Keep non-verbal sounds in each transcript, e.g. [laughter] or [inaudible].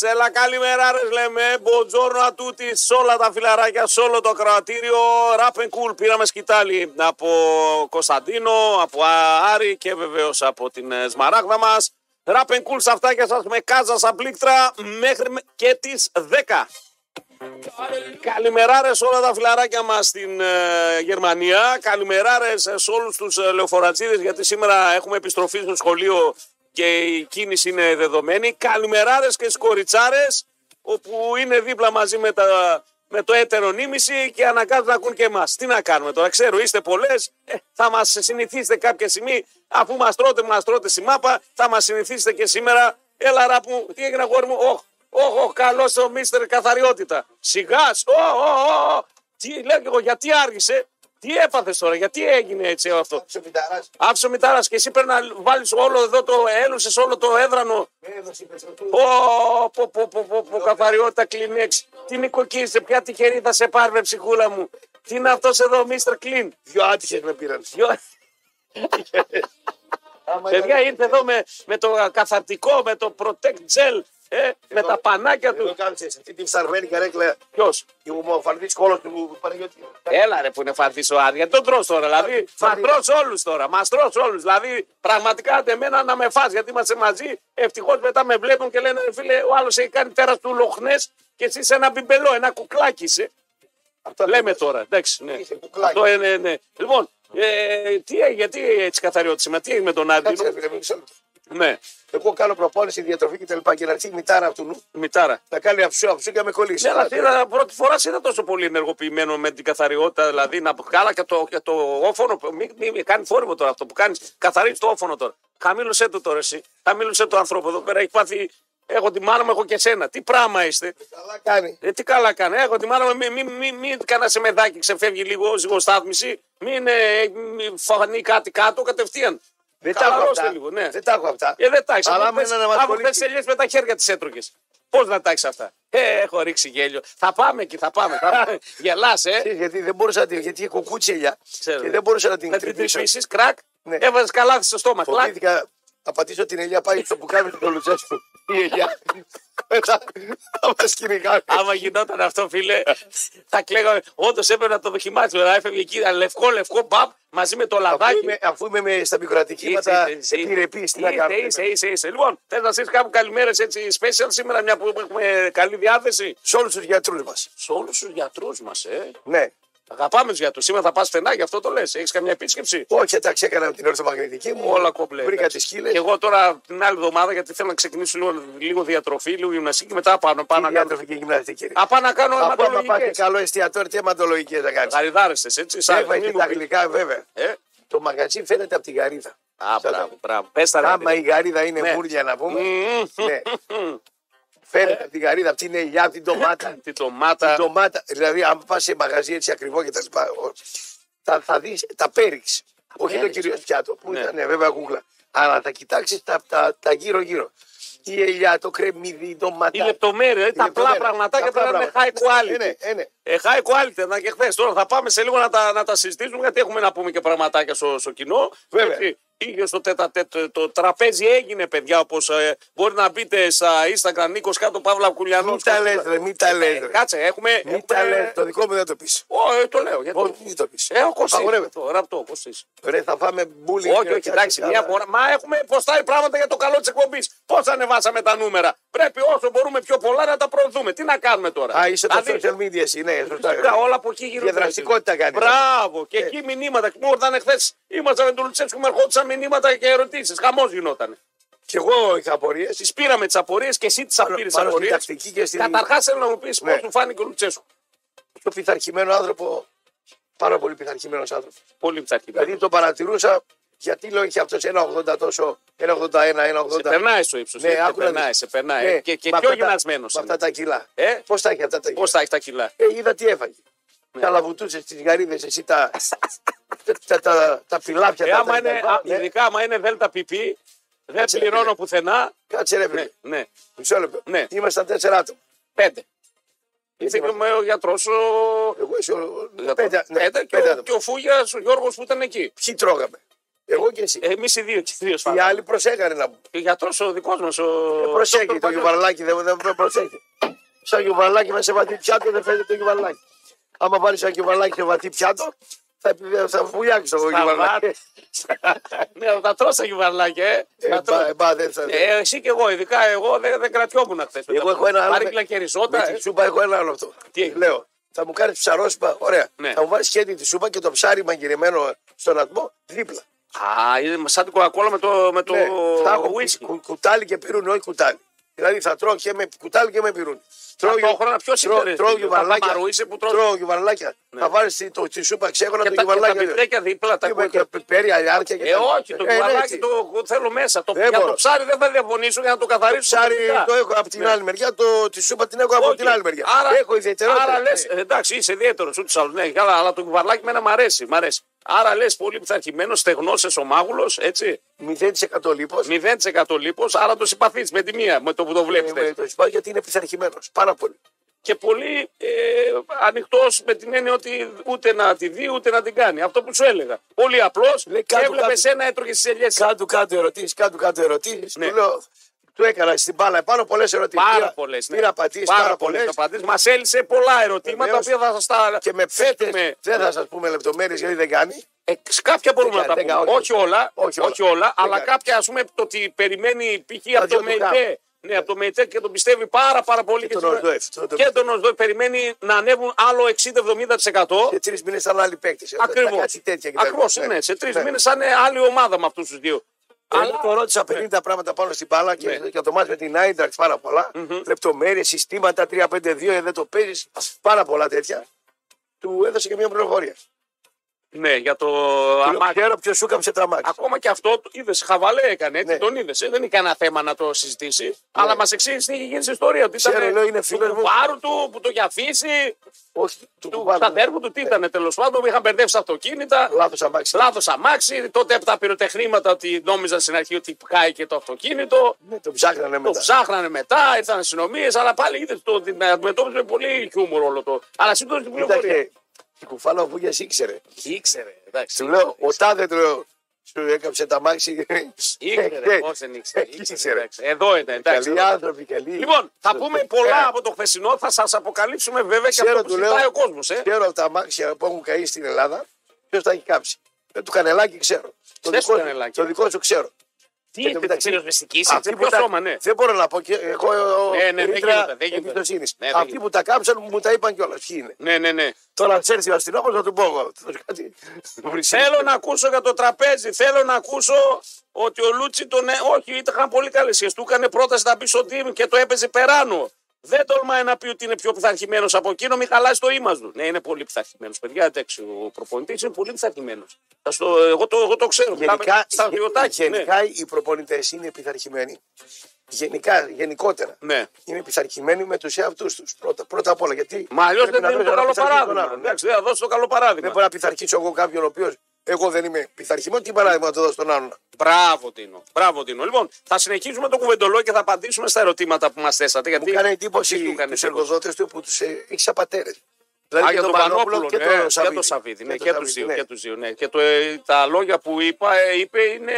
Έλα, καλημέρα, ρε, λέμε. Μποτζόρνο ατούτη σε όλα τα φιλαράκια, σε όλο το κρατήριο. Ράπεν κουλ. Πήραμε σκητάλι από Κωνσταντίνο, από Άρη και βεβαίως από την ε, Σμαράγδα μας. Ράπεν κουλ στα αυτάκια σας με κάζα σαν πλήκτρα μέχρι και τις 10. Καλημεράρε σε όλα τα φιλαράκια μας στην ε, Γερμανία. Καλημεράρε σε όλους τους ε, λεωφορατζίδες, γιατί σήμερα έχουμε επιστροφή στο σχολείο και η κίνηση είναι δεδομένη. Καλημεράρε και στι κοριτσάρε, όπου είναι δίπλα μαζί με, τα, με το έτερο νήμιση και αναγκάζουν να ακούν και εμάς. Τι να κάνουμε τώρα, ξέρω, είστε πολλές, ε, θα μας συνηθίσετε κάποια στιγμή, αφού μας τρώτε, μας τρώτε στη μάπα, θα μας συνηθίσετε και σήμερα. Έλα, ράπου, τι έγινε, αγόρι μου, όχ, όχ, όχ, καλός ο μίστερ καθαριότητα. Σιγάς, όχ, όχ, όχ. Τι λέω και εγώ, γιατί άργησε, τι έπαθες τώρα, γιατί έγινε έτσι αυτό; Ψωμιταράς. Άψο μητάρα και εσύ πρέπει να βάλεις όλο εδώ το έλουσες όλο το έδρανο. Έδωσε η Πετροπούλου. Πω, πω, πω, πω, πω, πω, καθαριότητα κλινέξ. Τι νοικοκύρισε, ποια τυχερή θα σε πάρει, ρε ψυχούλα μου. Τι είναι αυτός εδώ, Mr. Clean; Δυο άτυχες με πήραν. Δυο- [laughs] Άμα Παιδιά ήταν- ήρθε εδώ με, με το καθαρτικό, με το Protect Gel, ε, με Εδώ- τα πανάκια Εδώ τους. κάθισε σε αυτή τη φθαρμένη καρέκλα Ποιος; και ο ομοφανής κόλος του Παναγιώτη. Έλα ρε που είναι φαρθής ο άδεια. Τον τρως τώρα. Δηλαδή, μα Φαρδί. τρως όλους τώρα. Μας τρως όλους. Δηλαδή, πραγματικά άντε εμένα να με φας γιατί είμαστε μαζί. Ευτυχώς μετά με βλέπουν και λένε ρε φίλε, ο άλλος έχει κάνει τέρας του λοχνές και εσύ είσαι ένα μπιμπελό, ένα κουκλάκι είσαι. Αυτό Λέμε τώρα. Εντάξει, ναι. Είσαι κουκλάκι. Αυτό είναι, ναι. Λοιπόν, ε, τι έγινε, γιατί έτσι καθαριότητα σήμερα, τι έγινε με τον Κάτσε, Άντινο. Ρε φίλε, μισό λεπτό. Ναι, Εγώ κάνω προπόνηση, διατροφή κτλ. Και, και να έρθει η μητάρα αυτού νου, μητάρα. να κάνει αυσού, αυσού και να με κολλήσει. Ναι, αλλά είδα, πρώτη φορά σε είδα τόσο πολύ ενεργοποιημένο με την καθαριότητα. Δηλαδή να κάλα και το, και το όφωνο. Μην μη, μη κάνει θόρυβο τώρα αυτό που κάνεις. Καθαρίζει το όφωνο τώρα. Χαμήλωσέ το τώρα εσύ. Χαμήλωσέ το άνθρωπο εδώ πέρα. Έχει πάθει. Έχω τη μάνα μου, έχω και σένα. Τι πράγμα είστε. Καλά κάνει. Ε, τι καλά κάνει. Έχω τη μάνα μου, μην μη, μη, μη, κανένα σε μεδάκι ξεφεύγει λίγο ζυγοστάθμιση. Μην ε, μη φανεί κάτι κάτω κατευθείαν. Δεν τα έχω Χαλαρώστε αυτά. λίγο, ναι. Δεν τα έχω αυτά. Ε, δεν τα έχεις. Αλλά άμα είναι να μας Από κολλήσει. χθε ελιές με τα χέρια τη έτρωγες. Πώς να τα έχεις αυτά; Ε, έχω ρίξει γέλιο. Θα πάμε εκεί, θα πάμε. Θα πάμε. [laughs] Γελάς, ε. Ξέρεις, Γιατί δεν μπορούσα να την. Γιατί είχε κοκούτσι ελιά Ξέρω. και δεν μπορούσα να την Να την τρυπήσω. τρυπήσεις, κρακ. Ναι. Έβαζες καλάθι στο στόμα. Κλακ. Φοβήθηκα να πατήσω την ελιά πάει στο πουκάμι του Λουτσέσκου. Η ελιά. Μετά θα μας κυνηγάει. Άμα γινόταν αυτό, φίλε, θα κλαίγαμε. Όντως έπρεπε να το δοκιμάσουμε. Να έφευγε εκεί, ένα λευκό, λευκό μπαπ μαζί με το Αφού λαδάκι. είμαι, αφού είμαι με, στα μικροατυχήματα επιρρεπή, τι να Είσαι, κάνω. είσαι, είσαι, είσαι. Λοιπόν, θες να στείλει κάπου καλημέρες έτσι special σήμερα, μια που έχουμε καλή διάθεση; Σε όλους τους γιατρούς μας. Σε όλους τους γιατρούς μας, ε; Ναι. Αγαπάμε τους γιατρούς. Σήμερα θα πας στενά, γι' αυτό το λες. Έχεις καμιά επίσκεψη; Όχι, εντάξει, έκανα την ορθομαγνητική μου. Όλα κομπλέ. Βρήκα εντάξει. τις σκύλες. Και εγώ τώρα την άλλη εβδομάδα, γιατί θέλω να ξεκινήσω λίγο, λίγο διατροφή, λίγο γυμναστική και μετά πάνω, πάνω να κάνω. Διατροφική γυμναστική. Α, πάω να κάνω Από άμα πάει και αιματολογικές. καλό εστιατόριο, τι αιματολογικέ θα κάνεις; Γαριδάρεστες, έτσι. σαν- Έφαγε μην και μου τα πεις. γλυκά, βέβαια. Ε, Το μαγαζί φαίνεται από τη γαρίδα. Α, Σαν- μπράβο, μπράβο. Πες τα ρε, Άμα παιδί. η γαρίδα είναι Ναι. μούρια να πούμε. [laughs] Μμμ. ναι. Φαίνεται από τη γαρίδα, από την ελιά, από την ντομάτα. [clears throat] Τη ντομάτα. ντομάτα, δηλαδή, αν πας σε μαγαζί έτσι ακριβό και τα λοιπά, ο- θα, θα δεις τα πέριξ. Όχι το πέριξ. κυρίω πιάτο, που Ναι. ήταν ε, βέβαια κούκλα. Αλλά θα κοιτάξεις τα, τα, τα γύρω-γύρω. Η ελιά, το κρεμμύδι, η ντομάτα. Οι λεπτομέρειε, Η τα απλά λεπτομέρεια. πραγματάκια Τα πρέπει να απλά είναι high πράγματα. quality. Ε, ναι, ε, ναι. Ε, high quality, να και χθες. Τώρα θα πάμε σε λίγο να τα, να τα συζητήσουμε γιατί έχουμε να πούμε και πραγματάκια στο, στο κοινό. Βέβαια. Έτσι, Είχε στο τέτα τέτ, το τραπέζι έγινε, παιδιά, όπως μπορεί να μπείτε στα Instagram Νίκος κάτω Παύλα Κουλιανό. Μην τα λες, ρε, μην τα λες, ρε. Κάτσε, έχουμε. Μην τα έχουμε- λες, το δικό μου δεν το πεις. Ω, ε, το λέω. Γιατί... Όχι, μην το πεις. Έχω κοστίσει. Απαγορεύεται. Το γραπτό, κοστίσει. Ρε, θα φάμε μπούλι. Όχι, όχι, εντάξει, μια φορά. Μα έχουμε ποστάρει πράγματα για το καλό της εκπομπής. Πώς ανεβάσαμε τα νούμερα; Πρέπει όσο μπορούμε πιο πολλά να τα προωθούμε. Τι να κάνουμε τώρα; Α, είσαι το Δηλαδή, social media, εσύ, ναι, σωστά. Φυσικά, όλα από εκεί γύρω. Διαδραστικότητα κάνεις. Μπράβο. Και Ε. εκεί μηνύματα. Μου ήρθαν χθε. Ήμασταν με τον Λουτσέσκου, με ερχόντουσαν μηνύματα και ερωτήσεις. Χαμός γινόταν. Κι εγώ είχα απορίες. Τις πήραμε τις απορίες και εσύ τις Πάνω- απήρε πάνω στην απορίες. τακτική και στην- Καταρχάς θέλω να μου πεις Ναι. πώς σου φάνηκε ο Λουτσέσκου. πιο πειθαρχημένο άνθρωπο, πάρα πολύ πειθαρχημένος άνθρωπος. Πολύ ψαχτικά. Δηλαδή τον παρατηρούσα γιατί λέω είχε αυτός ένα 80 τόσο, ένα 81, ένα 80. Σε περνάει στο ύψος. Ναι, σε άκου να περνάει, δεις. σε περνάει. Ναι, και και με πιο αυτά τα- γυμνασμένος. Με αυτά τα κιλά. Ε; Πώς τα έχει αυτά τα κιλά; Πώ θα έχει τα κιλά; Ε, είδα τι έφαγε. Ναι. Τα λαβουτούσε στι γαρίδες, εσύ τα. τα, τα, τα, τα φυλάπια Ε, τα, άμα τα- είναι, τα- α, ναι. ειδικά άμα είναι δέλτα πιπί, δεν Κάτσε, ρε, πληρώνω φίλε. πουθενά. Κάτσε ρε, Ναι, φίλε. ναι. Μισό λεπτό. Ναι. Ήμασταν τέσσερα άτομα. Πέντε. Ήρθε είμαστε. και με ο γιατρός ο. Εγώ είσαι ο. γιατρός. Πέντε, ναι, Πέντε και, πέντε ο, άτομα. και ο Φούγιας, ο Γιώργος που ήταν εκεί. Ποιοι τρώγαμε; Εγώ και εσύ. Εμείς οι δύο και οι δύο Οι σφάλαμε. άλλοι προσέχανε να μου. Και ο γιατρός ο δικός μας. Ο... Ε, προσέχει Dr. το Παλιός. γιουβαρλάκι, δεν, δεν δεν προσέχει. Σαν γιουβαρλάκι με σε βαθύ πιάτο δεν φαίνεται το γιουβαρλάκι. Άμα βάλεις σαν γιουβαρλάκι σε βαθύ πιάτο, θα, επι- θα βουλιάξει το γιουβαρλάκι. Ναι, θα τρως τα γιουβαρλάκια, ε. Ε, Θα τρως. μπα- ε, μπα, δεν θα- Ε, εσύ και εγώ, ειδικά εγώ δεν, δεν κρατιόμουν χθες. Εγώ έχω ένα άλλο. Πάρει και ριζότα. Με ε. τη σούπα έχω ένα άλλο αυτό. Τι έχει; Λέω, θα μου κάνεις ψαρόσπα, ωραία. Ναι. Θα μου βάλεις σχέδιο τη σούπα και το ψάρι μαγειρεμένο στον ατμό δίπλα. Α, είναι σαν την κοκακόλα με το, με το Ναι, θα έχω whisky. κου- κουτάλι και πυρούνι, όχι κουτάλι. Δηλαδή θα τρώω και με κουτάλι και με πυρούνι. Ταυτόχρονα ποιος τρώω- είναι, ρε, τρώω φίλε, γιουβαρλάκια. τα Παπαρού είσαι που τρως. Τρώω γιουβαρλάκια. Θα βάλεις τη, το- τη σούπα ξέχωρα Και το τα, και τα γιουβαρλάκια. μπιφτέκια δίπλα, τα Και με κόκκινα. πιπέρι, αλιάρκια και Ε, τα- όχι, το Ε, ναι, γιουβαρλάκι έτσι. το θέλω μέσα. Το, Δεν για το μπορώ. ψάρι δεν θα διαφωνήσω για να το καθαρίσω. Ψάρι προσεκτικά. το έχω από την Ναι. άλλη μεριά, το, τη σούπα την έχω από Όχι. την άλλη μεριά. Άρα, έχω ιδιαιτερότητα. Άρα λε, Ναι. εντάξει, είσαι ιδιαίτερος ούτως ή άλλως. Ναι, καλά, αλλά το κουβαρλάκι μένα μ' αρέσει. Μ αρέσει. Άρα λες πολύ πειθαρχημένος, στεγνός, εσωμάγουλος, έτσι. 0% λίπος. 0% λίπος, άρα το συμπαθείς με τη μία, με το που το βλέπεις. Ε, με το σπάω γιατί είναι πειθαρχημένος. Πάρα πολύ. Και πολύ ε, ανοιχτός με την έννοια ότι ούτε να τη δει ούτε να την κάνει. Αυτό που σου έλεγα. Πολύ απλός. Λέει, κάτω, Έβλεπες κάτω. ένα έτρωγες στι ελιές. Κάτω κάτω ερωτήσεις, κάτω κάτω ερωτήσεις. Ναι. Του λέω, του έκανα στην μπάλα επάνω πολλές ερωτήσεις. Πάρα πολλές. Ναι. Πήρα πατήσει πάρα πάρα πολλές. πολλές. Μας έλυσε πολλά ερωτήματα τα Βεβαίως. οποία θα σας τα Και με θέτουμε. παίχτε δεν θα σας πούμε λεπτομέρειες γιατί δεν κάνει. Ε, σ- κάποια μπορούμε Δεν να τα κάνει, πούμε. δεν Όχι, κάνει, όλα, όχι όχι όλα. όλα, Δεν αλλά κάνει. κάποια ας πούμε το ότι περιμένει π.χ. από δυο το του ΜΕΙΤΕ. Ναι, από το ΜΕΙΤΕ και τον πιστεύει πάρα, πάρα πολύ. Και τον σήμερα- ΟΣΔΟΕΦ, το- το- Και τον ΟΣΔΟΕΦ περιμένει να ανέβουν άλλο 60-70%. Και τρεις μήνες ήταν άλλοι παίκτε. Ακριβώς. Ακριβώς, ναι. Σε τρεις μήνες θα είναι άλλη ομάδα με αυτούς τους δύο. Αλλά Αλλά το ρώτησα 50 πράγματα πάνω στην μπάλα και Ναι. για το μάτι με την Άιντραξ πάρα πολλά. Λεπτομέρειες, συστήματα 3-5-2, ε, δεν το παίζεις. Πάρα πολλά τέτοια. Του έδωσε και μια πληροφορία. Ναι, για το Του λέω, αμάξι. Ξέρω ποιος σου έκαψε τα μάξι. Ακόμα και αυτό, είδες, χαβαλέ έκανε, έτσι, Ναι. τον είδες. Δεν είχε κανένα θέμα να το συζητήσει. Αλλά μας εξήγησε τι είχε γίνει στην ιστορία. Ότι Ξέρω, ήταν λέω, είναι του φίλος μου. κουβάρου του που το είχε αφήσει. Όχι, του του κουβάρου. σταθέρμου του τι ήταν τέλος πάντων. Είχαν μπερδεύσει αυτοκίνητα. Λάθος αμάξι. Λάθος αμάξι. Τότε από τα πυροτεχνήματα ότι νόμιζαν στην αρχή ότι και το αυτοκίνητο. Ναι, το ψάχνανε Το μετά. ψάχνανε μετά, ήρθαν αστυνομίες, αλλά πάλι είδες το ότι την αντιμετώπιζε με πολύ χιούμορ όλο το. Αλλά σύντομα την πληροφορία. Κοίταξε, η κουφάλα ο Βούγιας ήξερε. Ήξερε, εντάξει. Του λέω, ο τάδε του λέω, σου έκαψε τα μάξι. Ήξερε, πώς δεν ήξερε. Ήξερε. ήξερε, εντάξει. Εδώ ήταν, εντάξει. Καλοί άνθρωποι, καλοί. Λοιπόν, θα πούμε πολλά Ε, από το χθεσινό, θα σας αποκαλύψουμε βέβαια και Ξέρω, αυτό που του λέω. ζητάει ο κόσμος. Ε. Ξέρω από τα αμάξια που έχουν καεί στην Ελλάδα, ποιος τα έχει κάψει. Με του κανελάκι ξέρω. Το Ξέρεις δικό, το κανελάκι, το ε. δικό σου ξέρω. Τι Και είναι, το μεταξύ- πυροσβεστική, Αυτοί σε που ποιο τα- σώμα, ναι. Δεν μπορώ να πω και έχω Ναι, ναι, δεν ρήτρα γίνεται, δεν γίνεται. εμπιστοσύνης. Ναι, δεν Αυτοί γίνεται. που τα κάψαν μου τα είπαν κιόλας. Ποιοι είναι; Ναι, ναι, ναι. Τώρα να έρθει ο αστυνόμος να του πω εγώ. Θα του κάτι- Θέλω να ακούσω για το τραπέζι. Θέλω να ακούσω ότι ο Λούτσι τον. ε- Όχι, ήταν πολύ καλές σχέσεις. Του έκανε πρόταση να μπει στο team και το έπαιζε περάνω. Δεν τολμάει να πει ότι είναι πιο πειθαρχημένος από εκείνο, μην χαλάσει το ύμα του. Ναι, είναι πολύ πειθαρχημένος. Παιδιά, εντάξει, ο προπονητής είναι πολύ πειθαρχημένος. Εγώ, το, εγώ το ξέρω. Γενικά, Μιλάμε στα βιωτάκια. Ναι. γενικά οι προπονητές είναι πειθαρχημένοι. Γενικά, γενικότερα. ναι. Είναι πειθαρχημένοι με τους εαυτούς τους. Πρώτα, πρώτα απ' όλα. Γιατί Μα αλλιώς πρέπει δεν να είναι δώσει το να καλό πειθαρχεί τον παράδειγμα. άλλον. Εντάξει, δεν θα δώσει το καλό παράδειγμα. Δεν μπορώ να πειθαρχήσω εγώ κάποιον ο οποίος εγώ δεν είμαι πειθαρχημένο. Τι παράδειγμα να το δώσω στον άλλον. Μπράβο, Τίνο. Μπράβο, Τίνο. Λοιπόν, θα συνεχίσουμε το κουβεντολό και θα απαντήσουμε στα ερωτήματα που μας θέσατε. Γιατί Μου έκανε Τι εντύπωση του έκανε τους εντύπωση; εργοδότε του που τους ε, έχεις σαν πατέρε. Α, Δηλαδή για τον Πανόπουλο και ναι, τον και Σαββίδη. τον Σαββίδη. Ναι, τον και τους Σαββίδη, δύο. ναι. Και, τους δύο ναι. και το, ε, τα λόγια που είπα, ε, είπε είναι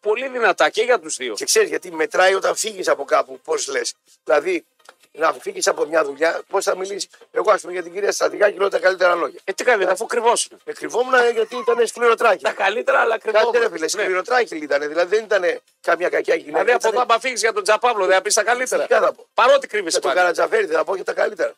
πολύ δυνατά και για τους δύο. Και ξέρεις γιατί μετράει όταν φύγεις από κάπου, πώς λες. Δηλαδή, να φύγεις από μια δουλειά, πώς θα μιλήσεις. Εγώ, ας πούμε, για την κυρία Στρατηγάκη λέω τα καλύτερα λόγια. Ε, τι κάνει, αφού κρυβό είναι. Με κρυβόμουν ε, γιατί ήταν σκληροτράκι. Τα καλύτερα, αλλά κρυβό. Κάτσε ρε φίλε, σκληροτράκι ήταν. Δηλαδή δεν ήταν καμιά κακιά γυναίκα. Δηλαδή από Ήτανε- εδώ, αν φύγεις για τον Τζαπάβλο, δεν θα πεις τα καλύτερα. Τι θα πω. Παρότι κρύβεσαι Για τον πάλι. Καρατζαφέρη δεν θα πω και τα καλύτερα.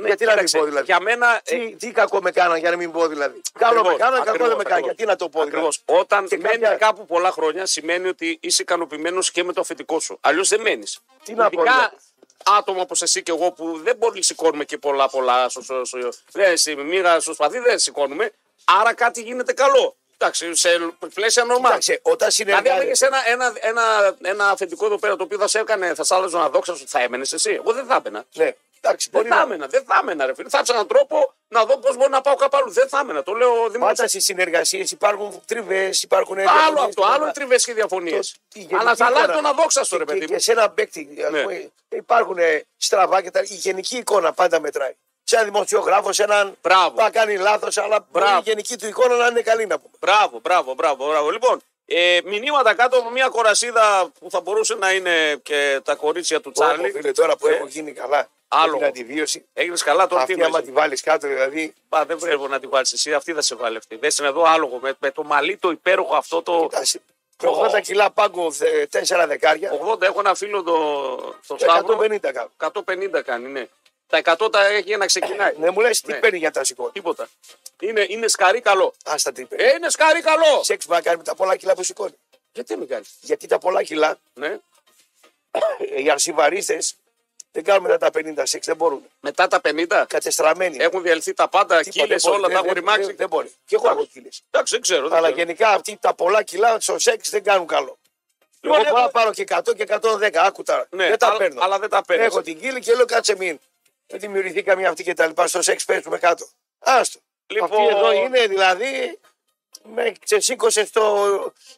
Ναι, γιατί να μην κοίταξε, πω δηλαδή. Για μένα. ε, Τι, τι κακό με κάναν για να μην πω δηλαδή. Καλό με κάναν, κακό δεν με κάναν. Γιατί να το πω δηλαδή. Ακριβώς. Όταν Και μένει κάποια- κάπου πολλά χρόνια, σημαίνει ότι είσαι ικανοποιημένος και με το αφεντικό σου. Αλλιώς δεν μένεις. Τι να πω, Ειδικά δηλαδή. Άτομα όπως εσύ και εγώ που δεν μπορεί να σηκώνουμε και πολλά πολλά. Στο, στο, στο, δεν, στη μοίρα, στο σπαθί δεν σηκώνουμε. Άρα κάτι γίνεται καλό. Εντάξει, σε πλαίσια νορμάλ. Κοίταξε, όταν Δηλαδή, αν είχε συνεργάζεσαι. ένα, ένα, ένα, ένα αφεντικό εδώ πέρα το οποίο θα σε έκανε, θα σ' άλλαζε να δόξα σου, θα έμενες εσύ. Εγώ δεν θα έμενα. Ναι, εντάξει, Δεν μπορεί θα να. έμενα, δεν θα έμενα, ρε φίλε. Θα έψανα έναν τρόπο να δω πώς μπορώ να πάω κάπου αλλού. Δεν θα έμενα. Το λέω δημόσια. Πάντα στι συνεργασίες υπάρχουν τριβές, υπάρχουν. Άλλο διαφωνίες αυτό, και άλλο όλα. οι τριβές και διαφωνίες. Το- τη γενική Αλλά θα αλλάζει εικόνα. τον αδόξαστο, ρε Και, παιδί και μου. σε ένα παίκτη ας Ναι. πούμε, υπάρχουν ε, στραβά και τα. Η γενική εικόνα πάντα μετράει. Σε έναν δημοσιογράφο, σε έναν Μπράβο. που θα κάνει λάθος, αλλά μπορεί Μπράβο. η γενική του εικόνα να είναι καλή να πούμε. Μπράβο, μπράβο, μπράβο, μπράβο. Λοιπόν, Ε, μηνύματα κάτω από μια κορασίδα που θα μπορούσε να είναι και τα κορίτσια του Τσάρλι. Τσάρλι. Φίλε, τώρα που Ε, έχω γίνει καλά άλλο. με την αντιβίωση, Έγινες καλά τώρα. τι αυτή άμα εννοείς; τη βάλεις κάτω, δηλαδή. Πα, δεν πρέπει να τη βάλεις εσύ, αυτή θα σε βάλει αυτή. Δεν είναι εδώ άλογο με, με το μαλλί το υπέροχο αυτό το. κοιτάς, 80 κιλά πάγκο, 4 δεκάρια, 80 έχω ένα φίλο το, το Σταύρο. 150 κάνω. 150 κάνει, ναι. Τα 100 τα έχει για να ξεκινάει. Ναι, μου λες τι Ναι. παίρνει για τα σηκώνει. Τίποτα. Είναι, είναι σκαρί καλό. Άστα τι παίρνει. Ε, είναι σκαρί καλό. Σεξ μπορεί να κάνει με τα πολλά κιλά που σηκώνει. Γιατί μην κάνεις; Γιατί τα πολλά κιλά, Ναι. ε, οι αρσιβαρίστες δεν κάνουν μετά τα 50 σεξ, δεν μπορούν. Μετά τα 50 Κατεστραμμένοι. έχουν διαλυθεί τα πάντα, Τίποτα, κύλε, δεν μπορεί. όλα τα Δεν- έχουν δεν- ρημάξει. Δεν, δεν μπορεί. Και εγώ έχω κύλε. Εντάξει, δεν ξέρω. δεν Αλλά ξέρω. γενικά αυτοί τα πολλά κιλά στο σεξ δεν κάνουν καλό. Λοιπόν, Εγώ μπορώ να έχουμε- πάρω και 100 και 110. Άκου τώρα. Ναι, δεν τα αλλά- παίρνω. αλλά δεν τα παίρνεις. Έχω την κύλη και λέω κάτσε μην. Δεν δημιουργηθεί καμία αυτή και τα λοιπά. Στο σεξ πέσουμε κάτω. Άστο. Λοιπόν- Αυτή εδώ είναι δηλαδή. Με ξεσήκωσε στο.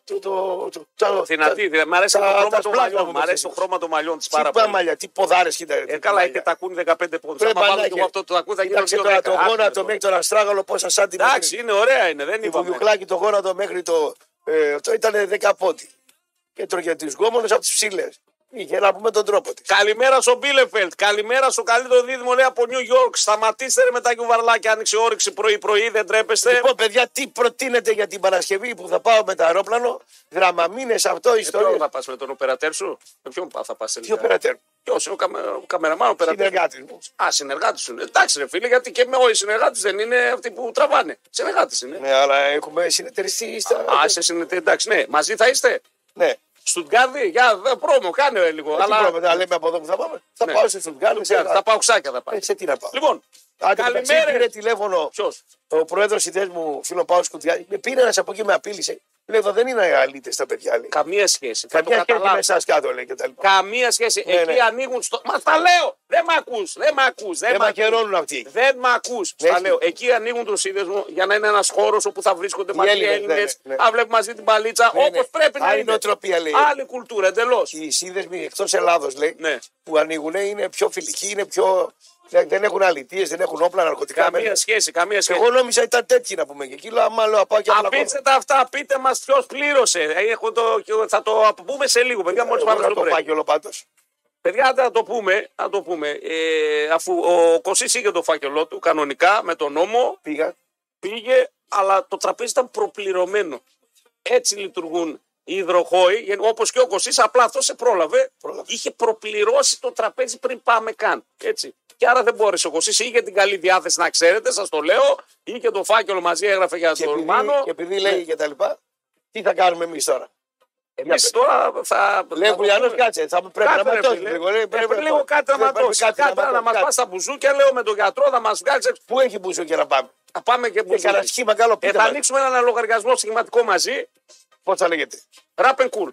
Το, το, το, το, Δυνατή, δυνατή. Μ' αρέσει τα- το χρώμα τα των σπλάχνα μαλλιών. μου Μ' αρέσει με το ξέρεις. χρώμα των μαλλιών της Τι πάρα πά πολύ. μαλλιά, τι ποδάρες κοίτα. ρε, Ε, τι καλά, μαλλιά. έχει τακούνι 15 πόντου. Πρέπει Αν να βάλω έχει. και εγώ αυτό το τακούνι θα γίνω Κοίταξε 2 τώρα το γόνατο μέχρι τον αστράγαλο πόσα σάντι Εντάξει, είναι ωραία είναι, δεν Το είπαμε. βουγιουκλάκι το γόνατο μέχρι το. Ε, αυτό ήταν 10 πόντι. Και τρώγε τις γόμονε από τις ψήλες. Είχε να πούμε τον τρόπο της. Καλημέρα στο Μπίλεφελτ. Καλημέρα στο καλύτερο δίδυμο λέει από Νιου York. Σταματήστε ρε με τα γιουβαρλάκια. Άνοιξε όρεξη πρωί-πρωί, δεν τρέπεστε. Λοιπόν, παιδιά, τι προτείνετε για την Παρασκευή που θα πάω με το αερόπλανο; Δραμαμίνε αυτό, Με ποιον ιστορία. θα πας με τον οπερατέρ σου, με ποιον θα πας Τι τελικά; οπερατέρ; Ποιος είναι ο, καμε, ο καμεραμάν, ο οπερατέρ. Συνεργάτης μου. Α, συνεργάτης σου είναι. Εντάξει, ρε φίλε, γιατί και με όλοι οι συνεργάτε δεν είναι αυτοί που τραβάνε. Συνεργάτε είναι. Ναι, αλλά έχουμε συνεταιριστεί στα. Α, σε συνεται... εντάξει, ναι. Μαζί θα είστε; Ναι. Στουτγκάρδι, για δε, πρόμο, κάνε λίγο. Αλλά... αλλά... Τι λέμε από εδώ που θα πάμε. Θα Ναι. πάω σε Στουτγκάρδη. Σε... Τα παουξάκια θα πάει. Ε, σε τι να πάω. Λοιπόν, Άντε, μεταξύ, καλημέρα. Πήρε τηλέφωνο Ποιος; ο πρόεδρος ιδέας μου, φίλο Πάος Σκουτιά. Με πήρε ένας από εκεί, με απείλησε. Λέει εδώ δεν είναι αλήτες τα παιδιά. Λέει. Καμία σχέση. Θα το Καμιά σχέση με καταλάβω. εσά κάτω, λέει και τα λοιπά. Καμία σχέση. Ναι, Εκεί ναι. ανοίγουν στο. Μα τα λέω! Δεν μ' ακούς. Δεν μ' ακούς. Δεν Δεν μ' ακούς. μαχαιρώνουν αυτοί. Δεν μ' ακούς. Ναι, Τα έχει. λέω. Εκεί ανοίγουν τον σύνδεσμο για να είναι ένας χώρος όπου θα βρίσκονται μαζί οι Έλληνες, Έλληνες. ναι, ναι, ναι. Να βλέπουν μαζί την παλίτσα Ναι, όπως ναι. πρέπει να Άλλη είναι. νοοτροπία, λέει. Άλλη κουλτούρα εντελώς. Οι σύνδεσμοι εκτός Ελλάδος, λέει, Ναι. που ανοίγουν είναι πιο φιλικοί, είναι πιο. Δεν- Δεν έχουν αλητίες, δεν έχουν όπλα, ναρκωτικά. Καμία μέσα. σχέση. Καμία σχέση. Εγώ νόμιζα ήταν τέτοιοι να πούμε και εκεί. Λέω, άμα λέω, πάω και απλά. Αφήστε τα αυτά, πείτε μας ποιος πλήρωσε. Ε, Έχω το, θα το πούμε σε λίγο, παιδιά. Μόλις πάμε στο το break. φάκελο πάντως. Παιδιά, θα το πούμε. Θα το πούμε. Ε, αφού ο Κωσής είχε το φάκελό του κανονικά με τον νόμο, Πήγα. πήγε, αλλά το τραπέζι ήταν προπληρωμένο. Έτσι λειτουργούν οι υδροχόοι, όπως και ο Κωσής, απλά αυτό σε πρόλαβε. Πρόλαβε. Είχε προπληρώσει το τραπέζι πριν πάμε καν. Έτσι. Και άρα δεν μπόρεσε ο Κωσής. Είχε την καλή διάθεση να ξέρετε, σας το λέω. Είχε το φάκελο μαζί, έγραφε για Και τον επειδή, Μάνο. και επειδή λέει και τα λοιπά, τι θα κάνουμε εμείς τώρα; Εμείς τώρα θα. Λέει θα ο το Κουλιανό, πούμε. κάτσε. Θα πρέπει να Κάτσε, ρε, ματώσει φίλε. λίγο. λέει, Ε, πρέπει να λίγο πάω. κάτι να Δεν πρέπει ματώσει. κάτι Κάτι να ματώσει, μας κάτι. πα στα μπουζούκια, λέω με τον γιατρό, να μας βγάλεις. Πού έχει μπούσο και να πάμε; Θα πάμε και Και μπουζούκι. κανένα σχήμα καλό Ε, πείτε θα μας. ανοίξουμε ένα λογαριασμό σχηματικό μαζί. Πώς θα λέγεται; Rap and cool.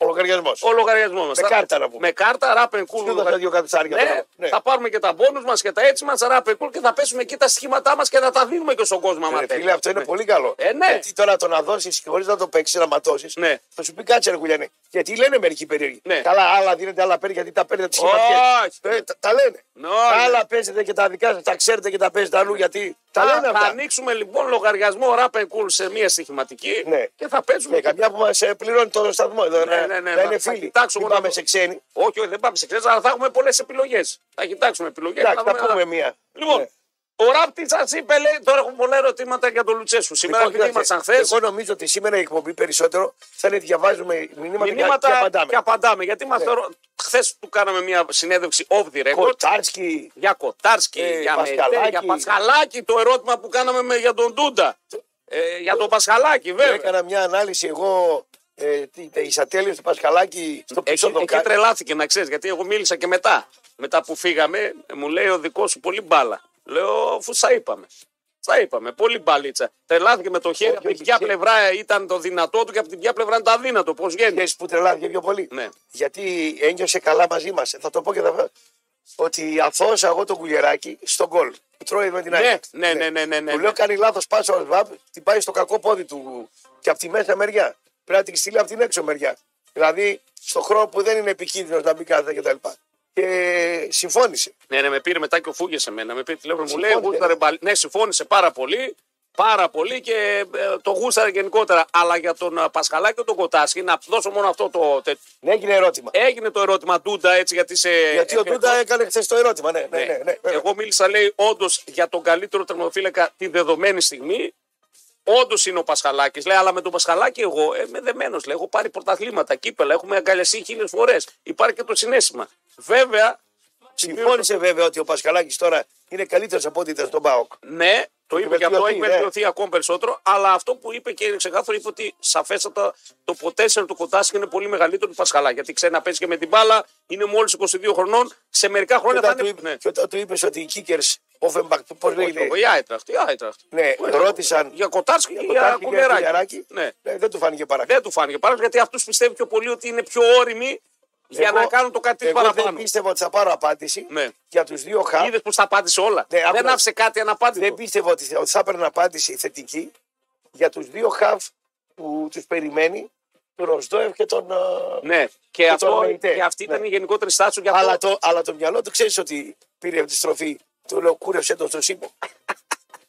Ο λογαριασμός. Ο λογαριασμός μας. Με κάρτα να πούμε. Με κάρτα, rap and cool. Σου δώσα δύο κατοστάρια Ναι, τώρα. Ναι. θα πάρουμε και τα μπόνους μας και τα έτσι μας, rap and cool και θα πέσουμε εκεί τα σχήματά μας και θα τα δίνουμε και στον κόσμο. άμα Ε, θέλει. Φίλε, αυτό είναι Ναι. πολύ καλό. Ε, ναι. Γιατί τώρα το να δώσεις και χωρίς να το παίξεις, να ματώσεις, Ναι. θα σου πει κάτσε ρε Γουλιανέ. Γιατί λένε μερικοί περίεργοι. Ναι. Καλά, άλλα δίνετε, άλλα παίρνει γιατί τα παίρνετε τις Όχι. σχηματικέ. τα, τα λένε. Ναι, Τα ναι. άλλα παίζετε και τα δικά σας, τα ξέρετε και τα παίζετε αλλού γιατί. Τα Θα, λένε θα αυτά. ανοίξουμε λοιπόν λογαριασμό rap and cool σε μια στοιχηματική Ναι. και θα παίζουμε. Ναι, καμιά που μα πληρώνει το σταθμό εδώ. Ναι, να- ναι, ναι, να θα- είναι θα φίλοι. κοιτάξουμε Μην να πάμε το- σε ξένοι. Όχι, όχι, δεν πάμε σε ξέρει, αλλά θα έχουμε πολλές επιλογές. Θα κοιτάξουμε επιλογές. Εντάξει, θα πούμε μία. Λοιπόν, Ναι. Ο Ράπτη σας είπε, λέει, τώρα έχουμε πολλά ερωτήματα για τον Λουτσέσου. Σήμερα, Λοιπόν, επειδή κοίταξε, ήμασταν χθες, Εγώ νομίζω ότι σήμερα η εκπομπή περισσότερο θα είναι διαβάζουμε μηνύματα, και- μηνύματα και απαντάμε. Ναι. και απαντάμε. Γιατί μας χθες του κάναμε μια συνέντευξη off the record. Κοτάρσκι, Για Κοτάρσκι, Ε, για Πασχαλάκη. Μετέ, για Πασχαλάκη, το ερώτημα που κάναμε με, για τον Τούντα. Ε, για τον Πασχαλάκη, βέβαια. έκανα μια ανάλυση εγώ. Ε, τι, η Σατέλιο του Πασχαλάκη στο πίσω Εκεί, εκεί δοκάρι. τρελάθηκε να ξέρεις, γιατί εγώ μίλησα και μετά. Μετά που φύγαμε, μου λέει ο δικός σου πολύ μπάλα. Λέω, αφού σα είπαμε. Σα είπαμε, πολύ μπαλίτσα. Τρελάθηκε με το χέρι. Όχι, από την όχι, ποια ξέ- πλευρά ήταν το δυνατό του και από την ποια πλευρά ήταν το αδύνατο. Πώς βγαίνει. Ξέρεις που τρελάθηκε πιο πολύ. Ναι. Γιατί ένιωσε καλά μαζί μας. Θα το πω και θα Ότι αθώωσα εγώ τον κουλιεράκι στον γκολ. Που τρώει με την Ναι, Άγια. ναι, ναι, ναι, ναι, ναι. Του λέω κάνει λάθος πάσα ο Σβάμπ, την πάει στο κακό πόδι του και από τη μέσα μεριά. Πρέπει να την στείλει από την έξω μεριά. Δηλαδή στο χρόνο που δεν είναι επικίνδυνος να μπει κάθετα κτλ. Και συμφώνησε. Ναι, ναι, με πήρε μετά και ο Φούγες σε μένα. Με πήρε τηλέφωνο, μου λέει: Συμφώνησε. «Γούσταρε μπαλ-». Ναι, συμφώνησε πάρα πολύ. Πάρα πολύ και ε, το γούσταρα γενικότερα. Αλλά για τον ε, Πασχαλάκη και τον Κοτάσκι, να δώσω μόνο αυτό το. τε- Ναι, έγινε ερώτημα. Έγινε το ερώτημα Ντούντα έτσι γιατί σε. Γιατί ο εφετός- Ντούντα έκανε χθες το ερώτημα. Ναι, ναι, ναι. ναι, βέβαια. Εγώ μίλησα, λέει, όντως για τον καλύτερο τερματοφύλακα τη δεδομένη στιγμή. Όντως είναι ο Πασχαλάκης. Λέει, αλλά με τον Πασχαλάκη εγώ ε, είμαι δεμένος. Λέει, έχω πάρει πρωταθλήματα, κύπελα, έχουμε αγκαλιαστεί χίλιες φορές. Υπάρχει και το συνέστημα. Βέβαια, Συμφώνησε βέβαια ότι ο Πασχαλάκης τώρα είναι καλύτερος από ό,τι ήταν στον Πάοκ. ναι, το Έχει είπε και αυτό, βελτιωθεί, έχει ναι. βελτιωθεί ακόμα περισσότερο. Αλλά αυτό που είπε και είναι ξεκάθαρο, είπε ότι σαφέστατα το ποτέσσερ του Κοτάσκη είναι πολύ μεγαλύτερο του Πασχαλάκη. Γιατί ξέρει να παίζει και με την μπάλα, είναι μόλις 22 χρονών. Σε μερικά Και χρόνια θα όταν, του, είναι. είπε- Ναι. και όταν του είπες ότι οι Kickers, Offenbach, πώς Όχι, λέγεται; όχι, η Άιτραχτ, η Άιτραχτ. Ναι, ρώτησαν Για Κοτάσκι και το για Τάκη και Κουλεράκη. Κουλεράκη. Ναι. Ναι, δεν του φάνηκε παρακάτω. Δεν του φάνηκε πάρα γιατί αυτούς πιστεύει πιο πολύ ότι είναι πιο όριμοι για Εγώ- να κάνουν το κάτι Εγώ δεν παραπάνω. πίστευα ότι θα πάρω απάντηση Ναι. για τους δύο χαφ. Είδες πώ τα απάντησε όλα. Ναι, δεν άκουρα. άφησε κάτι αναπάντητο. Δεν πίστευα ότι θα- ότι θα έπαιρνε απάντηση θετική για τους δύο χαφ που τους περιμένει, τον Ροσδόευ και τον. ε, Ναι, και, τον αυτό, Μεϊτέ. και αυτή ήταν Ναι. η γενικότερη στάση του. Γι' αυτό Αλλά, το, αλλά το μυαλό του ξέρεις ότι πήρε επιστροφή. Του λέω κούρεψε τον στο Σίμω.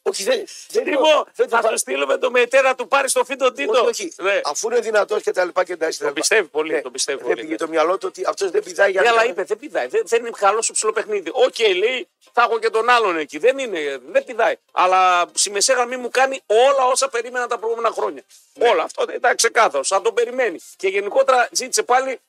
Όχι, δεν. δεν το- Λοιπόν, δεν το θα φα- σου στείλουμε το μετέρα να του πάρει το φίτο τίτο. Όχι, όχι. Ναι. Αφού είναι δυνατός και τα λοιπά και τα έτσι. Το πιστεύει πολύ, το πιστεύει δεν πολύ, πήγε ναι. το μυαλό του ότι αυτός δεν πηδάει για Ναι, να αλλά κάνει- είπε, δεν πηδάει. Δεν, δεν είναι καλό στο ψηλό παιχνίδι. Οκ, λέει, θα έχω και τον άλλον εκεί. Δεν είναι, δεν πηδάει. Αλλά στη μεσαία γραμμή μου κάνει όλα όσα περίμενα τα προηγούμενα χρόνια. Ναι. Όλα. Αυτό ήταν ξεκάθαρο. Σαν τον περιμένει. Και γενικότερα ζήτησε πάλι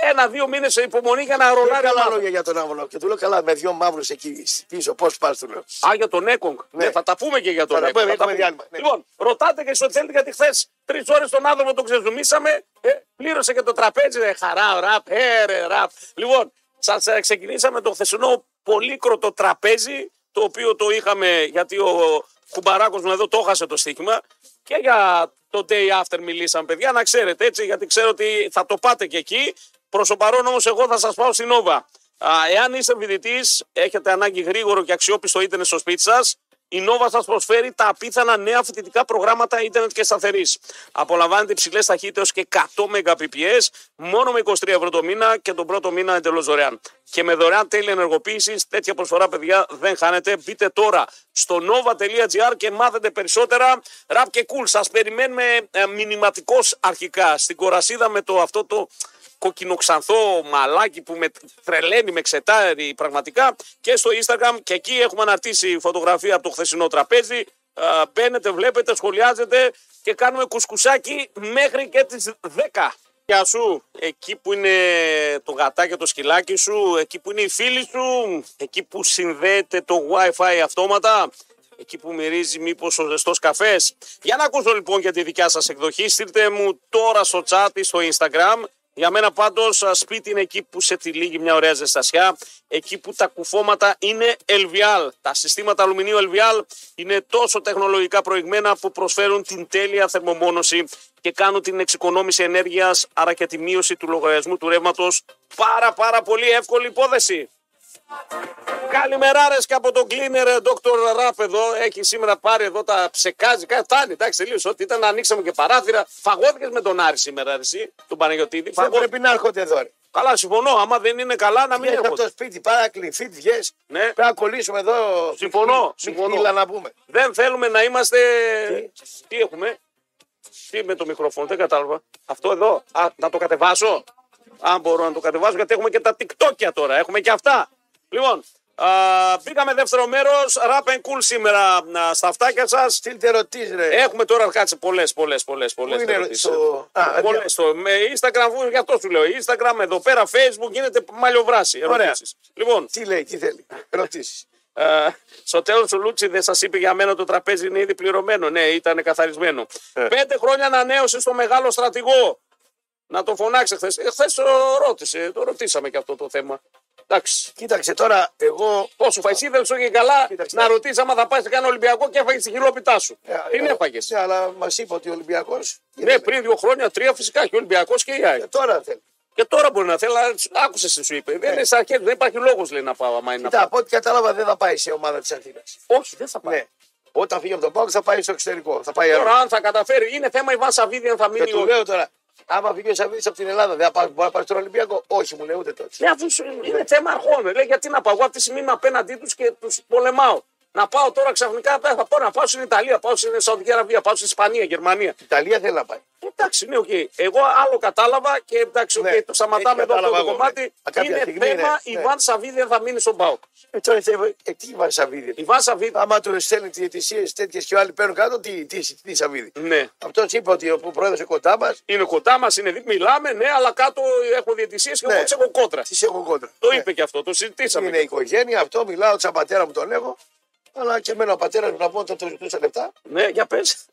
ένα-δύο μήνες υπομονή για να Δεν ρολάρει. καλά ομάδα. λόγια για τον Άβολο. Και του λέω καλά με δυο μαύρους εκεί πίσω. Πώς πας του λέω. Α, για τον Έκογκ. Ναι. θα τα πούμε και για τον Θα τα Έκογκ. πούμε, Θα τα έχουμε διάλειμμα, ναι. Λοιπόν, ρωτάτε και στο θέλετε γιατί χθες τρεις ώρες τον άνθρωπο τον ξεζουμίσαμε. Ε, πλήρωσε και το τραπέζι. Ρε, χαρά, ραπ, ε, ρε, ραπ. Λοιπόν, σας ξεκινήσαμε το χθεσινό πολύκροτο τραπέζι, το οποίο το είχαμε γιατί ο κουμπαράκος μου εδώ το έχασε το στοίχημα. Και για το day after μιλήσαμε, παιδιά, να ξέρετε έτσι, γιατί ξέρω ότι θα το πάτε και εκεί. Προς το παρόν όμως, εγώ θα σας πάω στην Νόβα. Α, εάν είστε φοιτητής, έχετε ανάγκη γρήγορο και αξιόπιστο ίντερνετ στο σπίτι σας, η Nova σας προσφέρει τα απίθανα νέα φοιτητικά προγράμματα ίντερνετ και σταθερής. Απολαμβάνετε υψηλές ταχύτητες και 100 Mbps μόνο με 23 ευρώ το μήνα και τον πρώτο μήνα εντελώς δωρεάν. Και με δωρεάν τέλη ενεργοποίησης, τέτοια προσφορά, παιδιά, δεν χάνετε. Μπείτε τώρα στο nova.gr και μάθετε περισσότερα. Ραπ και cool, σας περιμένουμε ε, μηνυματικώ αρχικά στην κορασίδα με το αυτό το κοκκινοξανθό μαλάκι που με τρελαίνει, με ξετάρει πραγματικά και στο Instagram και εκεί έχουμε αναρτήσει φωτογραφία από το χθεσινό τραπέζι. Α, Μπαίνετε, βλέπετε, σχολιάζετε και κάνουμε κουσκουσάκι μέχρι και τις 10. Γεια σου, εκεί που είναι το γατάκι και το σκυλάκι σου, εκεί που είναι οι φίλοι σου, εκεί που συνδέεται το Wi-Fi αυτόματα, εκεί που μυρίζει μήπως ο ζεστός καφές. Για να ακούσω λοιπόν για τη δικιά σας εκδοχή, στείλτε μου τώρα στο chat ή στο Instagram για μένα πάντως α, σπίτι είναι εκεί που σε τυλίγει μια ωραία ζεστασιά, εκεί που τα κουφώματα είναι LVL. Τα συστήματα αλουμινίου LVL είναι τόσο τεχνολογικά προηγμένα που προσφέρουν την τέλεια θερμομόνωση και κάνουν την εξοικονόμηση ενέργειας, άρα και τη μείωση του λογαριασμού του ρεύματος. Πάρα πάρα πολύ εύκολη υπόθεση. Καλημεράρε και από τον cleaner ε, Dr. Rap εδώ. Έχει σήμερα πάρει εδώ τα ψεκάζει. Κάτι φτάνει. Εντάξει, τελείωσε. Ό,τι ήταν να ανοίξαμε και παράθυρα. Φαγώθηκες με τον Άρη σήμερα, εσύ, τον Παναγιοτήδη. Δεν Φαγώθηκε. πρέπει να έρχονται εδώ. ρε. Καλά, συμφωνώ. Άμα δεν είναι καλά, να μην Βγες από έρχονται. το σπίτι, πάρα κλειφίτ, βγες. Ναι. Πρέπει να κολλήσουμε εδώ. Συμφωνώ, Συμφωνώ. συμφωνώ. να πούμε. Δεν θέλουμε να είμαστε. Τι, έχουμε; Τι με το μικρόφωνο, δεν κατάλαβα. Αυτό εδώ. Α, να το κατεβάσω; Αν μπορώ να το κατεβάσω, γιατί έχουμε και τα TikTokια τώρα. Έχουμε και αυτά. Λοιπόν, α, μπήκαμε δεύτερο μέρος. Rap and cool σήμερα α, στα αυτάκια σας. Στείλτε ερωτήσεις, ρε. Έχουμε τώρα κάτσε πολλές, πολλές, πολλές. Πού είναι στο- Α, Πολλές. δια- Στο... Με Instagram, βου- γι' αυτό σου λέω. Instagram, εδώ πέρα, Facebook γίνεται μαλλιοβράση. Ωραία. Ερωτήσεις. Λοιπόν, Τι λέει, τι θέλει. Ερωτήσεις. ε, στο τέλος ο Λούτσι δεν σας είπε για μένα το τραπέζι είναι ήδη πληρωμένο. Ναι, ήταν καθαρισμένο. Ε. Πέντε χρόνια ανανέωση στο μεγάλο στρατηγό. Να το φωνάξει χθες. Χθες το ρώτησε, το ρωτήσαμε και αυτό το θέμα. Εντάξει. Κοίταξε τώρα, εγώ. Πόσο φάει, δεν σου και καλά Κοίταξε. να ρωτήσεις άμα θα πάει σε κανένα Ολυμπιακό και έφαγες τη χιλόπιτά σου. Την έφαγες. Ναι, αλλά μας είπε ότι ο Ολυμπιακό. Ναι, πριν δύο χρόνια, τρία φυσικά και ο Ολυμπιακός και η ΑΕΚ. Τώρα θέλει. Και τώρα μπορεί να θέλει, αλλά άκουσες τι σου είπε. Δεν είναι στα χέρια, δεν υπάρχει λόγος λέει να πάω. Άμα είναι να Κοίτα, πάω. από ό,τι κατάλαβα δεν θα πάει σε ομάδα της Αθήνας. Όχι, δεν θα πάει. Ναι. Όταν φύγει από τον Πάοκ θα πάει στο εξωτερικό. Θα πάει Τώρα, αλλού. αν θα καταφέρει, είναι θέμα Ιβάν Σαββίδη αν θα Και μείνει. του ο- λέω τώρα, άμα φύγει ο Σαββίδης από την Ελλάδα, δεν θα πάει, μπορεί να πάει στον Ολυμπιακό. Όχι, μου λέει ούτε τότε. Ναι, αφού σου- είναι θέμα αρχών. Λέει, γιατί να πάω εγώ αυτή τη στιγμή είμαι απέναντί τους και τους πολεμάω. Να πάω τώρα ξαφνικά, θα πω να πάω στην Ιταλία, πάω στην Σαουδική Αραβία, πάω στην Ισπανία, Γερμανία. Ιταλία θέλει να πάει. Εντάξει, ναι, οκ. Εγώ άλλο κατάλαβα και εντάξει, Ναι, οκ, το σταματάμε έτσι εδώ αυτό κατάλαβα το εγώ, κομμάτι. ναι. Α, κάποια Είναι στιγμή θέμα, είναι, η ναι. Βαν Σαββίδη δεν θα μείνει στον Πάοκ. Ε, τώρα θε- ε, τι βάζει Σαββίδη; Η Βαν Σαββίδη, Άμα τους στέλνει τις αιτησίε τέτοιες και άλλοι παίρνουν κάτω, τι, τι, τι, τι Σαββίδη; ναι, Αυτός είπε ότι ο πρόεδρος είναι κοντά μας, είναι κοντά μας, είναι δι- μιλάμε, ναι, αλλά κάτω έχω διαιτησίες και Ναι. εγώ τις έχω κόντρα. τις έχω κόντρα. Το Ναι. είπε και αυτό, το συζητήσαμε. Είναι οικογένεια, αυτό μιλάω, σαν πατέρα μου τον έχω. Αλλά και εμένα ο πατέρας μου να πω ότι το ζητούσα λεφτά. Ναι, για πες.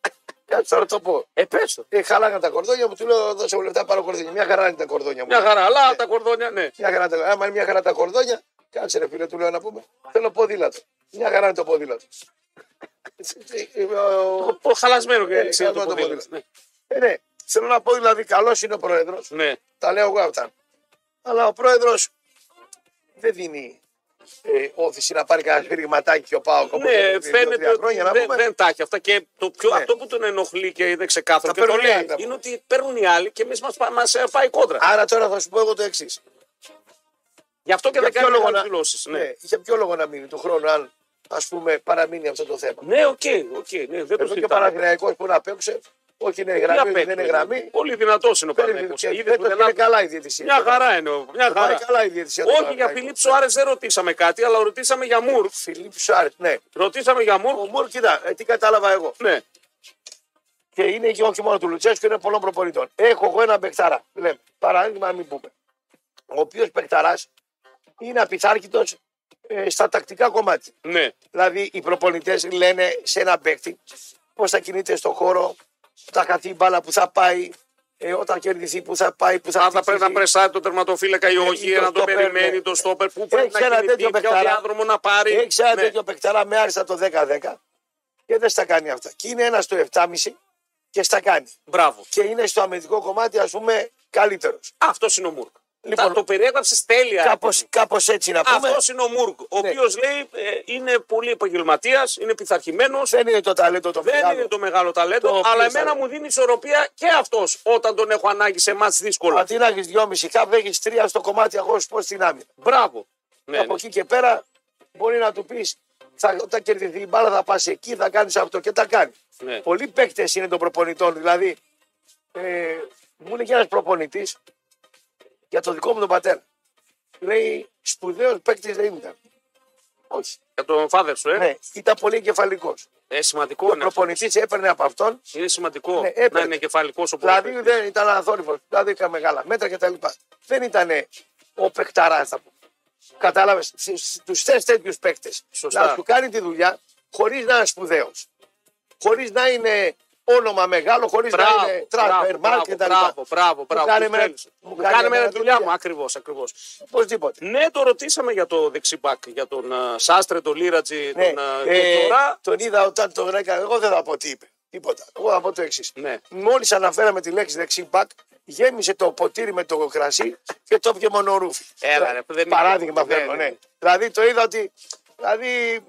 Κάτσε τώρα το πω. Ε, πες το. Ε, χαλάγαν τα κορδόνια μου, του λέω δώσε μου λεφτά πάρω κορδόνια. Μια χαρά είναι τα κορδόνια μου. Μια χαρά, αλλά τα κορδόνια, ναι. Μια χαρά, τα- άμα είναι μια χαρά τα κορδόνια, κάτσε ρε φίλε, του λέω να πούμε. Θέλω ποδήλατο. Μια χαρά είναι το ποδήλατο. Το, το χαλασμένο και Ε, έτσι είναι το κάνω το ποδήλατο. ποδήλατο. Ε, ναι, θέλω να πω δηλαδή καλός είναι ο πρόεδρος. Ναι. ναι. Τα λέω εγώ αυτά. Αλλά ο πρόεδρος δεν δίνει ε, όθηση να πάρει κανένα σφυριγματάκι και ο Πάο Ναι, φαίνεται ότι χρόνια, να δεν, πούμε. δεν τα έχει αυτά. Και το πιο, Ναι. αυτό που τον ενοχλεί και είναι ξεκάθαρο Τα και το παίρνουν οι λέει άλλοι, τα είναι ότι παίρνουν οι άλλοι και εμείς μας μας ε, πάει κόντρα. Άρα τώρα θα σου πω εγώ το εξής. Γι' αυτό και Για δεν ποιο κάνει λόγο μεγάλε να- δηλώσεις. Ναι, Ναι, για ποιο λόγο να μείνει του χρόνου, αν ας πούμε παραμείνει αυτό το θέμα; ναι, οκ, οκ, ναι, δεν το Εδώ και ο συζητάμε. Παναθηναϊκός που να παίξε, όχι είναι Τι γραμμή, όχι απέχει, δεν είναι ναι. γραμμή. Πολύ δυνατός είναι ο Παίρνει Παναγιώτο. και φέτος είναι καλά η διαιτησία. Μια χαρά είναι. ο- Μια Πάει χαρά. καλά η διαιτησία. του Όχι για Παναθηναϊκού. Φιλίπ Σοάρε δεν ρωτήσαμε κάτι, αλλά ρωτήσαμε για Μουρ. Φιλίπ Σουάρετ, ναι. Ρωτήσαμε για Ο Μουρ. Μουρ, κοίτα, ε, τι κατάλαβα εγώ. Ναι, Και είναι και όχι μόνο του Λουτσέσκου, είναι πολλών προπονητών. Έχω εγώ ένα παιχταρά. Λέμε, παράδειγμα, να μην πούμε. Ο οποίος παιχταράς είναι απειθάρκητος ε, στα τακτικά κομμάτια. ναι. Δηλαδή, οι προπονητές λένε σε ένα παίκτη πώς θα κινείται στον χώρο, θα χαθεί η μπάλα που θα πάει, ε, όταν κερδιθεί που θα πάει, που θα Αν θα πρέπει να χτυπήσει. πρεσάρει το τερματοφύλακα ή όχι, ή το να το στόπερ, περιμένει ναι. το στόπερ, που πρέπει Έχεις να ένα κινηθεί, τέτοιο ποιο παιχταρά. διάδρομο να πάρει. Έχει ένα Ναι. τέτοιο παιχταρά με άριστα το 10-10 και δεν στα κάνει αυτά. Και είναι ένας στο 7,5 και στα κάνει. Μπράβο. Και είναι στο αμυντικό κομμάτι, ας πούμε, καλύτερος. Αυτός είναι ο Μουρκ. Λοιπόν, Τα- το περιέγραψες τέλεια. Κάπως, κάπως έτσι να πούμε. Αυτός είναι ο Μουρκ. Ο Ναι. οποίος λέει ε, είναι πολύ επαγγελματίας, είναι πειθαρχημένος. Δεν είναι το ταλέντο το Δεν μεγάλο. είναι το μεγάλο ταλέντο, Το οποίο αλλά θα- εμένα μου δίνει ισορροπία και αυτός όταν τον έχω ανάγκη σε μάτς δύσκολα. Αντί να έχεις δυόμιση χάπ, έχεις τρία στο κομμάτι αγώ πώ στην άμυνα. Μπράβο. Ναι, Από ναι. εκεί και πέρα μπορεί να του πεις, όταν κερδιθεί η μπάλα θα πας εκεί, θα κάνεις αυτό και τα κάνει. Ναι. Πολλοί παίκτες είναι των προπονητών. Δηλαδή, ε, μου είναι και ένας προπονητής για το δικό μου τον πατέρα. Λέει, σπουδαίος παίκτης δεν ήταν. Όχι. Για τον father σου, ε; Ναι, ήταν πολύ εγκεφαλικός. Ε, σημαντικό Ο είναι. προπονητής έπαιρνε από αυτόν Είναι σημαντικό Ναι, έπαιρνε. να είναι κεφαλικό ο Δηλαδή ποδοσφαιριστής. δεν ήταν αθόρυβος. Δηλαδή είχα μεγάλα μέτρα κτλ. Δεν ήταν ο παιχταρά, θα πω. Κατάλαβες. Τους θες τέτοιους παίκτες. Σωστά. Να σου κάνει τη δουλειά χωρίς να είναι σπουδαίος. Χωρίς να είναι όνομα μεγάλο, χωρίς να Μπράβο, είναι μπράβο, transfer μπράβο, market κτλ. μπράβο, μπράβο, μπράβο. κάνει Τους εμένα- θέλεις. μου Μου κάνει κάνει εμένα με τη τη δουλειά δουλειά. μου, ακριβώς, ακριβώς. Οπωσδήποτε. Ναι, το ρωτήσαμε για το δεξιμπάκ, για τον uh, Σάστρε, τον Λίρατζι, Ναι, τον. Uh, ε, τώρα, τον είδα όταν τον έκανα. Εγώ δεν θα πω τι είπε. Τίποτα. Εγώ θα πω το εξής. Ναι. Μόλις αναφέραμε τη λέξη δεξί μπακ, γέμισε το ποτήρι με το κρασί και το πιε μονορούφι. Έλα, ρε, δεν είναι- Παράδειγμα ναι, φέρνω, ναι, ναι. ναι. Δηλαδή το είδα ότι. Δηλαδή.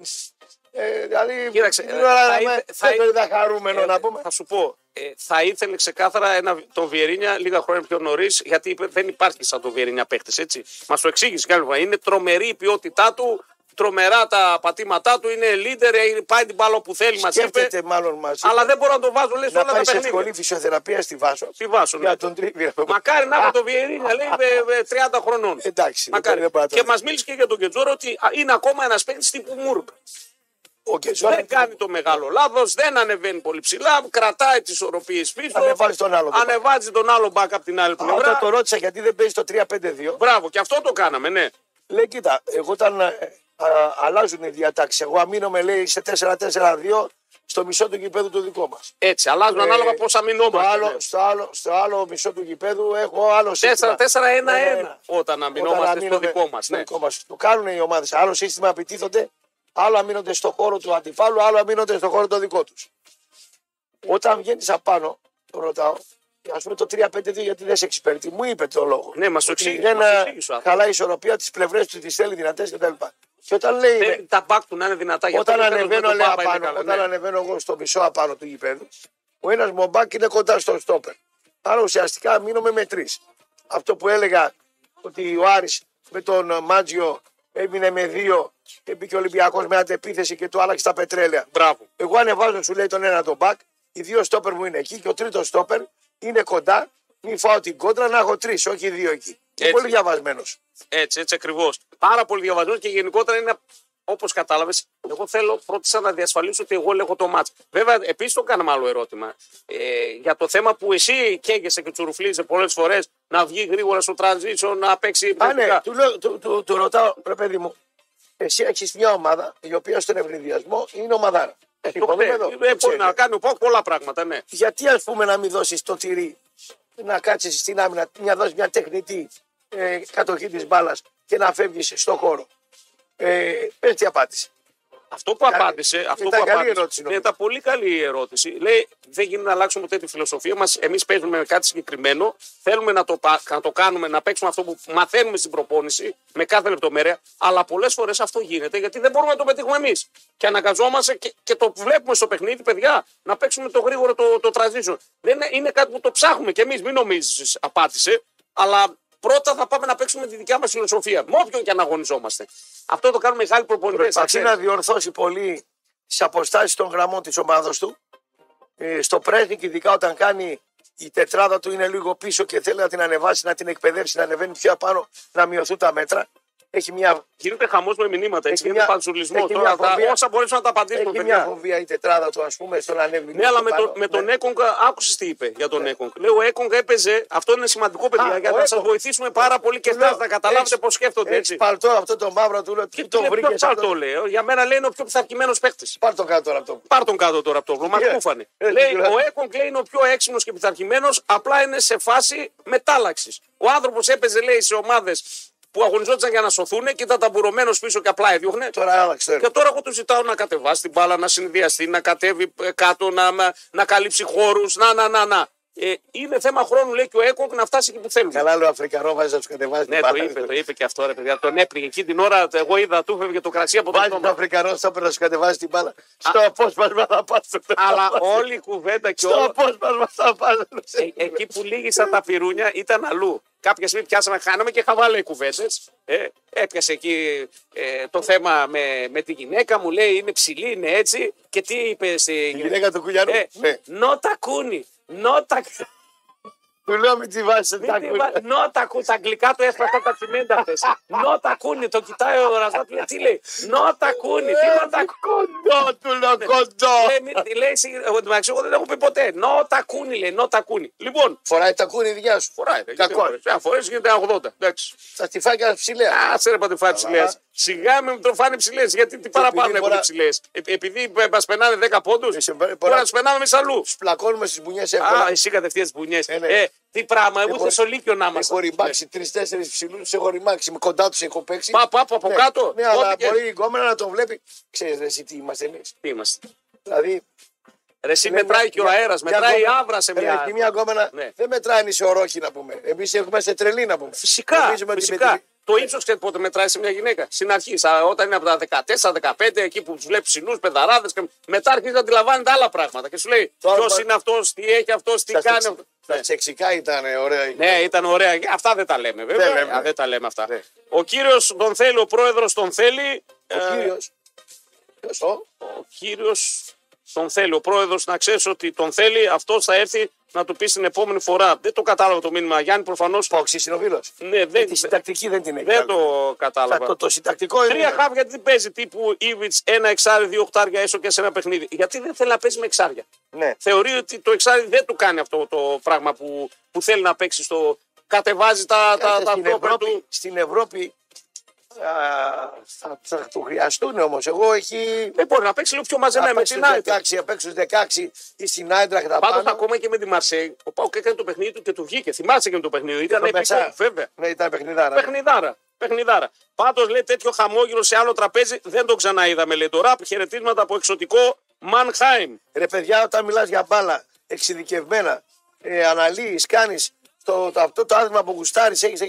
Ε, δηλαδή Κοίταξε, την ε, ώρα θα να ήθε- με- θα δεν το ή- είδα χαρούμενο Ε, να πούμε. Θα σου πω, ε, θα ήθελε ξεκάθαρα ένα, τον Βιερίνια λίγα χρόνια πιο νωρίς, γιατί είπε, δεν υπάρχει σαν τον Βιερίνια παίχτη, έτσι. Μα το εξήγησε κι άλλη φορά. Είναι τρομερή η ποιότητά του, τρομερά τα πατήματά του, είναι leader, ε, πάει την μπάλα όπου θέλει, μας είπε. Σκέφτεται μάλλον μαζί. Αλλά δεν μπορώ να το βάζω, λες να όλα τα πάει σε παιχνίδια. σχολή φυσιοθεραπείας στη Βάσο. Τι βάσο, ναι. Για τον τρίβει. ρε παιδί. Μακάρι να έχω τον Βιερίνια, λέει με, με 30 χρονών. Εντάξει, Μακάρι. δεν μπορεί να το Και δει. μας μίλησε και για τον Κετζόρο ότι α, είναι ακόμα ένας παίκτης τύπου Μούρκ. Ο Κεζόρα Δεν κάνει το μεγάλο λάθος, δεν ανεβαίνει πολύ ψηλά, κρατάει τις ισορροπίε πίσω. Ανεβάζει τον άλλο. Ανεβάζει τον άλλο μπακ από την άλλη Α, Όταν πλευρά. το ρώτησα γιατί δεν παίζει το 3-5-2, Μπράβο, και αυτό το κάναμε, ναι. λέει: Κοίτα, εγώ όταν ε, α, αλλάζουν οι διατάξεις, εγώ αμήνομαι λέει σε 4-4-2 στο μισό του γηπέδου το δικό μας. Έτσι, αλλάζουν ανάλογα πώ Στο αμυνόμαστε. άλλο, ναι. στο, άλλο, στο άλλο μισό του γηπέδου έχω άλλο σύστημα. 4-4-1-1 Ένα-ένα. όταν αμυνόμαστε στο αμήνομαι δικό μας. στο Ναι. δικό μας. Το κάνουν οι ομάδες. Άλλο σύστημα επιτίθονται, άλλο αμήνονται στο χώρο του αντιπάλου, άλλο αμήνονται στο χώρο το δικό τους. Όταν βγαίνεις απάνω, το ρωτάω, ας πούμε το 3-5-2 γιατί δεν σε εξυπηρετεί. Μου είπε το λόγο. Ναι, μας το Ότι εξήγησε, Δεν μας το ε, εξήγησε ο άνθρωπος. χαλάει η ισορροπία της πλευρές του, τις θέλει δυνατές κτλ. Και όταν λέει. ναι, Θέλει τα μπακ του να είναι δυνατά. γι' αυτό όταν και ο τέλος με ανεβαίνω, τον λέει, Πάπα είναι απάνω, καλά, όταν ναι. ανεβαίνω εγώ στο μισό απάνω του γηπέδου, ο ένας μομπάκ είναι κοντά στο στόπερ. Άρα ουσιαστικά μείνουμε με τρεις. Αυτό που έλεγα ότι ο Άρης με τον Μάτζιο έμεινε με δύο και μπήκε ο Ολυμπιακός με αντεπίθεση και του άλλαξε τα πετρέλαια. Μπράβο. Εγώ ανεβάζω, σου λέει τον ένα τον μπακ, οι δύο στόπερ μου είναι εκεί και ο τρίτος στόπερ είναι κοντά. Μην φάω την κόντρα να έχω τρεις, όχι δύο εκεί. Είναι Έτσι. πολύ διαβασμένος. Έτσι, έτσι ακριβώς. Πάρα πολύ διαβασμένος και γενικότερα είναι όπως κατάλαβες. Εγώ θέλω πρώτα να διασφαλίσω ότι εγώ λέγω το μάτς. Βέβαια, επίσης το κάναμε άλλο ερώτημα. Ε, για το θέμα που εσύ καίγεσαι και τσουρουφλίζεσαι πολλές φορές να βγει γρήγορα στο transition, να παίξει. Α, ναι, επιθετικά. του, λέω, του, του, του ρωτάω, ρε παιδί μου, εσύ έχεις μια ομάδα η οποία στον ευνηδιασμό είναι ομαδάρα. Ε, το Συμφωνούμε ξέρει. εδώ. Ε, μπορεί Ξέρει. να κάνει ο Πόκ πολλά πράγματα, ναι. Γιατί ας πούμε να μην δώσεις το τυρί, να κάτσεις στην άμυνα, να δώσεις μια τεχνητή ε, κατοχή της μπάλας και να φεύγεις στον χώρο. Ε, πες τι απάντησε. Αυτό που Καλή- απάντησε. Αυτό ήταν που καλή απάντησε. ερώτηση, Ναι, νομίζω. ήταν πολύ καλή ερώτηση. Λέει, δεν γίνεται να αλλάξουμε ποτέ τη φιλοσοφία μας. Εμείς παίζουμε με κάτι συγκεκριμένο. Θέλουμε να το, πα- να το κάνουμε, να παίξουμε αυτό που μαθαίνουμε στην προπόνηση με κάθε λεπτομέρεια. Αλλά πολλές φορές αυτό γίνεται γιατί δεν μπορούμε να το πετύχουμε εμείς. Και αναγκαζόμαστε και, και το βλέπουμε στο παιχνίδι, παιδιά, να παίξουμε το γρήγορο το, το transition. Δεν είναι, είναι κάτι που το ψάχνουμε κι εμείς. Μην νομίζεις, απάντησε. Αλλά πρώτα θα πάμε να παίξουμε τη δικιά μας φιλοσοφία. Με όποιον και αν αγωνιζόμαστε. Αυτό το κάνουμε μεγάλοι προπονητές. Προσπαθεί να διορθώσει πολύ τις αποστάσεις των γραμμών της ομάδα του. Ε, στο πρέσβη, ειδικά όταν κάνει η τετράδα του είναι λίγο πίσω και θέλει να την ανεβάσει, να την εκπαιδεύσει, να ανεβαίνει πιο απάνω, να μειωθούν τα μέτρα. Έχει μια, Γίνεται χαμός με μηνύματα. Έτσι Έχει γίνεται μια- παντζουλισμό. έχει Τώρα μια θα- φοβία. όσα μπορέσουμε να τα απαντήσουμε, έχει παιδιά. μια φοβία η τετράδα του, ας πούμε, στο να ανέβει. Ναι, λίγο αλλά πιο με, πάνω. το, με τον Ναι. Έκονγκ, άκουσες τι είπε για τον Έκονγκ. Λέω, ο Έκονγκ έπαιζε, αυτό είναι σημαντικό, παιδιά, Α, για ο να σας Έκονγκ. βοηθήσουμε πάρα πολύ και Του λέω, εσάς να καταλάβετε έχεις- πώς σκέφτονται έχεις έτσι. παλτό αυτό το μαύρο του, λέω, Και τι το το λέει, βρήκες ποιο το λέω. Για μένα λέει είναι ο πιο πειθαρχημένος παίκτης. Πάρ το κάτω τώρα αυτό. Πάρ τον κάτω τώρα από το βλέμμα, Ε, κούφανε. ε, Λέει, τι λέω. ο Έκονγκ λέει είναι ο πιο έξυπνος και πειθαρχημένος, απλά είναι σε φάση μετάλλαξης. Ο άνθρωπος έπαιζε, λέει, σε ομάδες που αγωνιζόταν για να σωθούν και ήταν ταμπουρωμένος πίσω και απλά έδιωχνε. Τώρα άλλαξε. το Και τώρα εγώ του ζητάω να κατεβάσει την μπάλα, να συνδυαστεί, να κατέβει ε, κάτω, να, να, να καλύψει χώρους. Να, να, να, να. Ε, είναι θέμα χρόνου, λέει και ο Έκοκ, να φτάσει εκεί που θέλουμε. Καλά, λέω Αφρικανό, βάζεις να τους κατεβάζει Ναι, την το μπάλα. είπε, το είπε και αυτό ρε παιδιά. Τον έπληγε εκεί την ώρα. το- Εγώ είδα, του φεύγε το κρασί από το Βάζει τον στόμα. Αφρικανό, θα πρέπει να σου κατεβάζει την μπάλα. Στο απόσπασμα θα πας. Αλλά όλη η κουβέντα και Στο όλο. απόσπασμα θα πας. Ε, εκεί που λύγησαν τα πυρούνια ήταν αλλού. Κάποια στιγμή πιάσαμε, χάναμε και χαβάλε οι κουβέντες. Ε, έπιασε εκεί ε, το θέμα με, με τη γυναίκα μου, λέει είναι ψηλή, είναι έτσι. Και τι είπε στη Η γυναίκα του Κουλιανού. Ε, Ναι. νότα κούνι. Νότα Του λέω μην τη βάζεις Μην τη βα- Νότα κούνι. Τα αγγλικά του έσπασαν τα τσιμέντα χθες. Νότα κούνι. Το κοιτάει ο Ραζά του λέει τι λέει; Νότα κούνι. Τι νότα κούνι. Κοντό, του λέω κοντό. Λέει, μην- λέει, εσύ, εγώ εντάξει, εγώ δεν έχω πει ποτέ. Νότα κούνι λέει. Νότα κούνι. Λοιπόν, Φοράει τα κούνη δικιά σου. φοράει. δεν Κακό. γίνεται. Αν φορέσει γίνεται 80. Εντάξει. Θα τη φάει κανένα ψηλέα. Άσε ρε πατεφά ψηλέ. Σιγά με το φάνε ψηλές. Γιατί τι παραπάνω επειδή έχουν μπορεί- ψηλές. επειδή μας περνάνε 10 πόντους, σε- μπορεί μπορεί- να τους περνάμε εμείς αλλού. Του πλακώνουμε στις μπουνιές Α, εύκολα. εσύ κατευθείαν τι μπουνιές. Ε, ναι. Ε, τι πράγμα, εγώ Έχω- ούτε στο Λύκειο να Έχω είμαστε. ρημάξει τρει-τέσσερι ψηλούς, τους έχω ρημάξει. Με κοντά τους έχω παίξει. Πά, πά, από Ναι, κάτω. Ναι, αλλά Ό,τι και- μπορεί η γκόμενα να τον βλέπει. Ξέρεις εσύ τι είμαστε εμείς. Τι είμαστε. Δηλαδή. Ρε, εσύ Ναι, μετράει μια- και ο μια- αέρας, μια μετράει η γκόμενα- άβρα σε Ρε, μια. και μια γκόμενα Ναι. δεν μετράει αν είσαι ορόχη να πούμε. Εμείς έχουμε σε τρελή να πούμε. Φυσικά, Νομίζουμε ότι φυσικά. με τη- Το ύψος ξέρει πότε μετράει σε μια γυναίκα; Στην αρχή, σα- όταν είναι από τα 14-15, εκεί που του βλέπει ψηλού, πεδαράδες, και μετά αρχίζει να αντιλαμβάνεται άλλα πράγματα. Και σου λέει Τώρα ποιος πα- είναι αυτός, τι έχει αυτός, τι Στα κάνει τσεξ- αυτός. Στα τσεξικά ήταν ωραία. Ναι, ήταν ωραία. Αυτά δεν τα λέμε, βέβαια. Δεν λέμε. Α, δεν τα λέμε αυτά. Ναι. Ο κύριος τον θέλει, ο πρόεδρος τον θέλει. Ο ε, κύριος. Ποιο το. ο κύριος τον θέλει. Ο πρόεδρος να ξέρεις ότι τον θέλει, αυτός θα έρθει να του πεις την επόμενη φορά. Δεν το κατάλαβα το μήνυμα. Γιάννη, προφανώ. Πόξη είναι ο φίλο. Ναι, δεν, Τη συντακτική δεν την έχει. δεν κάνει. το Θα- κατάλαβα. Το, το συντακτικό είναι. Τρία χάβια τι παίζει τύπου Ήβιτ, ένα εξάρι, δύο οχτάρια έσω και σε ένα παιχνίδι. Γιατί δεν θέλει να παίζει με εξάρια. Ναι. Θεωρεί ότι το εξάρι δεν του κάνει αυτό το πράγμα που, που θέλει να παίξει στο. Κατεβάζει τα, τα, Κάτσε, τα στην, στόπερ Ευρώπη, του. στην Ευρώπη α, θα, θα του χρειαστούν όμως. Εγώ έχει. Δεν μπορεί να παίξει λίγο πιο μαζεμένα με την Άιντραχτ. 16, απ' έξω 16 ή στην Άιντραχτ θα Πάντως πάνω. ακόμα και με τη Μαρσέη, ο Πάουκ έκανε το παιχνίδι του και του βγήκε. Θυμάσαι και με το παιχνίδι. Ήταν το επικό, Μεσά. βέβαια. Ναι, ήταν παιχνιδάρα. Παιχνιδάρα. Παιχνιδάρα. Πάντως λέει τέτοιο χαμόγελο σε άλλο τραπέζι δεν το ξαναείδαμε. Λέει τώρα χαιρετίσματα από εξωτικό Μανχάιμ. Ρε παιδιά, όταν μιλάς για μπάλα εξειδικευμένα, ε, αναλύεις, κάνεις το, το, αυτό το άθλημα που γουστάρεις, έχεις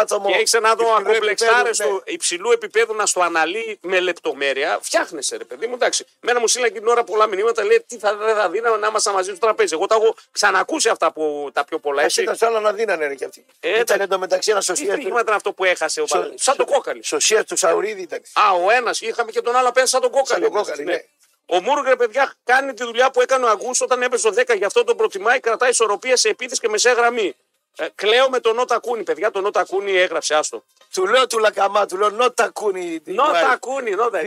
άτομο. Και έχεις ένα άτομο υψηλού ακομπλεξάρε επίπεδου, ναι. του υψηλού επίπεδου να στο αναλύει με λεπτομέρεια. Φτιάχνεσαι, ρε παιδί μου. Εντάξει. Μένα μου στείλαν και την ώρα πολλά μηνύματα. Λέει τι θα, δεν θα δίναμε να είμαστε μαζί στο τραπέζι. Εγώ τα έχω ξανακούσει αυτά που τα πιο πολλά. Εσύ Έτσι. ήταν σαν να δίνανε ρε κι αυτοί. Ε, ήταν τα- εντωμεταξύ ένα Τι σωσία του. στοιχήματα είναι αυτό που έχασε ο Πα- Σαν το κόκαλι. Σωσία του Σαουρίδη ήταν. Α, ο ένας. Είχαμε και τον άλλο απέναντι σαν τον κόκαλι. Σαν τον κόκαλι, ναι. Ο Μούργρε, παιδιά, κάνει τη δουλειά που έκανε ο Αγκούστο όταν έπεσε στο 10, γι' αυτό τον προτιμάει, κρατάει ισορροπία σε επίθεση και μεσαία γραμμή. Ε, κλαίω με τον Νότα Κούνη, παιδιά. Τον Νότα Κούνη έγραψε, άστο. Του λέω του Λακαμά, του λέω νότα κούνι. Νότα Κούνη, Νότα.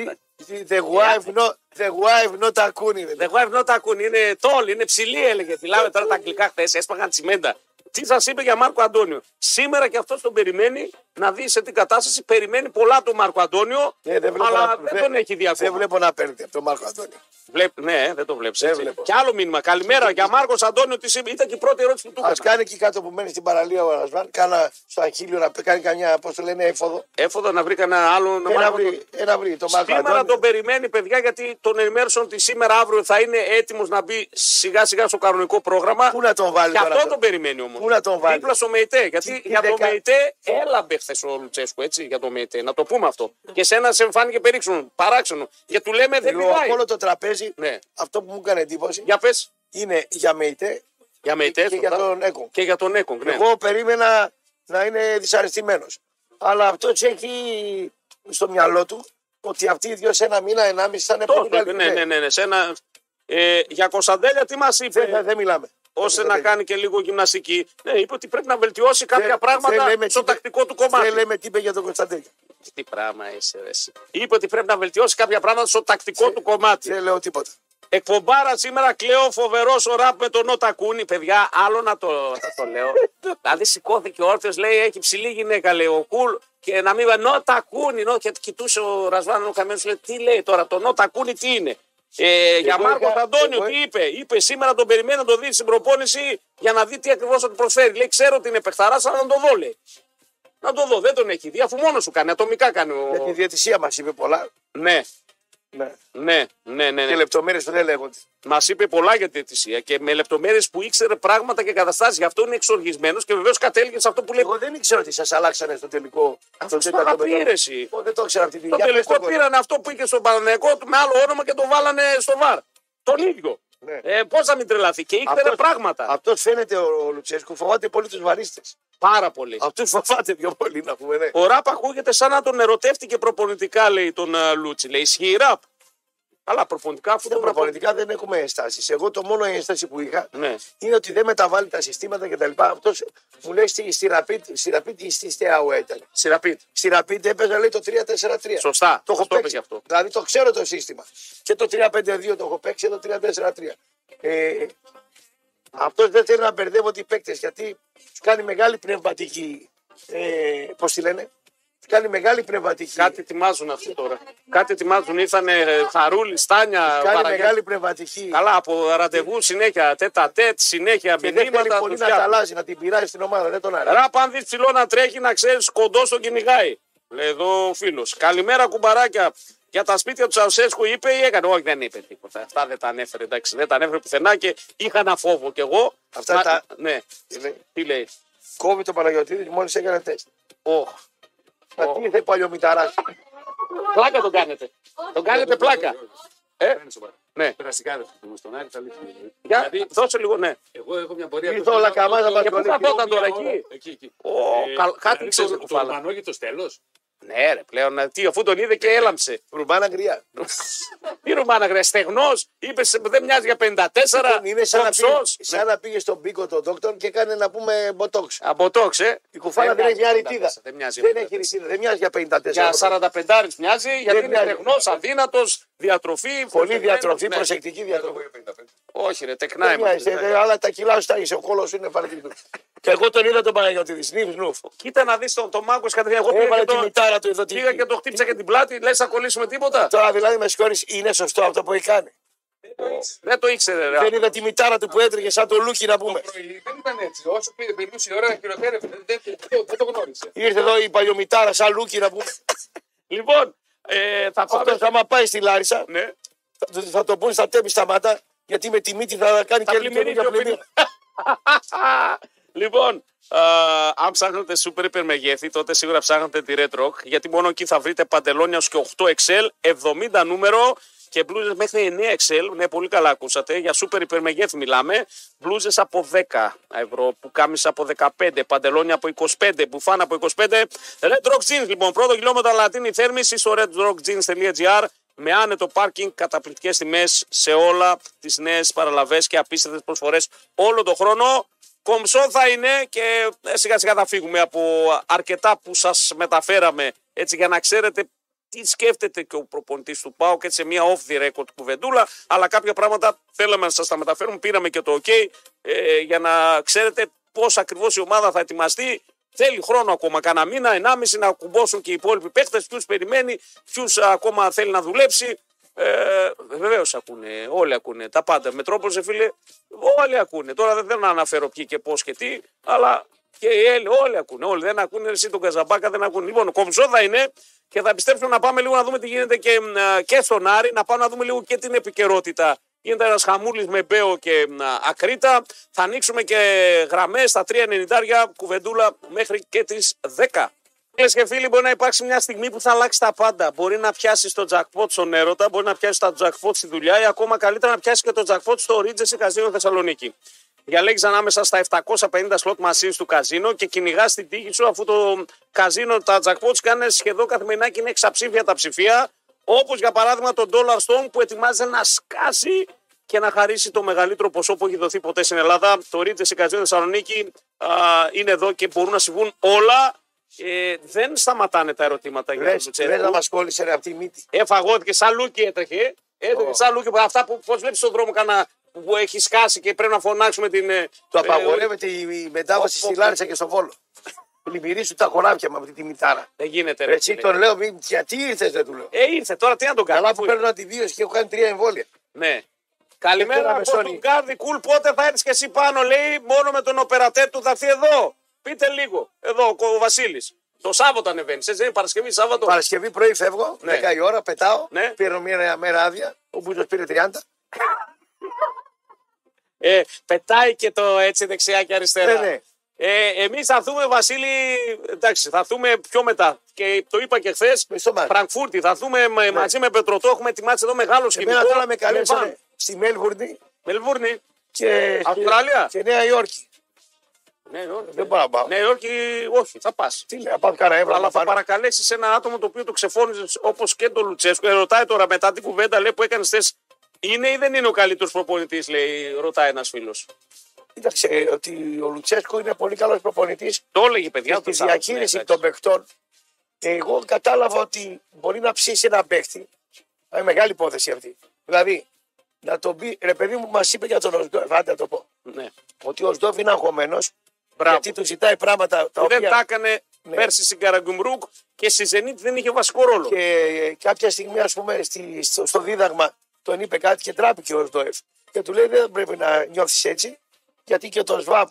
The wife, no, the wife, νότα κούνι. Δεν wife Νότα Κούνη, είναι τόλ, είναι ψηλή, έλεγε. Μιλάμε τώρα τα αγγλικά χθες, έσπαγαν τσιμέντα. Τι σας είπε για Μάρκο Αντώνιο; Σήμερα και αυτός τον περιμένει να δει σε τι κατάσταση. Περιμένει πολλά τον Μάρκο Αντώνιο, Ε, δεν βλέπω αλλά να- δεν δεν- τον έχει δει Δεν ακόμα. βλέπω να παίρνει από τον Μάρκο Αντώνιο. Βλέπ, ναι, δεν το βλέπεις. Δεν βλέπω. Και άλλο μήνυμα. Καλημέρα για Μάρκος Αντώνιο. Τι είπε- Ήταν και η πρώτη ερώτηση που του Α έκανα. κάνει εκεί κάτω που μένει στην παραλία ο Ρασβάν, κάνα στο Αχίλιο να κάνει καμιά, πώς το λένε, έφοδο. Έφοδα να βρει κανένα άλλο Ένα Μάρκο βρει, ένα βρει το Μάρκος Σήμερα Αντώνιο. τον περιμένει, παιδιά, γιατί τον ενημέρωσαν ότι σήμερα αύριο θα είναι έτοιμος να μπει σιγά σιγά στο κανονικό πρόγραμμα. Πού να τον βάλει Και τώρα αυτό αυτό. τον περιμένει όμως. Πού να τον βάλει; Δίπλα στο ΜΕΙΤΕ. Γιατί Τι- για τι το δεκα- ΜΕΙΤΕ έλαμπε χθες ο Λουτσέσκου, έτσι, για το ΜΕΙΤΕ. Να το πούμε αυτό. Και σε ένα σε φάνηκε περίξενο, παράξενο. Και του λέμε δεν Εγώ, πηδάει. όλο το τραπέζι, Ναι. αυτό που μου έκανε εντύπωση, Για πες. είναι για ΜΕΙΤΕ Για ΜΕΙΤΕ. και για σωστά. τον ΕΚΟ. Και για τον Έκογκ. Ναι. Εγώ περίμενα να είναι δυσαρεστημένος. Αλλά αυτό έχει στο μυαλό του ότι αυτοί οι δύο σε ένα μήνα, ενάμιση θα είναι Τόσο, πολύ καλοί. ναι, ναι, ναι, ναι. Σε ένα, ε, για Κωνσταντέλια τι μας είπε; Δεν, δεν μιλάμε. ώστε Δεν- να δεν- κάνει και λίγο γυμναστική. Ναι, είπε ότι πρέπει να βελτιώσει κάποια δεν- πράγματα δεν λέμε στο τι είπε- τακτικό του κομμάτι. Δεν λέμε τι είπε για τον Κωνσταντέλια. Τι πράγμα είσαι, ρε, εσύ. Είπε ότι πρέπει να βελτιώσει κάποια πράγματα στο τακτικό του κομμάτι. Δεν λέω τίποτα. Εκπομπάρα σήμερα κλαίω φοβερός ο ραπ με τον Νότα Κούνη. Παιδιά, άλλο να το, να το λέω. [laughs] δηλαδή σηκώθηκε ο όρθιος, λέει έχει ψηλή γυναίκα, λέει ο Κουλ. Και να μην πει Νότα Κούνη. Νο, και κοιτούσε ο Ρασβάν ο Καμένος, λέει τι λέει τώρα, το Νότα Κούνη τι είναι; Ε, για Μάρκο είχα- Αντώνιο, εγώ- τι είπε; Είπε σήμερα τον περιμένει να το δει στην προπόνηση για να δει τι ακριβώς θα του προσφέρει. Λέει, ξέρω ότι είναι παιχταράς, αλλά να το δω, λέει. Να το δω, δεν τον έχει δει, αφού μόνος σου κάνει, ατομικά κάνει. Ο... Για τη διαιτησία μας είπε πολλά. Ναι, Ναι. ναι, ναι, ναι. Και ναι. λεπτομέρειες που δεν λέγονται. Μας είπε πολλά για τη διαιτησία και με λεπτομέρειες που ήξερε πράγματα και καταστάσεις. Γι' αυτό είναι εξοργισμένος και βεβαίως κατέληγε σε αυτό που λέει. Εγώ δεν ήξερα ότι σας αλλάξανε στο τελικό. Αυτό στο το είχα τέταρτο πει, μετρό. ρε, εσύ. Εγώ δεν το ήξερα αυτή τη Το Για πες τελικό το, Κώστα. πήραν αυτό που είχε στον Παναναϊκό με άλλο όνομα και το βάλανε στο βαρ. Τον ίδιο. Ναι. Ε, Πώς θα μην τρελαθεί. Και ήξερε Αυτός- πράγματα. Αυτός φαίνεται ο, ο Λουτσέσκου. Φοβάται πολύ τους βαρίστε. Πάρα πολύ. Αυτούς φοβάται πιο πολύ να πούμε. Ναι. Ο Ραπ ακούγεται σαν να τον ερωτεύτηκε προπονητικά, λέει τον α, Λούτσι. Λέει ισχύει Ραπ; Αλλά προπονητικά αφού Κοίτα, τον προπονητικά δεν έχουμε ενστάσεις. Εγώ το μόνο ένσταση που είχα Ναι. είναι ότι δεν μεταβάλλει τα συστήματα κτλ. Αυτός μου λέει στη, στη Rapid, στη Rapid ή στη ΣΤΕΑΟΕ ήταν. Σιραπίτ. Στη Rapid έπαιζα λέει το 3-4-3. Σωστά. Το έχω Αυτό είπε παίξει. γι' αυτό. Δηλαδή το ξέρω το σύστημα. Και το 3-5-2 το έχω παίξει και το 3-4-3. Ε, αυτός δεν θέλει να μπερδεύονται οι παίκτες γιατί τους κάνει μεγάλη πνευματική. Ε, Πώς τη λένε, του κάνει μεγάλη πνευματική. Κάτι ετοιμάζουν αυτοί τώρα. Κάτι ετοιμάζουν. Ήρθανε χαρούλι, στάνια, κάνει βαραγιά. μεγάλη πνευματική. Καλά, από ραντεβού συνέχεια, τέτα τέτ, συνέχεια και δεν θέλει μηνύματα. πολύ τους να τα φτιάχνουν. αλλάζει, να την πειράζει στην ομάδα. Δεν τον αρέσει. Ραπ, αν δεις ψηλό να τρέχει, να ξέρεις κοντό τον κυνηγάει. Λέει εδώ ο φίλος. Καλημέρα, κουμπαράκια. Για τα σπίτια του Τσαουσέσκου είπε ή έκανε. Όχι, δεν είπε τίποτα. Αυτά δεν τα ανέφερε. Εντάξει, δεν τα ανέφερε πουθενά και είχα ένα φόβο κι εγώ. Αυτά Μα- τα- Ναι, Τι λέει, τι λέει; Κόβει το Παναγιοτήδη μόλις έκανε τεστ. Οχ. Να τι ήρθε παλιομηταράς. Πλάκα τον κάνετε. Τον κάνετε πλάκα. Ε, ναι. Περαστικά δεν πούμε στον Άρη, θα λύσουμε. Για, Δηλαδή, δώσε λίγο, ναι. εγώ έχω μια πορεία. Ήρθε όλα καμά να μας Και πού κολλήσει. καθόταν τώρα Μια ώρα- εκεί; Εκεί, εκεί. Ω, καλ- κάτι δηλαδή ξέρεις, το- Το κουφάλα. Ρουμανόγητο τέλο. Ναι, ρε, πλέον. Τι, αφού τον είδε και έλαμψε. Ρουμπάνα γκριά. Τι Ρουμάνα, γρε, στεγνός. Είπες δεν μοιάζει για 54. Λοιπόν, Είναι σαν να, πήγε, κομψός. σαν να πήγε στον πίκο τον δόκτωρ και έκανε να πούμε μποτόξ. Από τόξε. Η κουφάλα δεν έχει μια ρητίδα. Δεν μοιάζει. Δεν έχει ρητίδα. Δεν μοιάζει για 54. Για 45 μοιάζει, γιατί είναι μοιάζει. στεγνό, αδύνατος, διατροφή. Πολύ προσεγμένος. διατροφή, Ναι. προσεκτική διατροφή. Όχι, ρε, τεκνά Δεν μοιάζει, είμαστε. ε, Αλλά τα κιλά σου τα είσαι. Ο κόλος σου είναι παρατηρητικό. [laughs] Και εγώ τον είδα τον Παναγιώτη. Σνιφ, σνουφ. Κοίτα να δεις τον το μάγκος κατευθείαν. Εγώ πήγα Έβαλε και, τη το, μητάρα του εδώ. τη- πήγα και το χτύπησα και την πλάτη. Λες, θα κολλήσουμε τίποτα. Τώρα δηλαδή με συγχωρείς, είναι σωστό αυτό που έχει κάνει; Δεν το ήξερε, ρε. Δεν είδα τη μητάρα του που έτρεχε σαν το Λούκι να πούμε. πρωί δεν ήταν έτσι. Όσο πήγε περνούσε η ώρα, χειροτέρευε. Δεν, δεν, δεν, δεν το γνώρισε. Ήρθε εδώ η παλιομητάρα σαν Λούκι να πούμε. Λοιπόν, ε, θα πάμε. Αυτό άμα πάει στη Λάρισα Ναι. θα, θα το πούνε στα τέμπη σταμάτα γιατί με τη μύτη θα κάνει Θα και πλημμυρίσει για ο πλημμύρα. Λοιπόν, α, αν ψάχνετε super υπερμεγέθη, τότε σίγουρα ψάχνετε τη Red Rock, γιατί μόνο εκεί θα βρείτε παντελόνια ως και 8 XL, 70 νούμερο και μπλούζες μέχρι 9 XL. Ναι, πολύ καλά ακούσατε. Για super υπερμεγέθη μιλάμε. Μπλούζες από 10 ευρώ, που κάμισα από 15, παντελόνια από 25, μπουφάν από 25. Red Rock Jeans, λοιπόν, πρώτο χιλιόμετρο λατίνη θέρμηση στο redrockjeans.gr με άνετο πάρκινγκ, καταπληκτικές τιμές σε όλα τις νέες παραλαβές και απίστευτες προσφορές όλο τον χρόνο. Κομψό θα είναι και ε, σιγά σιγά θα φύγουμε από αρκετά που σας μεταφέραμε έτσι για να ξέρετε τι σκέφτεται και ο προπονητής του ΠΑΟ και σε μια off the record κουβεντούλα. Αλλά κάποια πράγματα θέλαμε να σας τα μεταφέρουμε. Πήραμε και το OK ε, για να ξέρετε πώς ακριβώς η ομάδα θα ετοιμαστεί. Θέλει χρόνο ακόμα, κανένα μήνα, ενάμιση να κουμπώσουν και οι υπόλοιποι παίχτε. Ποιους περιμένει, ποιους ακόμα θέλει να δουλέψει. Ε, Βεβαίως ακούνε, όλοι ακούνε τα πάντα. Μετρόπολης, φίλε, όλοι ακούνε. Τώρα δεν θέλω να αναφέρω ποιοι και πώς και τι, αλλά και οι Έλληνες, όλοι ακούνε. Όλοι δεν ακούνε, εσύ τον Καζαμπάκα δεν ακούνε. Λοιπόν, κομψό θα είναι και θα επιστρέψουμε να πάμε λίγο να δούμε τι γίνεται και, ε, και στον Άρη, να πάμε να δούμε λίγο και την επικαιρότητα. Γίνεται ένας χαμούλης με Μπέο και ε, Ακρίτα. Θα ανοίξουμε και γραμμές στα 3.90 κουβεντούλα μέχρι και τις 10. Φίλε και φίλοι, μπορεί να υπάρξει μια στιγμή που θα αλλάξει τα πάντα. Μπορεί να πιάσει το jackpot στον έρωτα, μπορεί να πιάσει το jackpot στη δουλειά ή ακόμα καλύτερα να πιάσει και το jackpot στο Ρίτζες Καζίνο Θεσσαλονίκη. Διαλέγεις ανάμεσα στα 750 slot machines του καζίνο και κυνηγάς την τύχη σου αφού το καζίνο, τα jackpots κάνουν σχεδόν καθημερινά και είναι εξαψήφια τα ψηφία. Όπως για παράδειγμα το Dollar Stone που ετοιμάζεται να σκάσει και να χαρίσει το μεγαλύτερο ποσό που έχει δοθεί ποτέ στην Ελλάδα. Το Ρίτζες Καζίνο Θεσσαλονίκη α, είναι εδώ και μπορούν να συμβούν όλα. Ε, δεν σταματάνε τα ερωτήματα για τον Λες, Λουτσέσκου. λες να μας κόλλησες ρε αυτή η μύτη. Εφαγώθηκε σαν λούκι έτρεχε. Έτρεχε Ω. σαν λούκι. Αυτά που πώς βλέπεις στον δρόμο κανένα που έχει σκάσει και πρέπει να φωνάξουμε την. ε, Το ε, απαγορεύεται η μετάβαση Ω, στη ω, Λάρισα και στο Βόλο. Πλημμυρίσου τα χωράφια με αυτή τη μητάρα. Δεν γίνεται. Ρε, Ρε, Εσύ φίλε. τον λέω, μην- γιατί ήρθες, δεν του λέω. Ε, ήρθε τώρα, τι να τον κάνει. Καλά που αφού- παίρνω αντιβίωση και έχω κάνει τρία εμβόλια. Ναι. Καλημέρα, πέρα, από τον Μεσόνη. Κάρδι Κουλ. Πότε θα έρθεις και εσύ πάνω, λέει, μόνο με τον οπερατέρ του θα έρθει εδώ. Πείτε λίγο. Εδώ, ο Βασίλης. Το Σάββατο ανεβαίνεις. Έτσι δεν είναι Παρασκευή, Σάββατο. Παρασκευή πρωί φεύγω, Ναι. 10 η ώρα, πετάω, Ναι. παίρνω μια μέρα άδεια. Ο Μπούζο πήρε 30. Ε, πετάει και το έτσι δεξιά και αριστερά. Ναι, ναι. Ε, Εμείς θα έρθουμε, Βασίλη, εντάξει, θα έρθουμε πιο μετά. Και το είπα και χθες. Με στο μάτι. Φραγκφούρτη, θα έρθουμε με- μαζί με Πετροτό. Έχουμε ετοιμάσει εδώ μεγάλο σκηνικό. Εμένα τώρα με βαν. καλέσανε στη Μέλβουρνη Μελβούρνη. και, Αυστραλία. και Νέα Υόρκη. Ναι, όχι. Δεν μπορώ να πάω. Νέα Υόρκη, όχι, θα πας. Τι λέει, να πάω κάνα εύρο Αλλά να θα πάρω. παρακαλέσεις ένα άτομο το οποίο το ξεφώνησες όπως και τον Λουτσέσκο. Ε, ρωτάει τώρα μετά την κουβέντα λέει, που έκανες χθε. Είναι ή δεν είναι ο καλύτερος προπονητής, λέει, ρωτάει ένας φίλος. Κοίταξε ότι ο Λουτσέσκο είναι πολύ καλός προπονητής Το έλεγε παιδιά. στη το Σάββατο, διαχείριση ναι, των παιχτών. Εγώ κατάλαβα ότι μπορεί να ψήσει ένα παίχτη. Είναι μεγάλη υπόθεση αυτή. Δηλαδή, να τον πει, ρε παιδί μου, μας είπε για τον Οσντόεφ, άντε να το πω. Ναι. Ότι ο Οσντόεφ είναι αγχωμένος Μπράβο. γιατί του ζητάει πράγματα τα Που δεν οποία. τα έκανε Ναι. πέρσι στην Καραγκουμρούκ και στη Ζενίτ δεν είχε βασικό ρόλο. Και ε, κάποια στιγμή, ας πούμε, στη, στο, στο δίδαγμα τον είπε κάτι και τράπηκε ο Οσντόεφ. Και του λέει δεν πρέπει να νιώθεις έτσι, γιατί και το ΣΒΑΠ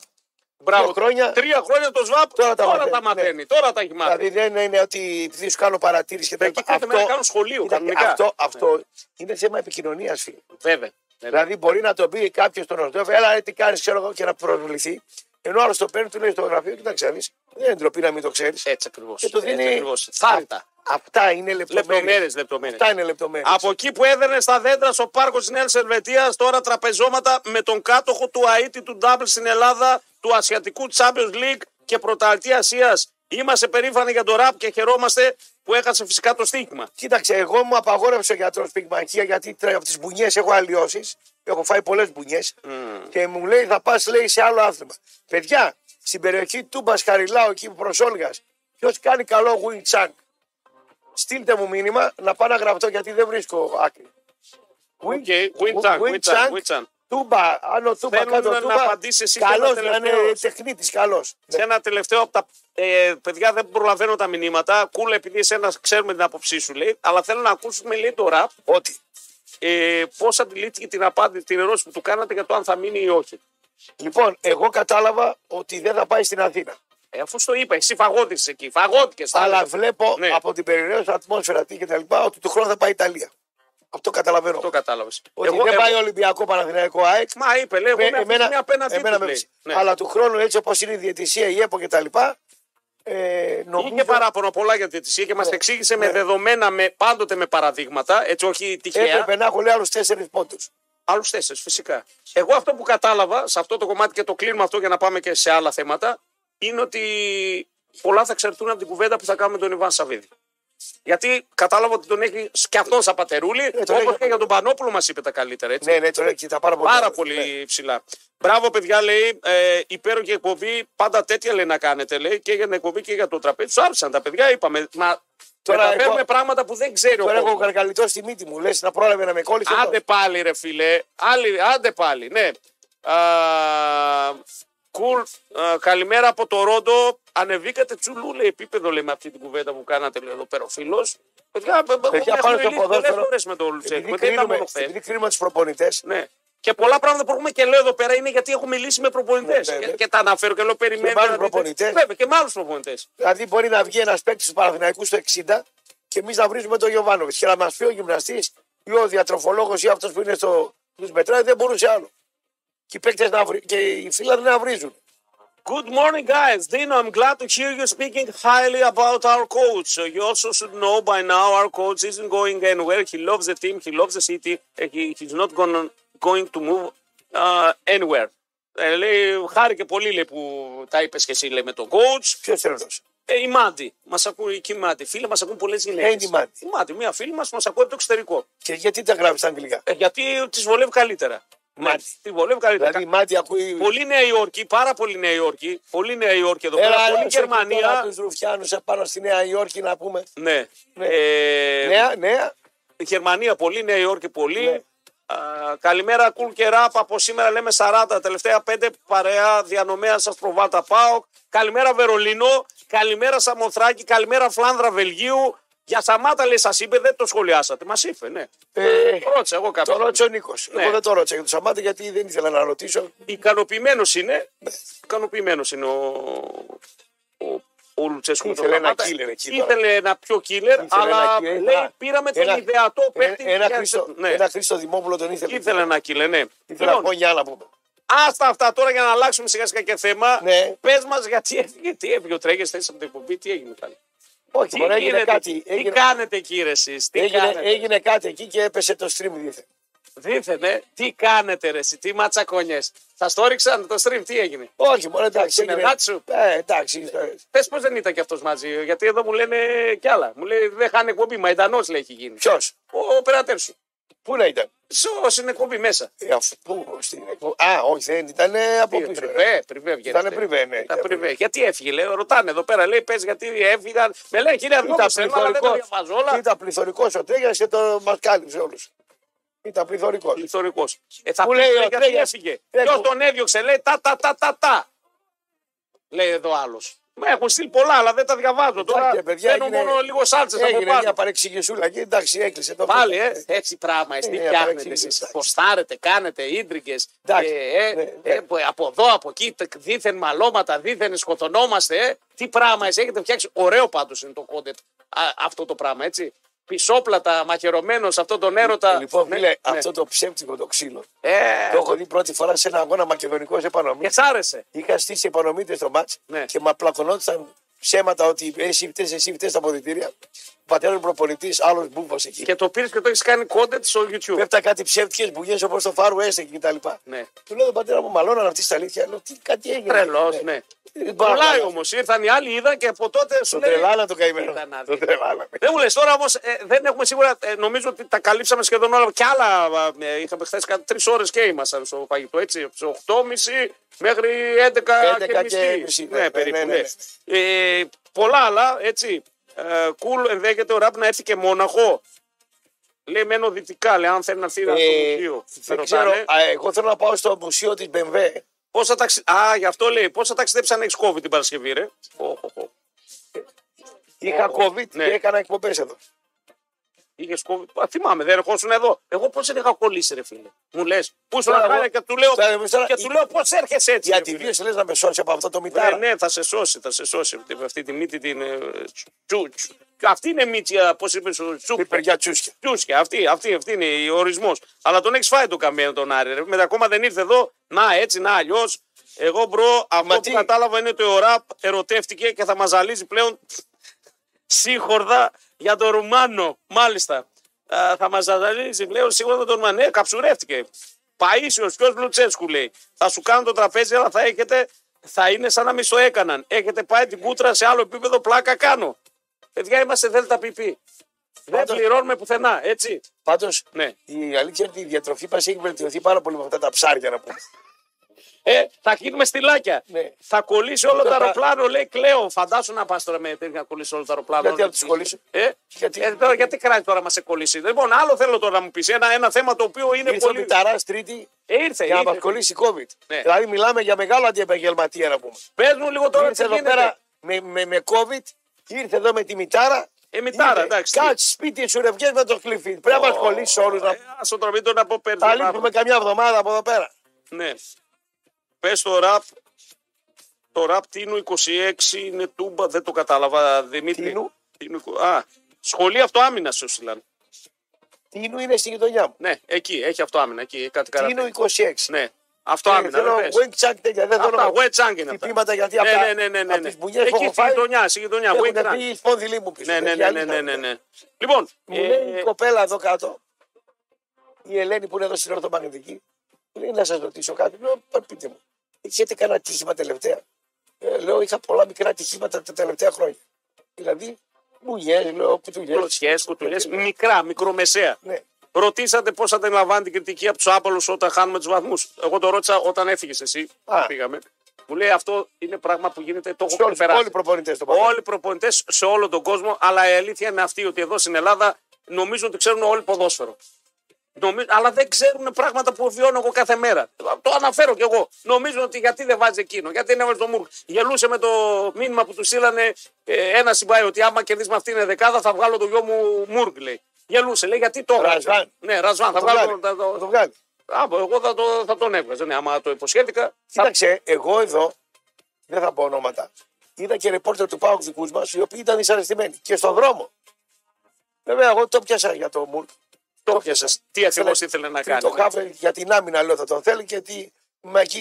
Μπράβο. δύο χρόνια- Τρία χρόνια το ΣΒΑΠ Τώρα τα τώρα μαθαίνει, τα μαθαίνει. Τώρα τα έχει μάθει. Δηλαδή δεν είναι ότι επειδή σου κάνω παρατήρηση και τα Εκεί λοιπά. κάθε μέρα κάνω σχολείο κοίτα, κανονικά. Αυτό, αυτό είναι θέμα επικοινωνίας, φίλε. Βέβαια. Βέβαια. Δηλαδή μπορεί να το πει κάποιος τον Οσδόφ, έλα ρε, τι κάνεις, ξέρω εγώ, και να προσβληθεί. Ενώ άλλος το παίρνει, του λέει στο γραφείο, κοίταξε, δεις, δεν είναι ντροπή να μην το ξέρεις. Έτσι ακριβώς. Και το δίνει. Θάρρυτα. Αυτά είναι λεπτομέρειες. Λεπτομέρειες, λεπτομέρειες. Αυτά είναι λεπτομέρειες. Από εκεί που έδερνε στα δέντρα στο πάρκο της Νέας Ελβετίας, τώρα τραπεζώματα με τον κάτοχο του ΑΕΤ του Double στην Ελλάδα, του Ασιατικού Champions League και πρωταλτή Ασίας. Είμαστε περήφανοι για το ραπ και χαιρόμαστε που έχασε φυσικά το στίγμα. Κοίταξε, εγώ μου απαγόρευσε ο γιατρός πυγμαχία γιατί τρέχω από τις μπουνιές έχω αλλοιώσεις. Έχω φάει πολλές μπουνιές. Και μου λέει θα πας λέει σε άλλο άθλημα. Παιδιά, στην περιοχή του Χαριλάου εκεί που προσόλγας, ποιος κάνει καλό Wing Chun. Στείλτε μου μήνυμα να πάω να γραφτώ γιατί δεν βρίσκω άκρη. Οκ, Wing Chun, Wing Chun, Wing Chun. Τούμπα, άνω Τούμπα, Θέλουν κάτω να Τούμπα. απαντήσεις εσύ και Καλός, ένα να είναι τελευταίο. τεχνίτης καλός. Σε ένα τελευταίο από τα. Ε, παιδιά, δεν προλαβαίνω τα μηνύματα. Κούλα, επειδή εσένα ξέρουμε την άποψή σου, λέει. Αλλά θέλω να ακούσουμε, λέει, το ραπ. Ότι. Ε, Πώς αντιλήφθηκε την απάντηση, την ερώτηση που του κάνατε για το αν θα μείνει ή όχι. Λοιπόν, εγώ κατάλαβα ότι δεν θα πάει στην Αθήνα. Ε, αφού στο είπα, εσύ φαγώθηκε εκεί. Φαγώθηκε. Αλλά βλέπω Ναι. από την περιραίωση ατμόσφαιρα τι και τα λοιπά ότι του χρόνου θα πάει Ιταλία. Αυτό καταλαβαίνω. Το κατάλαβες. Ότι δεν πάει Ολυμπιακό Παναθηναϊκό ΑΕΚ. Μα είπε, λέει, εγώ Ε, με αυτή εμένα, μια απέναντι εμένα του, με- λέει. Ναι. Αλλά του χρόνου έτσι όπως είναι η διαιτησία, η ΕΠΟ κτλ. Ε, νομίζω, Είχε παράπονα πολλά για τη διαιτησία και μας Ναι. εξήγησε με Ναι. δεδομένα, με, πάντοτε με παραδείγματα, έτσι όχι τυχαία. έπρεπε να έχω λέει άλλους τέσσερις πόντους. Άλλους τέσσερις, φυσικά. Εγώ αυτό που κατάλαβα σε αυτό το κομμάτι και το κλείνουμε αυτό για να πάμε και σε άλλα θέματα, είναι ότι πολλά θα εξαρτούν από την κουβέντα που θα κάνουμε με τον Ιβάν Σαββίδη. Γιατί κατάλαβα ότι τον έχει και αυτό σαν πατερούλη, Ε, τον όπως έχει- και για τον Πανόπουλο μας είπε τα καλύτερα. Έτσι. Ναι, ναι, το λέει και τα πάρα πολύ. Πάρα καλά. πολύ Ναι. ψηλά. Μπράβο, παιδιά, λέει. Ε, υπέροχη εκπομπή. Πάντα τέτοια λέει να κάνετε, λέει. Και για την εκπομπή και για το τραπέζι. Τους άρεσαν τα παιδιά, είπαμε. Μα Τώρα μεταφέρουμε εγώ- πράγματα που δεν ξέρει ο Τώρα έχω κόσμος. καρκαλιτό στη μύτη μου. Λες να πρόλαβε να με κόλλησε. Άντε πάλι, ρε φίλε. Άλλη, άντε πάλι, ναι. Α, Κουλ, α, καλημέρα από το Ρόντο. Ανεβήκατε τσουλού, λέει, επίπεδο, λέει, με αυτή την κουβέντα που κάνατε, λέει, εδώ πέρα ο φίλος. Παιδιά, Παιδιά, πάνω στο ποδόσφαιρο. φορέ με τον Λουτσέκο. Επειδή Δεν ήταν κρίνουμε, μόνο χθε. επειδή κρίνουμε τους προπονητές, Ναι. Και πολλά πράγματα που έχουμε και λέω εδώ πέρα είναι γιατί έχω μιλήσει με προπονητές. Ναι, ναι, και, ναι. και τα αναφέρω και λέω περιμένω. με άλλους προπονητές. Βέβαια και με άλλους προπονητές. δηλαδή μπορεί να βγει ένας παίκτης του Παναθηναϊκού στο 60 και εμείς να βρίζουμε τον Γιωβάνοβιτς. Και να μας πει ο γυμναστής ή ο διατροφολόγος ή αυτός που είναι στο τους μετράει δεν μπορούσε άλλο. Και οι, παίκτες να βρει, και οι φίλοι να βρίζουν. Good morning, guys. Dino, I'm glad to hear you speaking highly about our coach. Uh, You also should know by now our coach isn't going anywhere. He loves the team, he loves the city, and he, he's not gonna, going to move uh, anywhere. Ε, λέει, χάρηκε πολύ λέει, που τα είπες και εσύ λέει, με τον coach. Ποιος είναι αυτό. Ε, η Μάντι. Μας ακούει εκεί η Μάντι. Φίλοι μας ακούν πολλές γυναίκες. Ε, είναι η Μάντι. Η Μάντι, μια φίλη μας μας ακούει από το εξωτερικό. Και γιατί τα γράφεις στα αγγλικά; Ε, γιατί τη βολεύει καλύτερα. Μάντι. Τη βολεύει καλύτερα. Δηλαδή η Μάτι ακούει. Πολύ Νέα Υόρκη, πάρα πολύ Νέα Υόρκη. Πολύ Νέα Υόρκη εδώ πέρα. Πολύ Γερμανία. Του Ρουφιάνους επάνω στη Νέα Υόρκη να πούμε. Ναι. Ναι. Ε, Νέα, νέα. Γερμανία πολύ, Νέα Υόρκη πολύ. Ναι. Α, καλημέρα, κουλ και ράπ. Από σήμερα λέμε 40. Τελευταία 5 παρέα διανομέα σας προβάτα ΠΑΟΚ. Καλημέρα, Βερολίνο. Καλημέρα, Σαμοθράκη. Καλημέρα, Φλάνδρα Βελγίου. Για Σαμάτα λέει, σας είπε, δεν το σχολιάσατε. Μας είπε, ναι. Ε, Το ρώτησα εγώ το κάποιο. ρώτησε ο Νίκος. Ναι. Εγώ δεν το ρώτησα για το Σαμάτα γιατί δεν ήθελα να ρωτήσω. Ικανοποιημένος είναι. Ικανοποιημένος είναι ο, ο, ο Λουτσέσκου. με τον Ήθελε ένα Σαμάτα. killer εκεί τώρα. Ήθελε ένα πιο killer, αλλά ένα killer, λέει ένα- πήραμε τον ένα- ιδεατό Ένα, παίκτη. ένα, για- Χρήστο, ναι. ένα Χρήστο Δημόπουλο τον ήθελε. Ήθελε ένα killer, ναι. Ήθελα Λοιπόν, κόνια να πούμε. Άστα αυτά τώρα για να αλλάξουμε σιγά σιγά και θέμα. Ναι. Πες μας γιατί έφυγε, τι έφυγε ο Τρέγες θέση από την εκπομπή, τι έγινε πάλι. Όχι, Τι, μπορεί έγινε γίνεται, κάτι. τι Έγινε, κάνετε κύριε εσείς, τι έγινε, κάνετε; έγινε κάτι εκεί και έπεσε το stream δίθεν. Δίθεν, ε, τι κάνετε ρε, εσύ, τι ματσακονιές. Σας το ρίξαν το stream, τι έγινε; Όχι, μόνο εντάξει. έγινε- συνεργάτη σου. Ε, εντάξει. ε, Πες πώς δεν ήταν κι αυτός μαζί, γιατί εδώ μου λένε κι άλλα. Μου λέει δεν χάνει εκπομπή, μαϊντανός λέει έχει γίνει. Ποιος, Ο, ο περατέρ σου. Πού να ήταν; Στο στην εκπομπή μέσα. Ε, αφού, πού, στην, εκπο- Α, όχι, δεν ήταν ε, από Τι, πίσω. ρε. Πριβέ, πριβέ βγαίνει. Ήτανε πριβέ, ναι. Ήταν πριβέ. Γιατί έφυγε, λέει, ρωτάνε εδώ πέρα, λέει, πες γιατί έφυγαν. Με λέει, κύριε Αρνόβο, Ήταν θέλω, αλλά δεν τα πληθωρικός. διαβάζω όλα. Ήταν πληθωρικός ο Τρέγιας και το μα κάλυψε όλους. Ήταν πληθωρικός. Πληθωρικός. Ε, θα Που πει λέει ο γιατί Τρέγιας, έφυγε. ε, Ποιος που- τον έδιωξε, λέει, τα, τα, τα, τα, τα. Λέει εδώ άλλος. Μα έχουν στείλει πολλά, αλλά δεν τα διαβάζω. Τώρα ρε παιδιά, παίρνω έγινε- μόνο λίγος σάλτσε από Έγινε μια πάνω. παρεξηγησούλα και εντάξει, έκλεισε το Πάλι, θέμα. ε, έτσι πράγμα, εσύ τι Ε, φτιάχνετε παρεξήγηση, εσείς, εντάξει. ποστάρετε, κάνετε ίντρικε. Εντάξει, Ε, ε, ναι, ε, ναι. που- από εδώ, από εκεί, τε- δίθεν μαλώματα, δίθεν σκοτωνόμαστε. Ε. Τι πράγμα, εσύ έχετε φτιάξει. Ωραίο πάντως είναι το κόντετ αυτό το πράγμα, έτσι. Πισόπλατα, μαχαιρωμένος σε αυτόν τον έρωτα. Λοιπόν, Ναι, φίλε, ναι. αυτό το ψεύτικο το ξύλο. Ε, Το έχω δει πρώτη φορά σε ένα αγώνα μακεδονικός επανομή. και σ' άρεσε. Είχα στήσει επανομήτε στο μάτς Ναι. και μα πλακωνόταν ψέματα ότι εσύ φταίει, εσύ φταίει στα αποδητήρια. Ο πατέρας μου προπονητής, άλλος μπούφο εκεί. Και το πήρες και το έχεις κάνει κόντετ στο YouTube. Πέφτα κάτι ψεύτικες μπουγιέ όπως το Far West εκεί κτλ. Ναι. Του λέω τον πατέρα μου, μαλώναν αυτή στα αλήθεια. Λέω, τι κάτι έγινε. Τρελός, ναι. Δεν μπορώ να Πουλάει καταλάβω. όμως. Ήρθαν οι άλλοι, είδαν και από τότε σου Το λέει. τρελάνα το καημένο. Κοίτα να Το δεις. τρελάνα. Δεν μου λες τώρα όμως, δεν έχουμε σίγουρα. ε, νομίζω ότι τα καλύψαμε σχεδόν όλα. Και άλλα. ε, είχαμε χθες κάτι τρεις ώρες και ήμασταν στο φαγητό. Έτσι, από 8.30 μέχρι 11, 11 και και μισή. μισή, Ναι, ναι, περίπου. ναι, Ναι, ναι, Ε, πολλά άλλα. Έτσι. Ε, cool, ενδέχεται ο Ραπ να έρθει και Μόναχο. Λέει μένω δυτικά, λέει αν θέλει να έρθει στο Ε, μουσείο. δεν ξέρω, α, εγώ θέλω να πάω στο μουσείο της Μπεμβέ. Πόσα ταξι... Α, γι' αυτό λέει. Πόσα ταξιδέψει αν έχεις COVID την Παρασκευή, ρε; Ω, ω, ω. Είχα Ω, COVID ναι. και έκανα εκπομπές εδώ. Είχες κόβει. Α, Θυμάμαι, δεν ερχόσουν εδώ. Εγώ πώς δεν είχα κολλήσει, ρε φίλε. Μου λες. Πού σου Τώρα να εγώ- και του λέω, τώρα εμείς τώρα- και του λέω πώς έρχεσαι έτσι. Για ρε τη φίλε. βίωση λες να με σώσει από αυτό το Ναι, μητάρα. ναι, θα σε σώσει, θα σε σώσει. Με Αυτή τη μύτη την. ε, τσου- τσου- Αυτή είναι μύτια, πώς είπε ο Τσούκ. Είπε για τσούσκια. Τσούσκια, αυτή, αυτή, αυτή είναι ο ορισμός. Αλλά τον έχεις φάει το καμία τον Άρη. Ρε. Μετά ακόμα δεν ήρθε εδώ. Να έτσι, να αλλιώς. Εγώ bro, αυτό που τι; κατάλαβα είναι ότι ο Ραπ ερωτεύτηκε και θα μας ζαλίζει πλέον σύγκορμα για τον Ρουμάνο. Μάλιστα. Α, θα μας ζαλίζει πλέον σύγκορμα τον Ρουμάνο. Ναι, καψουρεύτηκε. Παΐσιος ποιο Λουτσέσκου λέει. Θα σου κάνουν το τραπέζι, αλλά θα έχετε. Θα είναι σαν να μην το έκαναν. Έχετε πάει την κούτρα σε άλλο επίπεδο, πλάκα κάνω. Παιδιά, είμαστε δέλτα πιπί. Δεν Πάντως- πληρώνουμε πουθενά, έτσι. Πάντως Ναι. η αλήθεια είναι ότι η διατροφή μας έχει βελτιωθεί πάρα πολύ με αυτά τα ψάρια να πούμε. Ε, θα γίνουμε στυλάκια. Ναι. Θα κολλήσει όλο το Τώρα- αεροπλάνο, λέει κλαίω. Φαντάσου να πας τώρα με τέτοια να κολλήσει όλο το αεροπλάνο. Γιατί να τους κολλήσει; Ε, Γιατί- γιατί, ε, τώρα, γιατί κράζει τώρα μας σε κολλήσει; Λοιπόν, άλλο θέλω τώρα να μου πεις. Ένα, ένα θέμα το οποίο είναι Ήρθε ο πολύ. Μηταράς Τρίτη Ε, ήρθε. για να ήρθε. μα κολλήσει COVID. Ναι. Δηλαδή μιλάμε για μεγάλο αντιεπαγγελματία να πούμε. Πες μου λίγο τώρα τι Ήρθε εδώ γίνεται. πέρα με, με, με COVID, ήρθε εδώ με τη μητάρα. Ε, μητάρα, Ήρθε, εντάξει, τι. Κάτσε σπίτι σου ρε βγες με το κλειφί. Πρέπει να μα κολλήσει όλους. Ε, ας το τραβεί τον από Θα λείπουμε καμιά εβδομάδα από εδώ πέρα. Ναι. Πες το ραπ. Το ραπ Τίνου 26 είναι τούμπα, δεν το κατάλαβα Δημήτρη. Τίνου; Τίνου, Α, σχολείο αυτοάμυνα σου στείλαν. Τίνου είναι στη γειτονιά μου. Ναι, εκεί, έχει αυτοάμυνα. Εκεί, κάτι καρατέ. Τίνου 26. Ναι, αυτοάμυνα. Ε, Θέλω δεν πες. wing chunk τέτοια. Δεν Αυτά, θέλω wet είναι αυτά. χτυπήματα γιατί Ναι, από τα- ναι, ναι, ναι, ναι, από ναι. τις μπουνιές που Εκεί έχω στη φάει γειτονιά, στη γειτονιά. έχουν wing πει οι σπόνδυλοι μου πίσω. Ναι, ναι, Είναι ναι, ναι, αλήθεια. ναι, ναι, ναι. Λοιπόν, Μου λέει η ε, κοπέλα εδώ κάτω, η Ελένη που είναι εδώ στην ορθομαγνητική, μου λέει να σας ρωτήσω κάτι. Λέω, «Πα, πείτε μου, είχατε κανένα τύχημα τελευταία. Ε, λέω, είχα πολλά μικρά τυχήματα τα τελευταία χρόνια. Δηλαδή, μπουγιέ, λέω, κουτουλιέ. κλωτσιές, κουτουλιές, μικρά, μικρομεσαία. Ναι. Ρωτήσατε πώς θα την λαμβάνει την κριτική από τους άπαλου όταν χάνουμε τους βαθμούς. Εγώ το ρώτησα όταν έφυγες εσύ. Α. Πήγαμε. Μου λέει αυτό είναι πράγμα που γίνεται. Το Σε έχω όλους- περάσει. Όλοι οι προπονητές το πάνε. Όλοι οι προπονητές σε όλο τον κόσμο, αλλά η αλήθεια είναι αυτή ότι εδώ στην Ελλάδα νομίζω ότι ξέρουν όλοι ποδόσφαιρο. Νομι... Αλλά δεν ξέρουν πράγματα που βιώνω εγώ κάθε μέρα. Το αναφέρω κι εγώ. Νομίζω ότι γιατί δεν βάζει εκείνο, γιατί δεν έβαλε το Μουρκ. Γελούσε με το μήνυμα που τους στείλανε ε, ένα συμπάει ότι άμα κερδίσει με αυτήν την δεκάδα θα βγάλω το γιο μου Μουρκ, λέει. Γελούσε, λέει γιατί το έβγαλε. Ρασβάν. Ναι, Ρασβάν, θα Θα το βγάλω. βγάλει. Θα, Θα το... το βγάλει. Α, εγώ θα, το, θα τον έβγαζα. Ναι, άμα το υποσχέθηκα. Θα... Κοίταξε, εγώ εδώ, δεν θα πω ονόματα, είδα και ρεπόρτερ του Πάουκ δικούς μας, οι οποίοι ήταν δυσαρεστημένοι και στον δρόμο. Βέβαια, εγώ το πιάσα για το Μουρκ. Το πιάσες. Τι ακριβώς ήθελε να κάνει. Το χάφε για την άμυνα, λέω, θα τον θέλει και ότι μα εκεί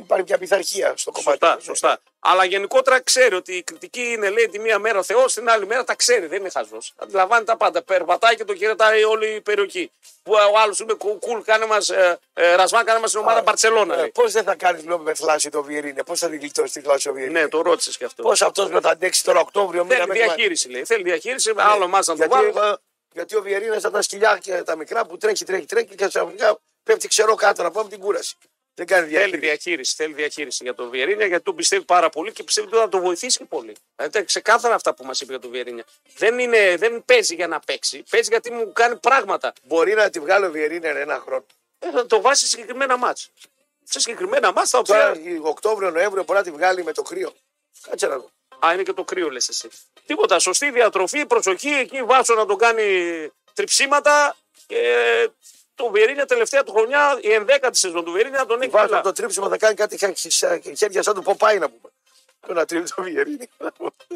υπάρχει μια πειθαρχία στο κομμάτι. Σωστά, σωστά. Αλλά γενικότερα ξέρει ότι η κριτική είναι, λέει, τη μία μέρα ο Θεός, την άλλη μέρα τα ξέρει. Δεν είναι χαζός. Αντιλαμβάνει τα πάντα. Περπατάει και το χαιρετάει όλη η περιοχή. Που ο άλλος είπε, κουλ, κάνε μας, ε, ε, ρασμά, κάνε μας την ομάδα Μπαρσελόνα. λέει. Πώς δεν θα κάνεις λέω με θλάση το Βιερίνε, πώς θα την γλιτώσεις τη θλάση ο Βιερίνε; Ναι, το ρώτησες και αυτό. Πώς αυτός με θα αντέξει τώρα Οκτώβριο μήνα Θέλει μέχρι- διαχείριση, λέει. Θέλει διαχείριση. Άλλο μα να το γιατί, βάλει. Εγώ- γιατί ο Βιερίνε ήταν τα σκυλιά και τα μικρά που τρέχει, τρέχει, τρέχει και ξαφνικά πέφτει ξερό κάτω να πάμε την κούραση. Δεν κάνει Θέλει διαχείριση. διαχείριση, θέλει διαχείριση για τον Βιερίνια γιατί τον πιστεύει πάρα πολύ και πιστεύει ότι θα τον βοηθήσει και πολύ. Δηλαδή είναι ξεκάθαρα αυτά που μας είπε για τον Βιερίνια. Δεν, είναι, δεν παίζει για να παίξει, παίζει γιατί μου κάνει πράγματα. Μπορεί να τη βγάλει ο Βιερίνε ένα χρόνο. Ε, θα το βάζει σε συγκεκριμένα μάτς. Σε συγκεκριμένα μάτς τα Τώρα οποία. Οκτώβριο-Νοέμβριο μπορεί να τη βγάλει με το κρύο. Κάτσε να δω. Α, είναι και το κρύο, λες εσύ. Τίποτα. Σωστή διατροφή, προσοχή. Εκεί βάζω να τον κάνει τριψίματα. Και το Βιερίνια τελευταία του χρονιά, η ενδέκατη σεζόν του Βιερίνια τον έχει Βάζω καλά. το τρίψιμο θα κάνει κάτι χα- χα- χέρια σαν του Ποπάι να πούμε. Το να τρίψει το Βιερίνε.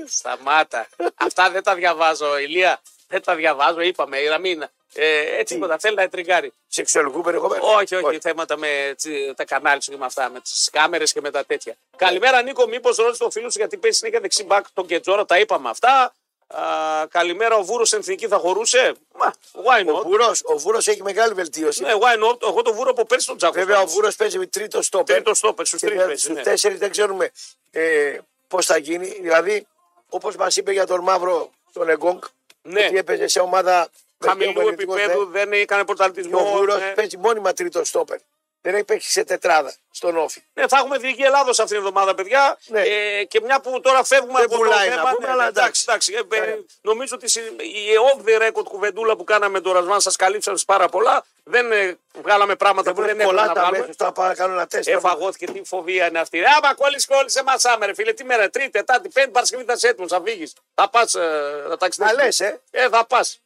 Σταμάτα. Αυτά δεν τα διαβάζω, Ηλία. Δεν τα διαβάζω, είπαμε. Η Ραμίνα. Ε, έτσι τίποτα. Θέλει να ετριγκάρει. Σεξουαλικού περιεχομένου. Όχι, όχι, θέματα με τσι, τα κανάλια σου και με αυτά, με τις κάμερες και με τα τέτοια. Καλημέρα, Νίκο. Μήπως ρώτησε το φίλο σου γιατί παίζει συνέχεια δεξί μπακ τον Κετζόρα, τα είπαμε αυτά. Α, καλημέρα, ο Βούρος εθνική θα χωρούσε; Μα, why Ο not; Βούρος ο Βούρος έχει μεγάλη βελτίωση. Ναι, why not; Εγώ το Βούρο από πέρσι τον Τζάκο. Βέβαια ο Βούρος παίζει με τρίτο στόπερ. Τρίτο στόπερ, στους Και τρεις βέβαια παίζει. στους Ναι. τέσσερις δεν ξέρουμε ε, πώς θα γίνει. Δηλαδή, όπως μας είπε για τον Μαύρο τον Εγκόγκ, Ναι. ότι έπαιζε σε ομάδα Χαμηλού μερικαίων πολιτικών, επίπεδου, ναι. δεν έκανε Και πρωταθλητισμό. ο Βούρος ναι. παίζει μόνιμα τρίτο στόπερ. Δεν έχει παίξει σε τετράδα στον ΟΦΗ. Ναι, θα έχουμε Εθνική Ελλάδος αυτήν την εβδομάδα, παιδιά. Ναι. Ε, και μια που τώρα φεύγουμε Δεν από πουλάει το να θέμα. πούμε, ναι, αλλά εντάξει, εντάξει. Ε, ε, Ωραία. νομίζω ότι συ- η off the record κουβεντούλα που κάναμε τον Ρασμάν σας καλύψαμε σε πάρα πολλά. Δεν ε, βγάλαμε πράγματα Δεν που δεν μπορεί έπρεπε πολλά να τα βγάλουμε. μέσα. Τώρα πάω να κάνω ένα τεστ. Εφαγώθηκε τι φοβία είναι αυτή. Άμα κόλλησε, κόλλησε μας άμερε, φίλε. Τι μέρα, Τρίτη, Τετάρτη, Πέμπτη, Παρασκευή θα είσαι έτοιμος, θα φύγεις. Θα πας, ε, θα Να ταξιδέψει. λες, ε. Ε, θα πας.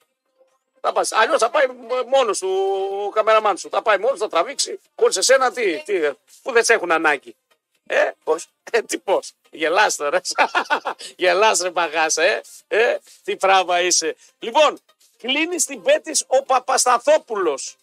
Θα πας. Αλλιώς θα πάει μόνος του ο καμεραμάν σου. Θα πάει μόνος, θα τραβήξει. Χωρί εσένα τι, τι, που δεν σε έχουν ανάγκη. Ε, Πώς. ε, τι πώς. Γελάς τώρα. [laughs] Γελάς ρε παγάσα, ε. ε. Τι πράγμα είσαι. Λοιπόν, κλείνεις την πέτη ο Παπασταθόπουλος.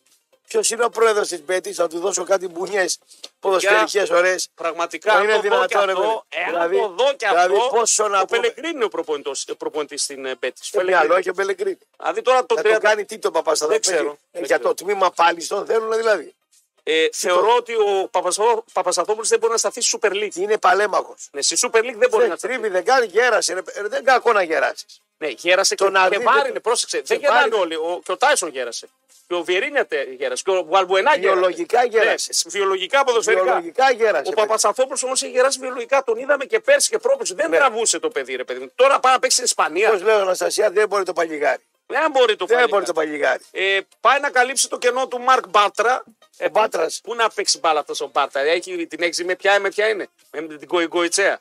Ποιος είναι ο πρόεδρος της Μπέτης, θα του δώσω κάτι μπουνιές ποδοσφαιρικές ωραίες. Πραγματικά Μα είναι αν το δω και δυνατόν, ρε αυτό, παιδί. εάν Δηλαδή- το δω και δηλαδή αυτό, πόσο να ο πούμε. Πελεγκρίνη είναι ο προπονητής, προπονητής στην ε, Πέτης. Το μυαλό έχει ο Μπελεγκρίνη. Δηλαδή τώρα το Θα το 30 κάνει τι το Παπασταθόπουλο. Δεν ξέρω, Ε, δεν Για ξέρω. το τμήμα πάλι τον θέλουν δηλαδή. ε, θεωρώ ότι ο Παπασταθό- Παπασταθόπουλος δεν μπορεί να σταθεί στη Super League. Είναι παλέμαχος. Ναι, στη Super League δεν μπορεί να Δεν σταθεί. τρίβει, δεν κάνει, γέρασε. ρε. Ε, Δεν κακό να γεράσεις. Ναι, γέρασε και, Το να και δείτε βάρινε, το- πρόσεξε. και Δεν γεράνε βάρινε. όλοι. Ο, και ο Τάισον γέρασε. Και ο Βιερίνια τε- γέρασε. Και ο Βαλμπουενά γέρασε. Βιολογικά γέρασε. Ναι, βιολογικά ποδοσφαιρικά. Βιολογικά γέρασε. Ο Παπασταθόπουλο όμως έχει γεράσει βιολογικά. Τον είδαμε και πέρσι και πρόπερσι. Δεν τραβούσε το παιδί, ρε παιδί μου. Τώρα πάει να παίξει στην Ισπανία. Πώ λέω, Αναστασία, δεν μπορεί το παλιγάρι. Δεν μπορεί το Δεν φαλικά. μπορεί το παλιγάρι. Ε, πάει να καλύψει το κενό του Μαρκ Μπάτρα. Ε, Μπάτρας. Πού να παίξει μπάλα αυτός ο Μπάτρα. Έχει, την έχει με ποια, με ποια είναι. Με την Κοϊκοϊτσέα.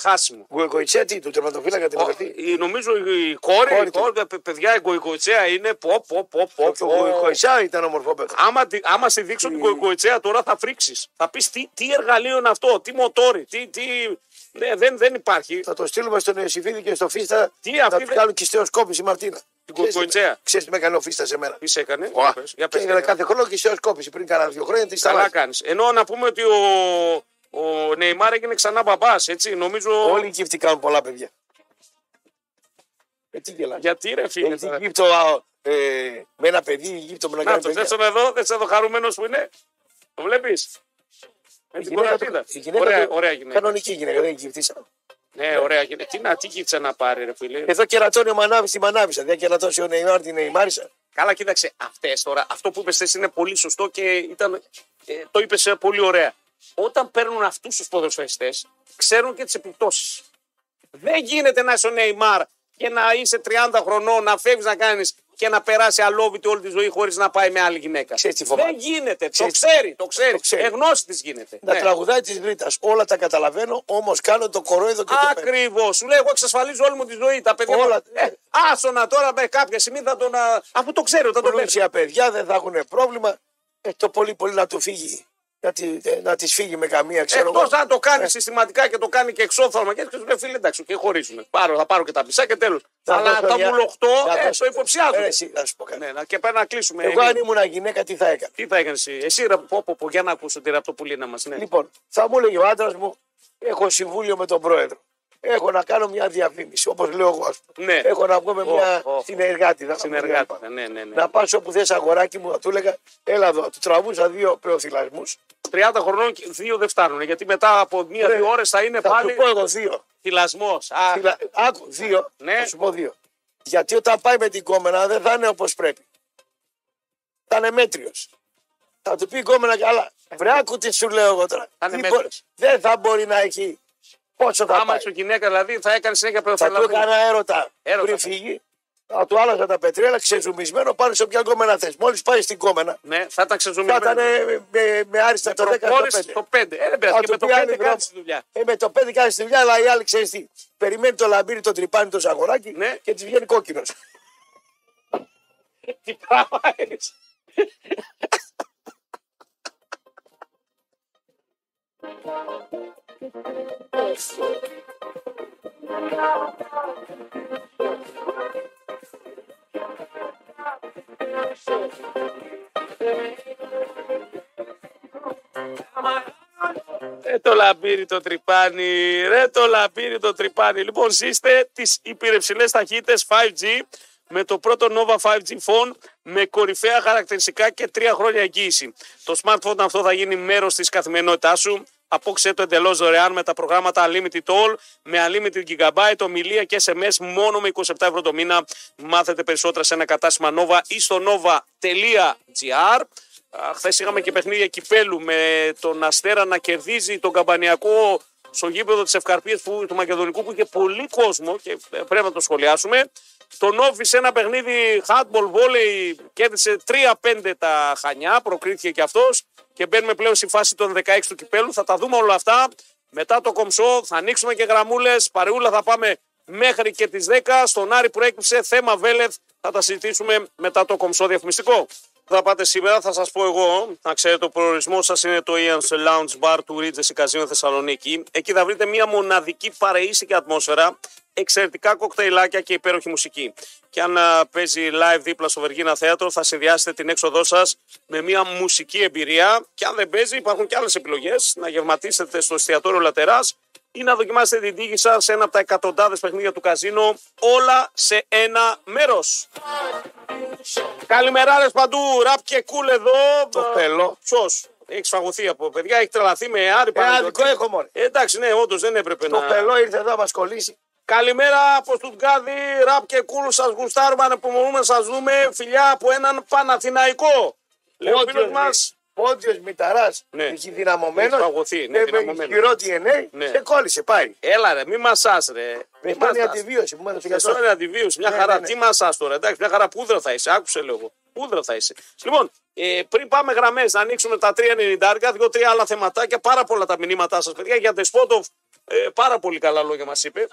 Χάσιμο. Γκοϊκοϊτσέτη του τερματοφύλακα την Ο- ευρωπαϊκή. η- νομίζω η κόρη, Κόρη η του. κόρη, παι- παιδιά, η Κοϊκοϊτσέα είναι πω, πω, πω, πω, Και ο πω. Γκοϊκοϊτσά ήταν ομορφό παιδί. Άμα, τη- άμα στη δείξω την Κοϊκοϊτσέα τώρα θα φρίξεις. Θα πεις τι, τι εργαλείο είναι αυτό, τι μοτόρι, τι. τι... Ναι, δεν, δεν υπάρχει. Θα το στείλουμε στον Ιωσήφιδη και στο Φίστα Τι, να αυτή του δεν- κάνουν κυστεοσκόπηση Μαρτίνα. Την Γκοϊκοϊτσέα. Ξέρεις τι με έκανε ο Φίστας σε μένα. Τι σε έκανε. Ωα. Για πες, για Και πες, έκανε τι κάθε χρόνο κυστεοσκόπηση πριν κάνα δύο χρόνια τη Καλά σταμάτησε. κάνεις. Ενώ να πούμε ότι ο, ο Νεϊμάρ έγινε ξανά μπαμπάς, έτσι. Νομίζω. Όλοι οι γύφτοι κάνουν πολλά παιδιά. Ε, τι γελάς. Γιατί ρε φίλε. Ε, τι τώρα. γύφτο, α, ε, με ένα παιδί, γύφτο με να Να κάνει το, παιδιά. δεν τον εδώ, δεν τον εδώ χαρούμενος που είναι; Το βλέπεις; Με Η την γυναίκα κοραφίδα. του- η γυναίκα Ωραία, του- ωραία γυναίκα. Κανονική γυναίκα, δεν γυφτήσα. Ναι, ωραία γυναίκα. Τι να, τι κοίτσα να πάρει, ρε φίλε. Εδώ κερατώνει ο Μανάβης στη Μανάβησα. Δεν κερατώσει ο Νεϊμάρ την Νεϊμάρισα. Καλά, κοίταξε. Αυτές τώρα, αυτό που είπες είναι πολύ σωστό και ήταν, ε, το είπες πολύ ωραία. Όταν παίρνουν αυτούς τους ποδοσφαιριστές, ξέρουν και τις επιπτώσεις. Δεν γίνεται να είσαι ο Νεϊμάρ και να είσαι 30 χρονών, να φεύγεις να κάνεις και να περάσει αλόβητη όλη τη ζωή χωρίς να πάει με άλλη γυναίκα. Ξέρεις τι φοβάμαι. Δεν γίνεται. Ξέρεις- το ξέρει, το ξέρει. το ξέρει. Εγνώση της γίνεται. Να Ναι. τραγουδάει της Βρίτα. Όλα τα καταλαβαίνω, όμως κάνω το κορόιδο και το παίρνω. Ακριβώς. Σου λέει: Εγώ εξασφαλίζω όλη μου τη ζωή. Τα παιδιά. Όλα- Ε, άσονα τώρα με κάποια στιγμή θα τον. α, Αφού το ξέρω, θα τον παίρνει. Πλούσια παιδιά δεν θα έχουν πρόβλημα. Ε, το πολύ πολύ να του φύγει. Να, τη, ε, να της φύγει με καμία, ξέρω Εκτός εγώ. αν το κάνει συστηματικά και το κάνει και εξόφθαλμα και έτσι λέει φίλε εντάξει και χωρίζουμε. Πάρω, θα πάρω και τα μισά και τέλος. Θα Αλλά δώσω τα μια- βουλοχτώ θα ε, δώσω- το υποψιάζω. Ε, εσύ, να σου πω κάτι. Ναι, να- και πάει να κλείσουμε. Εγώ αν Ε, ήμουν γυναίκα τι θα έκανα; Τι θα έκανες εσύ, εσύ ρε, πω, πω, πω, για να ακούσω τη ραπτοπουλίνα μας. Ναι. Λοιπόν, θα μου έλεγε ο άντρας μου, έχω συμβούλιο με τον πρόεδρο. Έχω να κάνω μια διαφήμιση, όπως λέω εγώ. ας πούμε. Ναι. Έχω να βγω με Ω, μια ω. συνεργάτη. Συνεργάτη. Ναι, ναι, ναι. Να πας όπου θες αγοράκι μου, θα του έλεγα, έλα εδώ. Του τραβούσα δύο πεοθυλασμού. 30 χρονών και δύο δεν φτάνουν. Γιατί μετά από μία-δύο ώρες θα είναι Θα πάλι σου πω εγώ δύο. θυλασμός. Φυλα- Άκου, δύο. Ναι. Θα σου πω δύο. Γιατί όταν πάει με την κόμενα δεν θα είναι όπως πρέπει. Θα είναι μέτριος. Θα του πει η κόμενα καλά. Βρε, άκου τι σου λέω εγώ τώρα. Θα είναι Τι μέτριος. μπορεί- Δεν θα μπορεί να έχει. Πόσο θα Άμα πάει. είσαι γυναίκα δηλαδή θα έκανε συνέχεια Θα του πεοφελαδού. έκανα έρωτα, Έρωτα. πριν φύγει. Θα του άλλαζα τα πετρέλα ξεζουμισμένο πάνω σε όποια κόμενα θες. Μόλις πάει στην κόμενα, Ναι, θα ήταν θα ξεζουμισμένο. ήταν με, με, με άριστα το 10 στο 5. Προχώρησε το 5. Ε, δεν πειράζει. Θα Και του με το πει άλλη 5 δρόμο. κάνει τη δουλειά. Ε, με το 5 κάνει τη δουλειά, αλλά η άλλη ξέρεις τι. Περιμένει το λαμπύρι, το τρυπάνι, το σαγοράκι Ναι. και της βγαίνει κόκκινος. Τι πράγμα είναι. Ρε το λαμπύρι το τρυπάνι, ρε το λαμπύρι το τρυπάνι. Λοιπόν, ζήστε τις υπηρεψηλές ταχύτητες 5G με το πρώτο Nova 5G phone με κορυφαία χαρακτηριστικά και τρία χρόνια εγγύηση. Το smartphone αυτό θα γίνει μέρος της καθημερινότητάς σου. Απόξε το εντελώς δωρεάν με τα προγράμματα Unlimited All με Unlimited Gigabyte, ομιλία και SMS μόνο με 27 ευρώ το μήνα. Μάθετε περισσότερα σε ένα κατάστημα Nova ή στο nova.gr. Χθες είχαμε και παιχνίδια κυπέλου με τον Αστέρα να κερδίζει τον Καμπανιακό στο γήπεδο της Ευκαρπίας του Μακεδονικού που είχε πολύ κόσμο και ε, πρέπει να το σχολιάσουμε. Τον Όφη σε ένα παιχνίδι handball volley κέρδισε 3-5 τα Χανιά, προκρίθηκε και αυτός και μπαίνουμε πλέον στη φάση των 16 του κυπέλου. Θα τα δούμε όλα αυτά μετά το κομψό. Θα ανοίξουμε και γραμμούλες. Παρεούλα θα πάμε μέχρι και τις 10 στον Άρη που έκυψε θέμα Βέλεθ. Θα τα συζητήσουμε μετά το κομψό διαφημιστικό. Θα πάτε σήμερα, θα σας πω εγώ, να ξέρετε ο προορισμός σας είναι το Ian's Lounge Bar του Regency Casino Θεσσαλονίκη. Εκεί θα βρείτε μια μοναδική παρεΐσικη ατμόσφαιρα, εξαιρετικά κοκτέιλάκια και υπέροχη μουσική. Και αν α, παίζει live δίπλα στο Βεργίνα Θέατρο, θα συνδυάσετε την έξοδό σας με μια μουσική εμπειρία. Και αν δεν παίζει, υπάρχουν και άλλες επιλογές. Να γευματίσετε στο εστιατόριο Λατεράς ή να δοκιμάσετε την τύχη σας σε ένα από τα εκατοντάδες παιχνίδια του καζίνο. Όλα σε ένα μέρος. Καλημεράρε παντού. Ραπ και κούλ εδώ. Το πελό. Ποιος; Έχεις φαγωθεί από παιδιά, έχεις τρελαθεί με Άρη Ε, Παναγιώτη. άδικο έχω μόνο. Ε, εντάξει, ναι, όντως δεν έπρεπε Το να. πελό ήρθε εδώ να μας κολλήσει. Καλημέρα από Στουτγκάδη, ραπ και κούλου σας γουστάρουμε, ανεπομονούμε να σας δούμε. Φιλιά από έναν Παναθηναϊκό. Λέει ο φίλος μας. Πόντιος Μηταράς. Ναι. Έχει δυναμωμένος. Έχει παγωθεί, ναι, Έχει δυναμωμένος. χειρό DNA. Ναι. Σε κόλλησε, πάει. Έλα ρε, μη μασάς ρε. Με Μη κάνει μασάς. αντιβίωση που μου έδωσε ο Αυτό γιατρός. είναι αντιβίωση. Μια Ναι, χαρά. ναι, ναι. Τι μασάς τώρα, εντάξει, μια χαρά πούδρα θα είσαι. Άκουσε λίγο. Πούδρα θα είσαι. Λοιπόν, ε, πριν πάμε γραμμές, να ανοίξουμε τα 3.90, δύο-τρία άλλα θεματάκια. Πάρα πολλά τα μηνύματά σας, παιδιά. Για Ντεσπότοφ, ε, πάρα πολύ καλά λόγια μας είπε.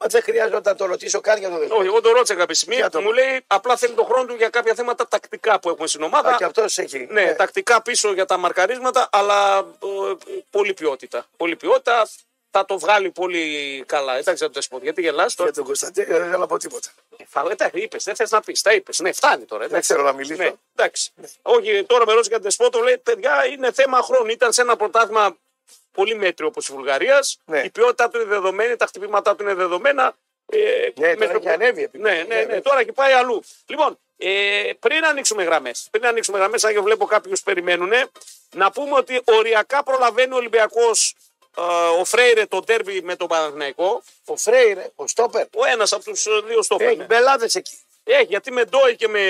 Μα δεν χρειάζεται να το ρωτήσω καν για το δεύτερο. Όχι, εγώ τον ρώτησα κάποια στιγμή. Για το- Μου λέει απλά θέλει τον χρόνο του για κάποια θέματα τακτικά που έχουμε στην ομάδα. Α, και αυτός έχει. Ναι, τακτικά πίσω για τα μαρκαρίσματα, αλλά ε, πολύ ποιότητα. Πολύ ποιότητα. Θα το βγάλει πολύ καλά. Εντάξει, δεν το δεσπότη. Γιατί γελάς τώρα; Για τον Κωνσταντίνο δεν θέλω να πω τίποτα. Ε, φα- Εντάξει, είπες, δεν θες να πεις. Τα είπες. Ναι, φτάνει τώρα. Δεν εντάξει. θέλω να μιλήσω. Ναι, εντάξει. Όχι, τώρα με ρώτησε για τον Δεσπότο, λέει παιδιά είναι θέμα χρόνου. Ήταν σε ένα πρωτάθλημα πολύ μέτριο όπως η Βουλγαρίας. Ναι. Η ποιότητά του είναι δεδομένη, τα χτυπήματά του είναι δεδομένα. Ε, Ναι, με τώρα έχει ανέβει επειδή. Ναι, ναι, ναι, τώρα έχει πάει αλλού. Λοιπόν, ε, πριν ανοίξουμε γραμμές, πριν ανοίξουμε γραμμές, αν και βλέπω κάποιους περιμένουν, να πούμε ότι οριακά προλαβαίνει ο Ολυμπιακός ο Φρέιρε το τέρβι με τον Παναθηναϊκό. Ο Φρέιρε, ο Στόπερ, Ο ένας από τους δύο στόπερ. έχει ναι. μπελάδες εκεί. Έχει, γιατί με Ντόι και με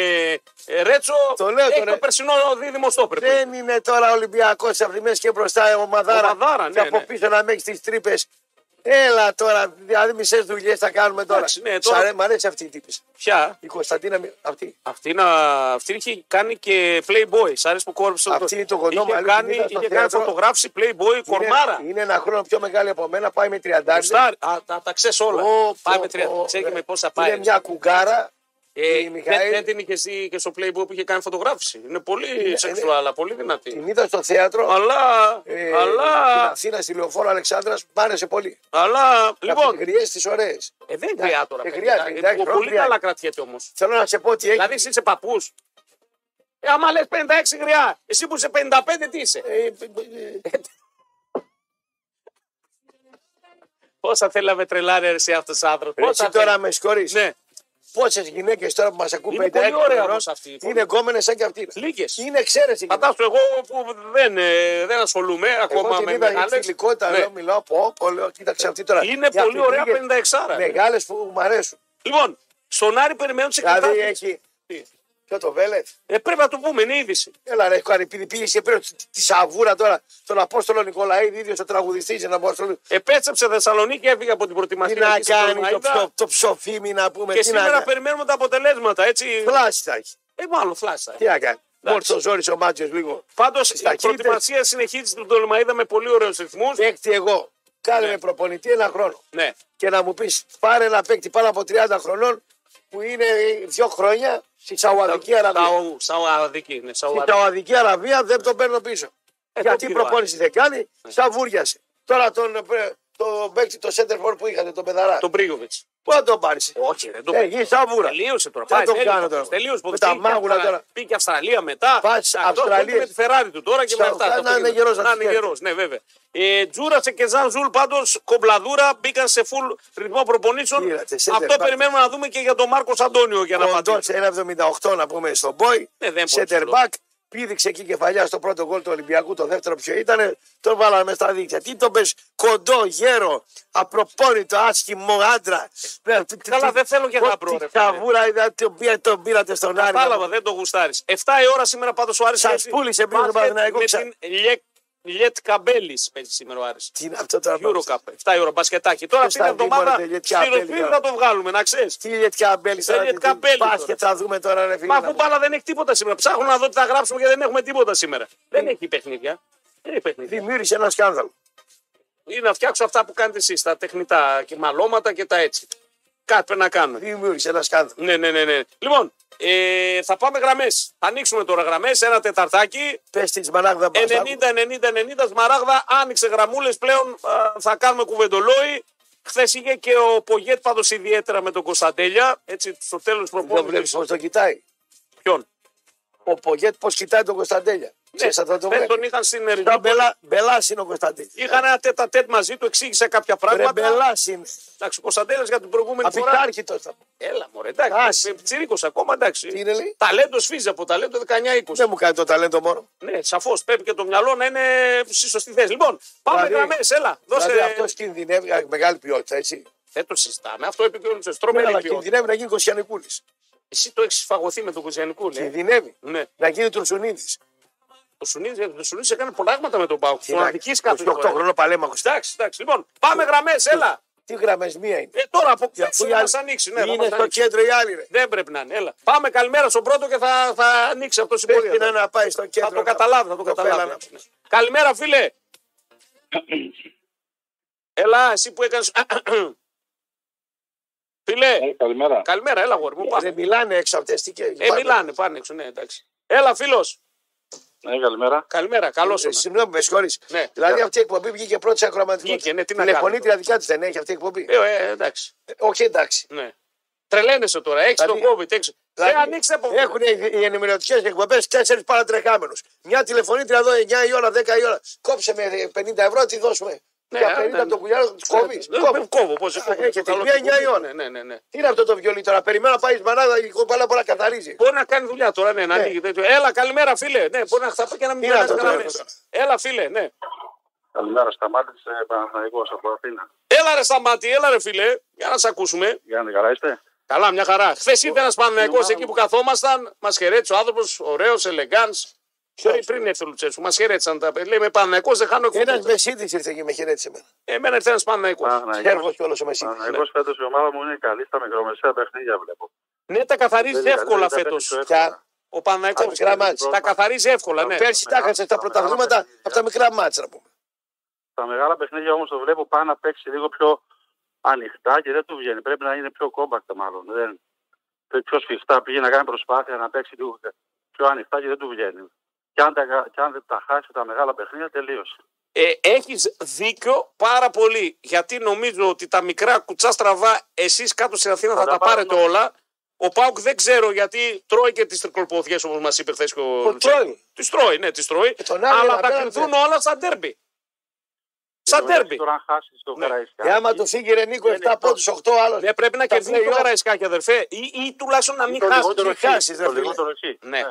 ε, Ρέτσο Το λέω έχει τώρα. το περσινό δίδυμο στόπερ. που Δεν είναι τώρα Ολυμπιακός από τη μέση και μπροστά ο Μαδάρα. Ομαδάρα, ναι, και από ναι. πίσω να μέχρι τις τρύπες. Έλα τώρα, δηλαδή μισές δουλειές θα κάνουμε τώρα. Εντάξει, ναι, Σ' τώρα- αρέ- Μ' αρέσει αυτή η τύπη. Ποια; Η Κωνσταντίνα μη- αυτή. Αυτή, να, αυτή είχε κάνει και Playboy. Σ' αρέσει που κόρυψε το Αυτή το κοντό είχε μαλλί, κάνει, την είδα στο είχε κάνει θέατρο. φωτογράφηση Playboy κορμάρα. Είναι, είναι ένα χρόνο πιο μεγάλη από μένα, πάει με 30. Γουστάρι. Α, τα, τα ξέρεις όλα. Ω, πάει πω, με τρία. πω, Ξέρεις ε, και με πόσα πάει. Είναι μια κουγκάρα. Ε, η δεν, Μιχαήλ- δεν την είχες δει και στο Playboy που είχε κάνει φωτογράφηση. Είναι πολύ σεξουάλα, πολύ δυνατή. Την είδα στο θέατρο. Αλλά, ε, Στην αλλά, Αθήνα, στη λεωφόρο Αλεξάνδρας, μ' άρεσε πολύ. αλλά, Λοιπόν, λοιπόν, γριέ τις ωραίες. ε, δεν χρειάζεται τώρα. δεν παιδιά. χρειάζεται, Ε, εντάξει, πολύ χρειάζεται. καλά κρατιέται όμως. Θέλω να σε πω ότι έχει. Δηλαδή εσύ είσαι παππούς. Ε, άμα λες 56 γριά, εσύ που είσαι 55, τι είσαι; Ε, ε, ε, Πόσα θέλαμε τρελάρε εσύ αυτός ο άνθρωπος. Ρε, εσύ τώρα με συγχωρεί. Ναι, Πόσε γυναίκες τώρα που μας ακούν Είναι 56 πολύ ωραία χρονών όμως αυτή. Είναι γκόμενες σαν και αυτή. λίγες. Είναι εξαίρεση. Φαντάσου εγώ που δεν, ε, δεν ασχολούμαι ακόμα Εγώ την με είδα για μεγάλε. φιλικότητα, Ναι. λέω, μιλάω, πω, πω, λέω, κοίταξε αυτή τώρα. Είναι Για πολύ ωραία φιλίκες 56. Μεγάλες που μου αρέσουν. Λοιπόν, στον Άρη περιμένουν τις Δηλαδή εξετάσει. έχει. Ποιο το βέλετ; Ε, πρέπει να το πούμε, είναι είδηση. Έλα ρε, κάνει, επειδή πήγε και πήρε τη- τη σαβούρα τώρα, τον Απόστολο Νικολαίδη, ίδιος ο τραγουδιστής, ένα Απόστολο. Επέστρεψε Θεσσαλονίκη, έφυγε από την Τι προετοιμασία. να εκεί στην κάνει το, Τολμαϊδα. ψω, το ψοφίμι να πούμε. Και τι να σήμερα κάνει. περιμένουμε τα αποτελέσματα, έτσι. Φλάση θα έχει. Ε, μάλλον φλάσσα. Τι να κάνει. Μόνο το ζόρι ο Μάτζιο λίγο. Πάντως η ταχύτητες. προετοιμασία συνεχίζει στην Τολμαϊδα με πολύ ωραίους ρυθμούς. Παίκτη εγώ. Κάνε Ναι. με προπονητή ένα χρόνο. Ναι. Και να μου πεις, πάρε ένα παίκτη πάνω από 30 χρονών που είναι δύο χρόνια στη Σαουδική Αραβία. Σαου- Σαουδική, ναι, Στη Σαουδική. Σαουδική Αραβία δεν τον παίρνω πίσω. Ε, Γιατί το πήρε ο προπόνηση δεν κάνει, σαβούριασε. Τώρα τον, ε, το παίκτη, το center for που είχατε, τον Πεδαρά. Τον Πρίγκοβιτς. Πού θα τον πάρεις; Όχι, δεν τον Ε, γη σαβούρα. Τελείωσε τώρα. Τι να Πάει, τον τέλειωσε. κάνω τώρα; Τελείωσε. Με τα μάγουλα τώρα. Πήγε Αυστραλία μετά. Πας Αυτό Αυστραλίες. με τη Φεράρι του τώρα και Στα- μετά. να το είναι πήγαινε. γερός να Να τους είναι φέρει. γερός, ναι βέβαια. Ε, Τζούρασε και Ζαν Ζουλ πάντως κομπλαδούρα μπήκαν σε full ρυθμό προπονήσεων. Είδατε, center Αυτό back. περιμένουμε να δούμε και για τον Μάρκος Αντώνιο για να Κοντός πατήσει. 1,78 να πούμε στον Μπόι. Ναι, δεν είναι πολύ Center ψηλό. back. Πήδηξε εκεί κεφαλιά στο πρώτο γκολ του Ολυμπιακού. Το δεύτερο ποιο ήταν. Τον βάλαμε στα δίκτυα. Τι τον πες κοντό, γέρο, απροπόνητο, άσχημο άντρα. Καλά, δεν θέλω και γαμπρό, ρε Τι φίλε. Σαβούρα είδα, τον πήρατε- τον πήρατε στον Άρη. Κατάλαβα, δεν το γουστάρεις. 7 η ώρα σήμερα πάντως ο Άρης Σας παίζει πούλησε πριν τον μπάσκετ Παναθηναϊκό, Με ξα- την Λιέτ, Λιέτ Καμπέλης παίζει σήμερα ο Άρης. Τι είναι αυτό τώρα. Eurocup. 7 η ώρα μπασκετάκι. Τώρα Ποιος αυτή την θα δει, εβδομάδα μωρέ, Λιέτ στη Καμπέλη Ρωσπίδη τώρα. θα το βγάλουμε, να ξέρεις. Τι Λιέτ Καμπέλης τώρα. Λιέτ τι- Καμπέλης τώρα. Μπάσκετ θα δούμε τώρα, ρε φίλε. Μα να αφού πούμε. μπάλα δεν έχει τίποτα σήμερα. Ψάχνω να δω τι θα γράψουμε γιατί δεν έχουμε τίποτα σήμερα. Δεν έχει παιχνίδια. Δεν έχει παιχνίδια. Δημιούργησε ένα σκάνδαλο. Ή να φτιάξω αυτά που κάνετε εσείς, τα τεχνητά και μαλώματα και τα έτσι. Κάτι πρέπει να κάνουμε. Δημιούργησε ένα σκάνδαλο. Ναι, ναι, ναι, ναι. Λοιπόν, ε, θα πάμε γραμμές. Θα ανοίξουμε τώρα γραμμές. Ένα τεταρτάκι. Πες τη Μανάγδα 90-90-90 Σμαράγδα. Άνοιξε γραμμούλες πλέον. α, θα κάνουμε κουβεντολόι. Χθες είχε και ο Πογέτ πάντως ιδιαίτερα με τον Κωνσταντέλια. Έτσι, στο τέλος τη Δεν βλέπεις προπόνηση. πώς το κοιτάει; Ποιον; Ο Πογέτ πώς κοιτάει τον Κωνσταντέλια; Ναι, Ξέρεις, θα το χθες τον βλέπει. είχαν στην Σαν Ερυθρό. μπελά, μπελάς είναι ο Κωνσταντέλια. Είχαν ένα τέτα τέτ μαζί του, εξήγησε κάποια Ρε πράγματα. μπελάς είναι. Εντάξει, ο Κωνσταντέλια για την προηγούμενη φορά. Απειχάρχητος θα πω. Έλα, μωρέ, εντάξει. Άσε. Τσιρίκο ακόμα, εντάξει. Τι είναι λέει; Ταλέντος σφίζει από ταλέντο 19-20. Δεν μου κάνει το ταλέντο μόνο. Ναι, σαφώς πρέπει και το μυαλό να είναι στη σωστή θέση. Λοιπόν, πάμε Δηλαδή- γραμμές, έλα. Δώσε. Δηλαδή αυτός κινδυνεύει με μεγάλη ποιότητα, έτσι. Δεν το συζητάμε. Αυτό είπε και ο Λουτσέ. Ναι, Τρομερή αλλά ποιότητα. κινδυνεύει να γίνει Κοσιανικούλης. Εσύ το έχεις φαγωθεί με τον Κοζιανικού, ναι. Κινδυνεύει ναι. να γίνει Τουρσουνίδη. Ο Σουνίδη ο Σουνίδης έκανε πράγματα με τον Πάουκ. Τον αδική κάθε 28 φορά. χρόνο παλέμαχος. Εντάξει, εντάξει. Λοιπόν, πάμε γραμμές, έλα. Τι γραμμές μία είναι. Ε, τώρα από Για πού αφού να οι μα άλλοι- ανοίξει. Ναι, θα είναι μας στο ανοίξει. κέντρο οι άλλοι. Ρε. Δεν πρέπει να είναι. Έλα. Πάμε καλημέρα στον πρώτο και θα, θα ανοίξει αυτό η πορεία. Πρέπει να, να πάει στο κέντρο. Θα το να- καταλάβει, θα το φέλα καταλάβει. να- Ναι. Καλημέρα, φίλε. Έλα, εσύ που έκανε. [clears throat] φίλε, Ε, καλημέρα. καλημέρα, έλα, γόρι μου. Πάμε. Δεν μιλάνε έξω αυτές τι και. Ε, μιλάνε, πάνε έξω, ναι, εντάξει. Έλα, φίλος. Ε, καλημέρα. Καλημέρα, καλώς Ε, ήρθατε. Συγγνώμη, με συγχωρείς. Ναι. Δηλαδή αυτή η εκπομπή βγήκε πρώτη σε ακροματικότητα. Βγήκε, ναι, τι να Τηλεφωνήτρια δικιά τη δεν έχει αυτή η εκπομπή. Ε, ε, εντάξει. Ε, Όχι, εντάξει. Ναι. Τρελαίνεσαι τώρα, έχεις Δηλαδή- τον COVID. Έχεις... Δηλαδή, ε, ανοίξτε από Έχουν οι οι ενημερωτικές εκπομπές τέσσερις παρατρεχάμενους. Μια τηλεφωνήτρια εδώ 9 η ώρα, 10 η ώρα. Κόψε με 50 ευρώ, τι δώσουμε. Ναι, Για ναι, 50 ναι. από το κουλιάρο του κόβεις. Ε, Κόβω, πώς. έχετε μία εννιά η ώρα. Ναι, ναι, ναι, ναι. Τι είναι αυτό το βιολί τώρα, περιμένω να πάει μανάδα η κομπάλα μπορεί να καθαρίζει. Μπορεί να κάνει δουλειά τώρα, ναι, να Ναι. ανοίγει τέτοιο. Έλα, καλημέρα, φίλε. Ναι, μπορεί να χτυπάει και να μην Τι να περάσει το κανένα κάνω μέσα. τώρα. Έλα, φίλε, ναι. Καλημέρα. Σταμάτησε Παναθηναϊκός από Αθήνα. Έλα, ρε Σταμάτη, έλα, ρε φίλε. Για να σε ακούσουμε. Γιάννη, καλά είστε; Καλά, μια χαρά. Χθες ήρθε ένας Παναγιακός ομάδα εκεί μου. που καθόμασταν, μας χαιρέτησε ο άνθρωπος, ωραίος, ελεγκάν. Πριν, πριν έρθει ο Λουτσέσου, μας χαιρέτησαν τα παιδιά. Λέει με Παναγιακό δεν χάνω Ένας εκπομπή. μεσίδης ήρθε και με χαιρέτησε εμένα. Εμένα ήρθε ένας Παναγιακό. Έργο κιόλα ο μεσίδης. Παναθηναϊκός φέτος η ομάδα μου είναι καλή στα μικρομεσαία παιχνίδια βλέπω. Ναι, τα καθαρίζει Δεν- εύκολα δεν- δεν φέτος. παίζει το Πια. εύκολα. Ο Παναγιακό. Τα μικρά μάτς. Τα καθαρίζει εύκολα, ναι. Πέρσι τα έχασες στα πρωταθλήματα από τα μικρά μάτσα να πούμε. Τα μεγάλα παιχνίδια όμως το βλέπω πάει να παίξει λίγο πιο ανοιχτά και δεν του βγαίνει. Πρέπει να είναι πιο κόμπακτα μάλλον. Δεν, πιο σφιχτά πήγε να κάνει προσπάθεια να παίξει λίγο πιο ανοιχτά και δεν του βγαίνει. Και αν, τα, και αν δεν τα χάσει τα μεγάλα παιχνίδια τελείωσε. Ε, Έχεις δίκιο πάρα πολύ. Γιατί νομίζω ότι τα μικρά κουτσά στραβά, εσείς κάτω στην Αθήνα θα, Θα τα τα πάρετε πάρουμε. όλα. Ο Πάουκ δεν ξέρω γιατί τρώει και τις τρικολποδιέ όπως μας είπε χθες και ο, Ο τρώει. Τις τρώει, ναι, τις τρώει. τον άλλο αλλά να θα πέρασε. κρυθούν όλα σαν τέρμπι. Σαν τέρμπι. Τώρα αν χάσεις το Ναι. Καραϊσκάκι. Και άμα του φύγει Ρενίκο είναι 7 εκτός. πόντους, 8 άλλος. Ναι, πρέπει να Τα κερδίσει το play-off. Καραϊσκάκι, αδερφέ. Ή, ή τουλάχιστον να μην το χάσεις. λιγότερο μην εκεί, χάσεις, ρε το φίλε. λιγότερο εκεί. Ναι.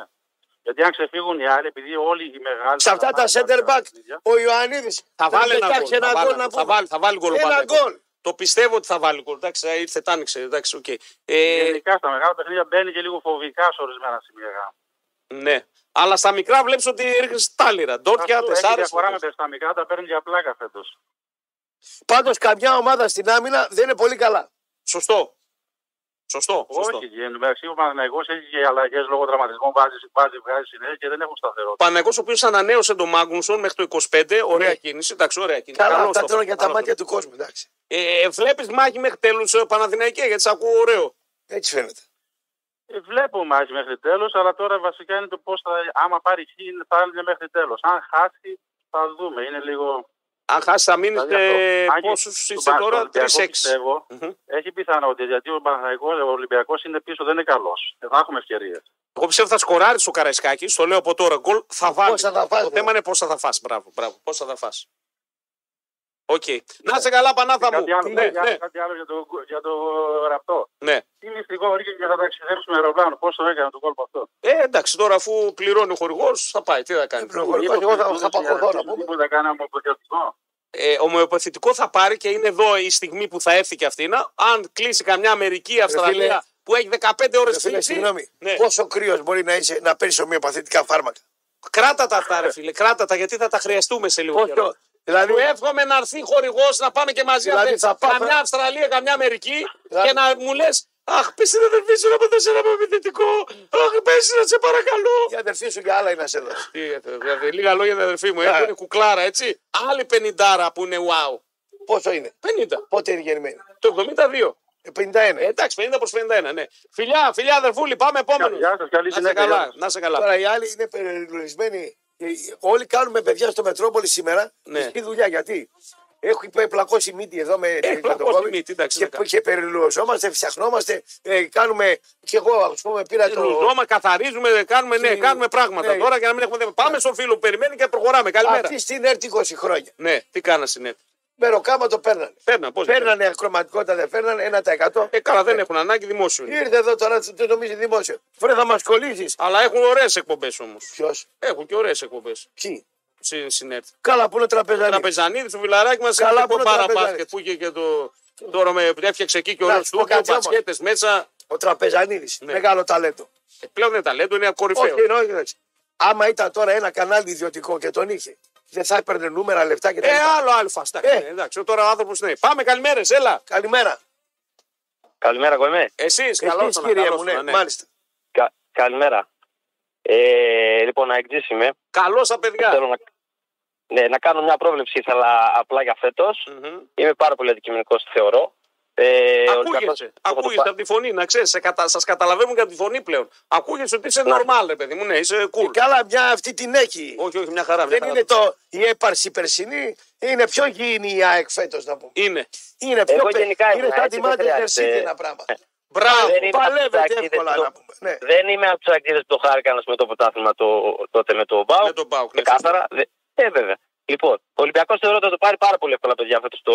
Γιατί αν ξεφύγουν οι άλλοι, επειδή όλοι οι μεγάλοι. Σε αυτά τα center back, ο Ιωαννίδης Θα βάλει ένα γκολ. ένα θα, γκολ βάλει, να θα, πούμε. βάλει, θα βάλει γκολ. ο Ένα Παναθηναϊκός. γκολ. Το πιστεύω ότι θα βάλει γκολ. Εντάξει, ε, ήρθε, τ' άνοιξε. Εντάξει, οκ. Ε, Γενικά στα μεγάλα παιχνίδια μπαίνει και λίγο φοβικά σε ορισμένα σημεία. ναι. Αλλά στα μικρά βλέπεις ότι ρίχνει τάλιρα. Ντόρκια, Αυτό έχει τεσσάρες. διαφορά με τα στα μικρά, τα παίρνει για πλάκα φέτος. Πάντως καμιά ομάδα στην άμυνα δεν είναι πολύ καλά. Σωστό. Σωστό. σωστό. Όχι, εν τω μεταξύ ο Παναθηναϊκός έχει και αλλαγές λόγω τραυματισμών. Βάζει, βάζει, βγάζει συνέχεια και δεν έχουν Ο σταθερότητα. Παναγιώ, ο οποίος ανανέωσε τον Μάγνουσον μέχρι το 25, ωραία κίνηση. Εντάξει, ωραία κίνηση. Καλά, Καλώς αυτά το τώρα έκανε, για τα καλώς μάτια το του κόσμου. Εντάξει. έκανε. Ε, Βλέπεις μάχη μέχρι τέλους Παναθηναϊκή, γιατί σε ακούω ωραίο. Έτσι φαίνεται. Ε, βλέπω μάχη μέχρι τέλος, αλλά τώρα βασικά είναι το πώς θα. Άμα πάρει χ, θα είναι μέχρι τέλος. Αν χάσει, θα δούμε. Είναι λίγο. Αν χάσεις, θα μείνεις Δηλαδή αυτό. Αν και πόσους στον είστε Πα- τώρα, στον Ολυμπιακό 3-6. πιστεύω, Μμμ. Έχει πιθανότητα γιατί ο Παναθηναϊκός, ο Ολυμπιακός είναι πίσω, δεν είναι καλός. Δεν θα έχουμε ευκαιρίες. Εγώ πιστεύω θα σκοράρεις στο Καραϊσκάκι, στο λέω από τώρα γκολ, θα βάλει. Πόσα θα φας, Το ναι. θέμα είναι πόσα θα φας. Μπράβο, μπράβο. Πόσα θα φας. Οκ. Να σε καλά, Πανάθα μου. Κάτι άλλο, Ναι, για, ναι, κάτι άλλο για, το, για το ραπτό. ναι. Τι μυστικό βρήκε και θα ταξιδέψει με αεροπλάνο. Πώς το έκανε το κόλπο αυτό; Ε, εντάξει, τώρα αφού πληρώνει ο χορηγός, θα πάει. Τι θα κάνει. Προχωρητικό, εγώ θα, θα παγωθώ να πούμε. Τίποτα κάναμε αποθεωτικό. Ε, ομοιοπαθητικό θα πάρει και είναι εδώ η στιγμή που θα έρθει και αυτή. να- Αν κλείσει καμιά Αμερική, Αυστραλία φίλε, που έχει 15 ώρες Ρε φίλε, συγγνώμη, Ναι. πόσο κρύος μπορεί να είσαι να παίρνεις ομοιοπαθητικά φάρμακα; Κράτα τα αυτά, ρε φίλε. Κράτα τα γιατί θα τα χρειαστούμε σε λίγο καιρό. Πόσο. Δηλαδή, Του εύχομαι να έρθει χορηγός να πάμε και μαζί. Δηλαδή αυτές, θα πάμε- Καμιά Αυστραλία, καμιά Αμερική Δηλαδή- και να μου λες. Αχ, πες την αδερφή σου να μου δώσει ένα επιθετικό. Αχ, πες να σε παρακαλώ. η αδερφή σου για άλλα είναι να σε δώσει. Τι, ε, δηλαδή, λίγα λόγια, αδερφή μου. Α. Ε, που είναι κουκλάρα, έτσι. Άλλη πενιντάρα που είναι wow. Πόσο είναι, 50. πότε είναι γεννημένη; Το 72. Ε, 51. Ε, εντάξει, 50 προς 51, ναι. Φιλιά, φιλιά, αδερφούλη, πάμε επόμενος. Γεια σας, καλή Να σε συνέχεια, καλά, γεια σας. να σε καλά. Τώρα οι άλλοι είναι περιορισμένοι. Ε, Όλοι κάνουμε παιδιά στο Μετρόπολη σήμερα. Ναι. Τι δουλειά, γιατί; Έχει πλακώσει μύτη εδώ με, με πλακώσει το COVID μύτη, εντάξει, και, να κάνουμε. και περιλουζόμαστε, φτιαχνόμαστε, ε, κάνουμε. Και εγώ, ας πούμε, πήρα το. Ρουζώμα, καθαρίζουμε, κάνουμε, ναι, Τι- κάνουμε πράγματα ναι. τώρα για να μην έχουμε. Πάμε στον φίλο που περιμένει και προχωράμε. Καλημέρα. Αυτή στην ΕΡΤ 20 χρόνια. Ναι, τι κάνα συνέβη. Μεροκάμα το παίρνανε. Παίρνα, πώς. Παίρνανε ακροματικότητα, δεν φέρνανε 1%. Ε, καλά, δεν έχουν ανάγκη δημόσιο. είναι. Ήρθε εδώ τώρα, το νομίζει δημόσιο. Φρέ, θα μας κολλήσεις. Αλλά έχουν ωραίες εκπομπές όμως. Ποιος, Έχουν και ωραίες εκπομπές. ποιοι; Συνέρθει. Καλά που είναι τραπεζανή. Τραπεζανίδη του φιλαράκι μας Καλά έχει που είναι πάρα τραπεζανίδης. μπάσκετ που είχε και το. Τώρα με έφτιαξε εκεί και Να ωραίο σου πω στούκιο, κάτι όμως. μπασκέτες μέσα. Ο τραπεζανίδη. Ναι. Μεγάλο ταλέντο. Ε, Πλέον δεν είναι ταλέντο, είναι κορυφαίο. Όχι, εννοώ, εντάξει. Άμα ήταν τώρα ένα κανάλι ιδιωτικό και τον είχε, δεν θα έπαιρνε νούμερα, λεφτά και τα Ε, λοιπά. άλλο αλφα. Εντάξει, Ε. ναι, εντάξει, τώρα ο άνθρωπος ναι. Πάμε, καλημέρες, έλα. Καλημέρα. Καλημέρα, Κοεμέ. Εσείς, Εσείς, καλώ κύριε μου, ναι, μάλιστα. Κα, καλημέρα. Ε, λοιπόν, να εκτζής είμαι. Καλώς τα παιδιά. Θέλω να, ναι, να κάνω μια πρόβλεψη ήθελα απλά για φέτος. Μμμ. Είμαι πάρα πολύ αντικειμενικός, θεωρώ. Ε, ο Ολυμπιακός- Ακούγεσαι, ακούγεσαι από τη φωνή, να ξέρεις. Κατα... Σας καταλαβαίνουν και από τη φωνή πλέον. Ακούγεσαι ότι είσαι Ναι. normal, ρε παιδί μου, ναι, είσαι cool. Και καλά, μια αυτή την έχει. Όχι, όχι, μια χαρά. Μια Δεν χαρά. είναι το, η έπαρση περσινή, είναι πιο γήινη η ΑΕΚ φέτος να πούμε. Είναι. Είναι πιο Εγώ πε- γενικά είναι ήμουν σαν έτσι, τη δεν Manchester χρειάζεται. City ένα πράγμα. Μπράβο. Δεν είμαι Παλεύεται από τους εύκολα ακτίδες να πούμε. Ναι. Δεν είμαι από τους ακτίδε που το χάρηκαν με το πρωτάθλημα το, τότε με το Μπάου. Με τον Πάουκ, ναι, Ξεκάθαρα. Δε- Ε, βέβαια. Λοιπόν, ο Ολυμπιακός θεωρώ ότι θα το πάρει πάρα πολύ εύκολα παιδιά φέτος το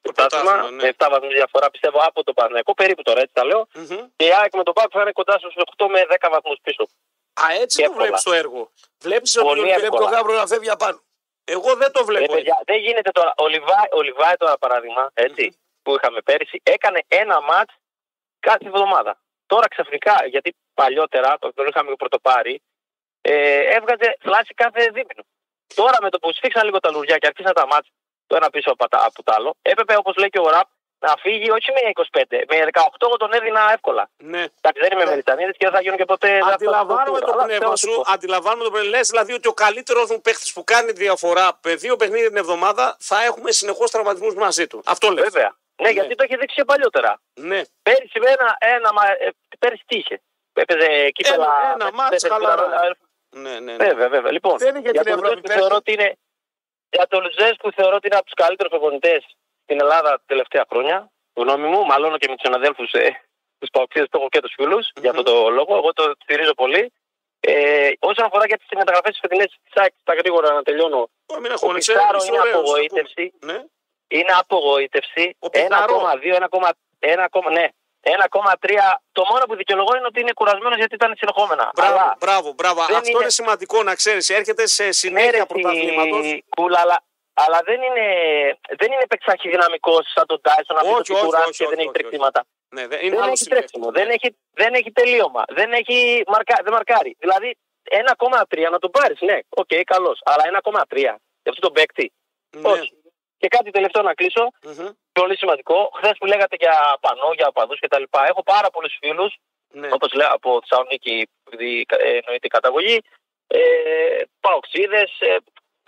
πρωτάθλημα, πρωτάθλημα. ναι. Με 7 βαθμούς διαφορά πιστεύω από το Παναγιακό. Περίπου τώρα έτσι τα λέω. Μμμ. Και η ΑΕΚ με τον Πάουκ θα είναι κοντά στους 8 με 10 βαθμούς πίσω. Α, έτσι το Εύκολα. βλέπεις το έργο. Βλέπεις Πολύ ότι. εύκολα. Βλέπει τον Γάβρος να φεύγει απάνω. Εγώ δεν το Ρε, βλέπω. έτσι. παιδιά, δεν γίνεται τώρα. Ο Λιβάη, ο Λιβάη τώρα παράδειγμα, έτσι, που είχαμε πέρυσι, έκανε ένα ματ κάθε εβδομάδα. Τώρα ξαφνικά, γιατί παλιότερα, το τον είχαμε πρωτοπάρει, ε, έβγαζε φλάση κάθε δίμηνο. Τώρα με το που σφίξαν λίγο τα λουριά και αρχίσαν τα μάτς το ένα πίσω από, τα, από το άλλο, έπρεπε όπως λέει και ο Ραπ να φύγει όχι με 25, με 18 εγώ τον έδινα εύκολα. Ναι. Εντάξει, δεν είμαι μελιτανίδη και δεν θα γίνουν και ποτέ. Αντιλαμβάνομαι το Αλλά πνεύμα θέλω σου. να σου πω. Αντιλαμβάνομαι το πνεύμα. Λες δηλαδή ότι ο καλύτερος μου παίχτης που κάνει διαφορά με δύο παιχνίδια την εβδομάδα θα έχουμε συνεχώς τραυματισμούς μαζί του. Αυτό λέω. Βέβαια. Ναι, γιατί το έχει δείξει και παλιότερα. Ναι. Πέρυσι με ένα, ένα, μα- ε, πέρυσι τι είχε; Έπαιζε κύπελα. Ένα- ένα μάτς τέσσερις χαλαρά. φιλαρά. Ναι, ναι, ναι. Βέβαια, βέβαια. Λοιπόν, Δεν είναι για για την τον Ευρώπη Λουζές που πέρσι. θεωρώ ότι είναι, για τον Λουζές που θεωρώ ότι είναι από τους καλύτερους προπονητές στην Ελλάδα τα τελευταία χρόνια. Γνώμη μου, μάλλον και με τους συναδέλφους, ε, τους Παοξίδες, το έχω και τους φιλου για αυτόν τον λόγο. Εγώ το στηρίζω πολύ. Ε, όσον αφορά για τις μεταγραφές της φετινέ τη ΣΑΚ, στα γρήγορα να τελειώνω. Ω, Μην Ο αγχώνεσαι. Πισάρο είσαι είναι ωραίος, θα πούμε. απογοήτευση. Ναι. Είναι απογοήτευση. Ο Πιθαρό. 1,2, 1,1, ναι. 1,3. Το μόνο που δικαιολογώ είναι ότι είναι κουρασμένος γιατί ήταν συνεχόμενα. Μπράβο, Αλλά, μπράβο, μπράβο. δεν Αυτό είναι... είναι- σημαντικό να ξέρεις. Έρχεται σε ναι, συνέχεια ρε, πρωταθλήματο. η Κούλα, αλλά, αλλά δεν είναι, δεν είναι παιξάκι δυναμικό σαν τον Τάισον να πει Όχι, ότι όχι, κουράζει όχι, και δεν όχι, έχει όχι, τρεξίματα. Ναι, δεν- είναι Δεν άλλο έχει στυλ. τρέξιμο, δεν έχει, δεν έχει τελείωμα, δεν, έχει μαρκα, δεν μαρκάρει. Δηλαδή 1,3 να τον πάρεις, ναι, οκ, okay, καλό. Αλλά 1,3 για αυτό τον παίκτη. Ναι. Όχι. Και κάτι τελευταίο να κλείσω. Μμμ. Πολύ σημαντικό. Χθες που λέγατε για πανό, για οπαδούς κτλ. Έχω πάρα πολλούς φίλους, Ναι. όπως λέω από Θεσσαλονίκη, επειδή ε, εννοείται η καταγωγή, ε, παοκτσήδες. Ε,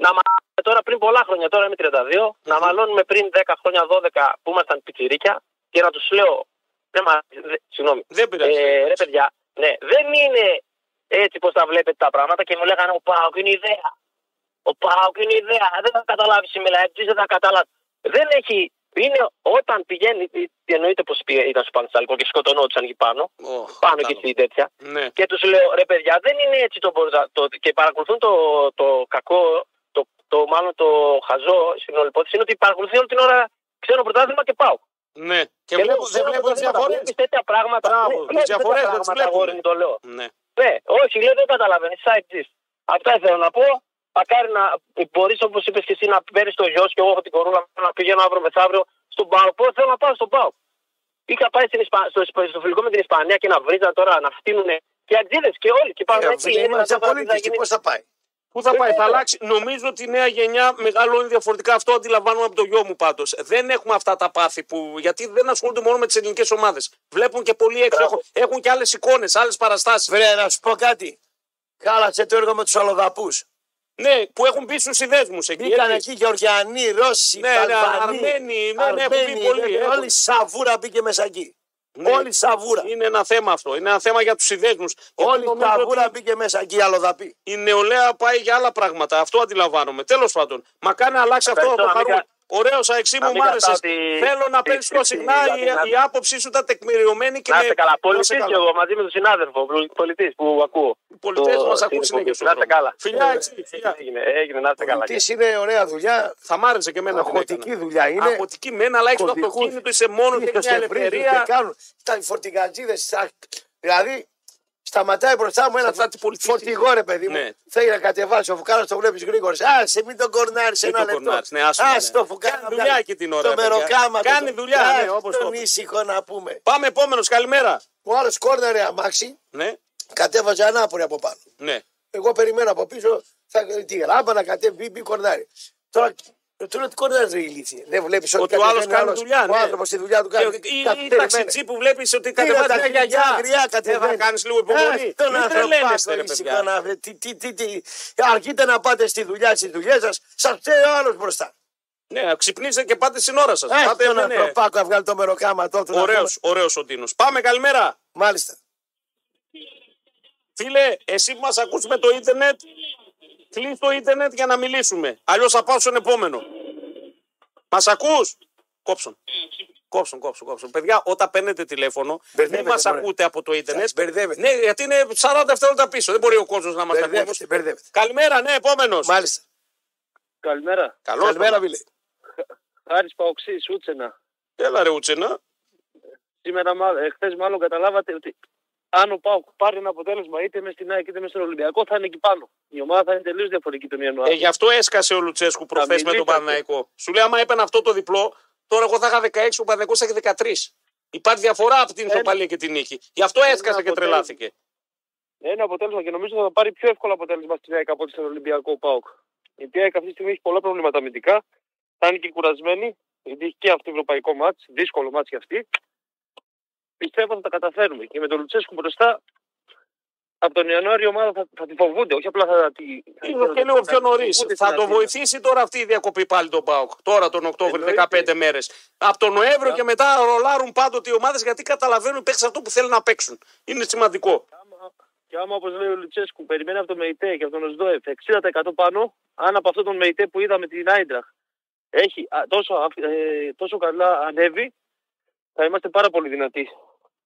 να μαλώνουμε τώρα πριν πολλά χρόνια, τώρα είμαι 32, να μαλώνουμε πριν 10 χρόνια, 12 που ήμασταν πιτσιρίκια και να τους λέω. Ναι, μα, δε, συγγνώμη. Δεν πειράζει. Ε, ρε παιδιά, ναι, δεν είναι έτσι πώ τα βλέπετε τα πράγματα και μου λέγανε ο Πάοκ είναι ιδέα. Ο Πάοκ είναι ιδέα. Δεν θα καταλάβεις σήμερα, έτσι δεν θα καταλάβεις. Δεν έχει. Είναι όταν πηγαίνει, εννοείται πως ήταν στο Πανεσταλικό και σκοτωνόντουσαν εκεί πάνω, Ω, πάνω καλό. και στη τέτοια. Ναι. Και τους λέω, ρε παιδιά, δεν είναι έτσι το, μπορούσα- το και παρακολουθούν το, το κακό, το, το, μάλλον το χαζό στην όλη υπόθεση, είναι ότι παρακολουθεί όλη την ώρα ξένο πρωτάθλημα και πάω. Ναι. Και λέω, βλέπω, δεν ξέρω βλέπω τις πρωτάθλημα, διαφορές. βλέπεις τέτοια πράγματα. Μπράβο, Ναι, τις βλέπεις τέτοια διαφορές δεν τις πράγματα, βλέπουμε. αγόρι μου, το λέω. Ναι. Ναι, όχι, λέει δεν καταλαβαίνεις. Side Αυτά ήθελα να πω. Μακάρι να μπορείς, όπως είπες και εσύ, να παίρνεις το γιο και εγώ έχω την κορούλα να πηγαίνω αύριο μεθαύριο στον Πάο. Πώς θέλω να πάω στον Πάο. Είχα πάει στην Ισπα... στο, στο φιλικό με την Ισπανία και να βρίζαν τώρα να φτύνουν και αντίδε και όλοι. Και πάνω εκεί Είμαστε πολίτε. Πώς θα πάει; Πού θα πάει, θα Βέβαια. αλλάξει. Νομίζω ότι η νέα γενιά μεγαλώνει διαφορετικά. Αυτό αντιλαμβάνομαι από το γιο μου πάντως. Δεν έχουμε αυτά τα πάθη που. Γιατί δεν ασχολούνται μόνο με τις ελληνικές ομάδες. Βλέπουν και πολύ έξω. Μπράβο. Έχουν, έχουν και άλλες εικόνες, άλλες παραστάσεις. Βρε, να σου πω κάτι. Χάλασε το έργο με τους αλλοδαπούς. Ναι, που έχουν μπει στους συνδέσμους εκεί. Μπήκαν έτσι. εκεί Γεωργιανοί, Ρώσοι, Ναι, ναι, Αλβανοί, Αρμένοι, ναι, ναι, έχουν μπει Αρμένοι, πολλοί, ναι, έχουν. Όλη η σαβούρα μπήκε μέσα εκεί. Ναι. Όλη η σαβούρα. Είναι ένα θέμα αυτό. Είναι ένα θέμα για τους συνδέσμους. Όλη η σαβούρα μπήκε μέσα εκεί, αλλοδαπή. η νεολαία πάει για άλλα πράγματα. Αυτό αντιλαμβάνομαι. Τέλος πάντων, μα κάνει αλλάξει αυτό Ευχαριστώ, το να μην χαρούμενο. Ωραίος αεξί να μου, μην μ' άρεσες. κρατάω τη- Θέλω να τη- παίρνει τη- πιο τη- συχνά. τη- Η, η άποψή σου ήταν τεκμηριωμένη και Να με- είστε καλά. να Πολιτής είσαι και καλά. εγώ μαζί με τον συνάδελφο, πολιτής που ακούω. Οι πολιτές Το- μας στην ακούν συνέχεια. εκπομπή. στον Να είστε δρόμο. καλά. Φιλιά, έτσι, φιλιά. Έγινε, έγινε, να είστε καλά. Τι είναι ωραία δουλειά. Θα μ' άρεσε και εμένα. την Αχωτική έκανα. δουλειά είναι. Αχωτική μένα, αλλά έχεις το Κωδικούς. αυτοκίνητο, είσαι μόνος και Ίσως μια σε βρίζουν ελευθερία. και κάνουν. Τα φορτηγατζίδες. Δηλαδή, σταματάει μπροστά μου ένα Αυτά την πολιτική. φορτηγό ρε παιδί μου. Ναι. Θέλει να κατεβάσει. Ο φουκάρα το βλέπεις γρήγορα. Α, σε μην τον κορνάρεις Μην ένα τον λεπτό. κορνάρεις, ναι, άσε με, Ας ναι. το φουκάρα. Κάνει δουλειά εκεί την ώρα, Το παιδιά. μεροκάμα. Κάνει δουλειά, ναι, όπως το Τον είπες. ήσυχο να πούμε. Πάμε επόμενος, καλημέρα. Ο άλλος κόρναρε αμάξι. Ναι, Κατέβαζε ανάπορη από πάνω. ναι. Εγώ περιμένω από πίσω θα, τη γράμπα να κατέβει, μπει, μπει κορνάρι. Τώρα του λέω τι κορνάρι ρε ηλίθιε. Δεν βλέπεις ότι, Ότι ο άλλος κατεβαίνει κάνει άλλος, δουλειά, Ο ναι. άνθρωπος τη δουλειά του κάνει. Ή, ή Καθυστερημένα. ταξιτζή που βλέπεις ότι Τι είναι κατεβάζει τα μια γιαγιά. γριά Δεν θα κατεβαίνει. κάνεις λίγο υπομονή. Ε, Τον Μην τρελαίνεστε, ρε ανθρωπάκο ήσυχο παιδιά. να βρε- τι, τι, τι, τι. Αρκείτε να πάτε στη δουλειά, στις δουλειές σας, σας φταίει ο άλλος μπροστά. Ναι, ξυπνήστε και πάτε στην ώρα σας. Ε, Πάτε, τον ναι, ναι. ανθρωπάκο να βγάλει το μεροκάματό του. να Ωραίο, πούμε. ωραίος ο Τίνος. Πάμε, καλημέρα. Μάλιστα. Φίλε, εσύ που μας ακούς με το ίντερνετ, κλείς το ίντερνετ για να μιλήσουμε. Αλλιώς θα πάω στον επόμενο. Μας ακούς, κόψον. Κόψον, κόψον, κόψον. Παιδιά, όταν παίρνετε τηλέφωνο, μην Μπερδεύετε, μας μωρέ. ακούτε από το ίντερνετ. Σας μπερδεύετε. Ναι, γιατί είναι 40 δευτερόλεπτα πίσω. Δεν μπορεί ο κόσμος να μας ακούει. Μπερδεύετε, μπερδεύετε. Καλημέρα, ναι, επόμενος. Μάλιστα. Καλημέρα. Καλό. Καλημέρα, Βίλε. Χάρης Παοξή, Ούτσενα. Έλα, ρε Ουτσένα. Σήμερα, ε, χθες μάλλον καταλάβατε ότι αν ο Πάουκ πάρει ένα αποτέλεσμα είτε μες στην ΑΕΚ είτε μες στον Ολυμπιακό θα είναι εκεί πάνω. Η ομάδα θα είναι τελείως διαφορετική τον Ε, Ιανουάριο. γι' αυτό έσκασε ο Λουτσέσκου προχθές με τον μιλήσατε. Παναναϊκό. Σου λέει, άμα έπαιρνα αυτό το διπλό, τώρα εγώ θα είχα 16, ο Παναναϊκό θα έχει 13. Υπάρχει διαφορά από την Ένα- ισοπαλία και την νίκη. Γι' αυτό έσκασε και αποτέλεσμα. τρελάθηκε. Ένα αποτέλεσμα και νομίζω θα πάρει πιο εύκολο αποτέλεσμα στην ΑΕΚ από ότι στον Ολυμπιακό ο Πάουκ. Γιατί η ΑΕΚ αυτή τη στιγμή έχει πολλά προβλήματα αμυντικά. Θα είναι και κουρασμένη. Γιατί έχει και αυτό ευρωπαϊκό μάτς, δύσκολο μάτς για αυτή. Πιστεύω θα τα καταφέρουμε. Και με τον Λουτσέσκου μπροστά, από τον Ιανουάριο η ομάδα θα, θα τη φοβούνται. Όχι απλά θα τη. Ίσως και λίγο πιο νωρίς. φοβούνται Θα στην το Αθήνα. βοηθήσει τώρα αυτή η διακοπή πάλι τον Πάοκ. Τώρα τον Οκτώβριο, Εννοείται. 15 μέρες. Από τον Νοέμβριο και μετά ρολάρουν πάντοτε οι ομάδες γιατί καταλαβαίνουν παίξει αυτό που θέλουν να παίξουν. Είναι σημαντικό. Άμα- Και άμα, όπως λέει ο Λουτσέσκου, περιμένει από τον ΜΕΙΤΕ και από τον ΟΣΔΟΕΦ 60% πάνω, αν από αυτόν τον ΜΕΙΤΕ που είδαμε την Άιντραχ έχει α, τόσο, α, ε, τόσο καλά ανέβει, θα είμαστε πάρα πολύ δυνατοί.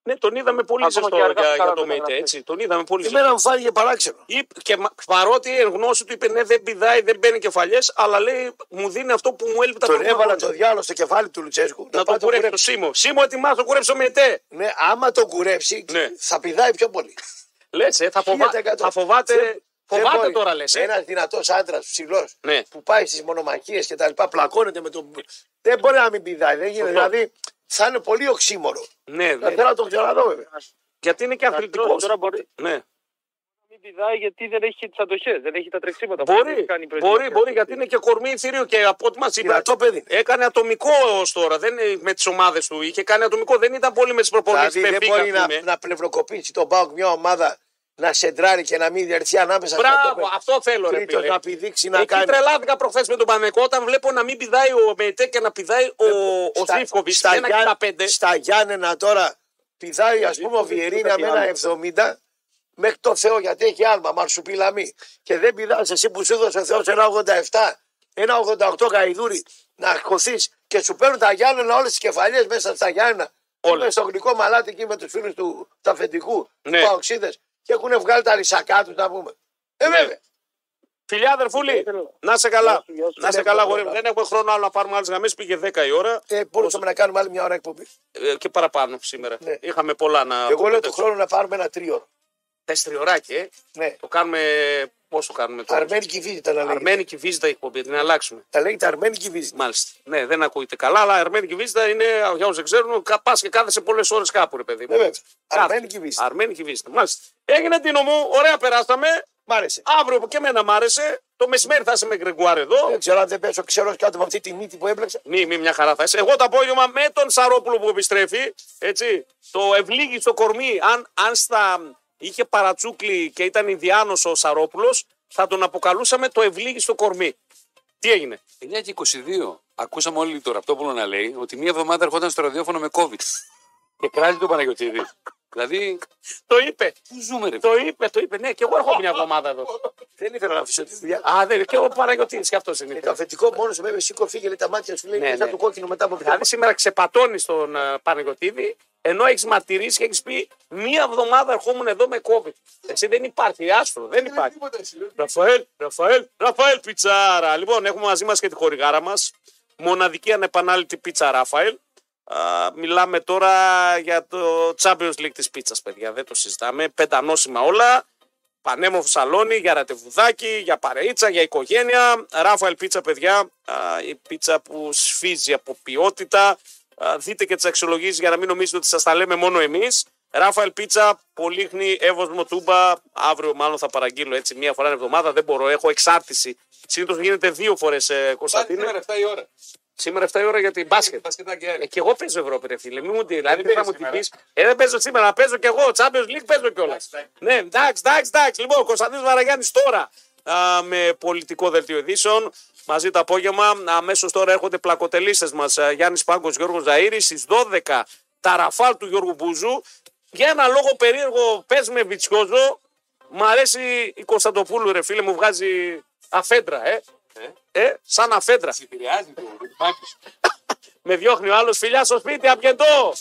Ναι, τον είδαμε πολύ Ακόμα ζεστό και αργά για, που για το κάναμε ΜΕΙΤΕ. μεταγραφές. Έτσι. Τον είδαμε πολύ ζεστό. Εμένα μου φάνηκε παράξενο. Είπε- Και μα- παρότι εν γνώση του είπε ναι, δεν πηδάει, δεν μπαίνει κεφαλιές, αλλά λέει μου δίνει αυτό που μου έλειπε τα Τον προηγούμενα έβαλα χρόνια. το διάλογο στο κεφάλι του Λουτσέσκου. Να πάει το κουρέψει το Σίμω. Σίμω, ετοιμάσαι το κουρέψει το ΜΕΤΕ. Ναι, άμα τον κουρέψει, Ναι. θα πηδάει πιο πολύ. Λες, ε, θα, φοβά... 1000%. θα φοβάται. Δεν- Φοβάται δεν μπορεί. τώρα λες. Ε. Ένας δυνατός άντρας ψηλός Ναι. που πάει στις μονομαχίες και τα λοιπά, πλακώνεται με τον. Δεν μπορεί να μην πηδάει. Δεν γίνεται. Σωστό. Δηλαδή θα είναι πολύ οξύμορο. Ναι, Θα ναι. θέλω να τον ξαναδώ βέβαια. Γιατί είναι και αθλητικός. Τώρα- τώρα μπορεί- Ναι. Να μην πηδάει γιατί δεν έχει τις αντοχές, δεν έχει τα τρεξίματα. που Μπορεί, έχει κάνει η μπορεί, προετοιμασία. μπορεί, γιατί είναι και κορμί θηρίο και από ό,τι μας είπες. Δυνατό παιδί. Έκανε ατομικό ως τώρα δεν, είναι με τις ομάδες του. Είχε κάνει ατομικό, δεν ήταν πολύ με τις προπονήσεις. Δηλαδή δεν μπορεί να, να πλευροκοπήσει τον Πάουκ μια ομάδα να σεντράρει και να μην έρθει ανάμεσα στο Μπράβο, τόπε. αυτό θέλω ρε Τρίτος φίλε. να πηδήξει να Εκεί κάνει. τρελάθηκα προχθές με τον Πανεκό όταν βλέπω να μην πηδάει ο Μεϊτέ και να πηδάει ο, ο Στα- Ζήφκοβιτς. στα, Ένα Γιάν- 65. στα Γιάννενα τώρα πηδάει ας πούμε ο Βιερίνια με ένα 70 μέχρι το Θεό γιατί έχει άλμα, μαρσουπιλαμή. Και δεν πηδάς εσύ που σου έδωσε ο Θεός ένα 87, ένα 88 γαϊδούρι να χωθείς και σου παίρνουν τα Γιάννενα όλες τις κεφαλιές μέσα στα Γιάννενα. Όλες. Είμαι στο γλυκό μαλάτι εκεί με τους φίλους του τα αφεντικού, Ναι. του Παοξίδες και έχουν βγάλει τα ρισακά τους να πούμε. Ε, Ναι. βέβαια. Φιλιά, αδερφούλη, Ήθελα- να σε καλά. Γεια σου, γεια σου. Να σε Δεν καλά, έχουμε γορί. χρόνο. Δεν έχουμε χρόνο άλλο να πάρουμε άλλες γραμμές. Πήγε 10 η ώρα Ε, μπορούσαμε να κάνουμε άλλη μια ώρα εκπομπή. ε, και παραπάνω σήμερα. Ναι. Είχαμε πολλά να. Εγώ λέω του χρόνου να πάρουμε ένα τρίωρο. Τεστριωράκι, ε. Ναι. Το κάνουμε. Πώς το κάνουμε τώρα; Αρμένικη βίζα να λέγεται. Αρμένικη βίζα η εκπομπή, την αλλάξουμε. Τα λέγεται αρμένικη βίζα. Μάλιστα. Ναι, δεν ακούγεται καλά, αλλά αρμένικη βίζα είναι, για όσους δεν ξέρουν, πας και κάθεσαι πολλές ώρες κάπου, ρε παιδί μου. Ναι, βέβαια. Κάθεσαι. Αρμένικη βίζα. Αρμένικη βίζα. Μάλιστα. Έγινε Τίνο μου, ωραία περάσαμε. Μ' άρεσε. Αύριο και εμένα μ' άρεσε. Το μεσημέρι θα είσαι με Γκρεγκουάρ εδώ. Δεν ξέρω αν δεν πέσω ξέρω κάτω από αυτή τη μύτη που έπλεξα. Μη, μη, μια χαρά θα είσαι. Εγώ το απόγευμα με τον Σαρόπουλο που επιστρέφει. Έτσι, το ευλίγει στο κορμί. Αν, αν στα είχε παρατσούκλι και ήταν Ινδιάνος ο Σαρόπουλος, θα τον αποκαλούσαμε το ευλίγιστο κορμί. Τι έγινε; 9 και 22. Ακούσαμε όλοι το Ραπτόπουλο να λέει ότι μία εβδομάδα ερχόταν στο ραδιόφωνο με COVID. Και κράζει τον Παναγιοτήδη. Δηλαδή, Το είπε. πού ζούμε, ρε. Το είπε, το είπε. Ναι, και εγώ έρχομαι μια εβδομάδα εδώ. Δεν ήθελα να αφήσω τη δουλειά. Α, δεν και ο Παναγιοτήδη και αυτό είναι. Και το αφεντικό μόνος σου βέβαια σήκω φύγε λέει τα μάτια σου λέει Ναι, ναι, ναι. του κόκκινο μετά από Δηλαδή σήμερα ξεπατώνει τον uh, Παναγιοτήδη ενώ έχεις μαρτυρήσει και έχεις πει μία εβδομάδα ερχόμουν εδώ με COVID. Εσύ δεν υπάρχει, άστρο, δεν υπάρχει. Τίποτα εσύ. λέει. Ραφαέλ, Ραφαέλ, Ραφαέλ Πιτσάρα. Λοιπόν, έχουμε μαζί μας και τη χορηγάρα μας. Μοναδική ανεπανάληπτη πίτσα Ράφαελ. Α, μιλάμε τώρα για το Champions League της πίτσας, παιδιά. Δεν το συζητάμε. Πεντανόσημα όλα. Πανέμορφο σαλόνι για ραντεβουδάκι, για παρεΐτσα, για οικογένεια. Ράφαελ πίτσα, παιδιά. Α, η πίτσα που σφίζει από ποιότητα. Α, δείτε και τις αξιολογήσεις για να μην νομίζετε ότι σας τα λέμε μόνο εμείς. Ράφαελ Πίτσα, Πολύχνη, Εύωσμο Τούμπα. Αύριο μάλλον θα παραγγείλω έτσι μία φορά την εβδομάδα. Δεν μπορώ, έχω εξάρτηση. Συνήθως γίνεται δύο φορές, ε, Πάλι Κωνσταντίνε. σήμερα 7 η ώρα. Σήμερα 7 η ώρα για την μπάσκετ. Μπασκετάκι Ε, άρε. και εγώ παίζω Ευρώπη, ρε φίλε. Μην μου τη δηλαδή, δεν δεν θα μου παίζεις την πεις. Ε, δεν παίζω σήμερα, παίζω κι εγώ. Champions League παίζω κιόλας. Ναι, εντάξει, εντάξει, εντάξει. Λοιπόν, Κωνσταντίνος Βαραγιάννης τώρα α, με πολιτικό δελτίο ειδήσεων. Μαζί το απόγευμα. Αμέσως τώρα έρχονται πλακοτελίστες μας Γιάννης Πάγκος, Γιώργος Ζαήρη. Στις 12 τα ραφάλ του Γιώργου Μπούζου. Για ένα λόγο περίεργο, πες με βιτσιόζο. Μ' αρέσει η Κωνσταντοπούλου, ρε φίλε, μου βγάζει αφέντρα, ε. Ε, σαν αφέντρα. Σε επηρεάζει το μάτι σου. [laughs] Με διώχνει ο άλλος φιλιάς στο σπίτι, απιεντό.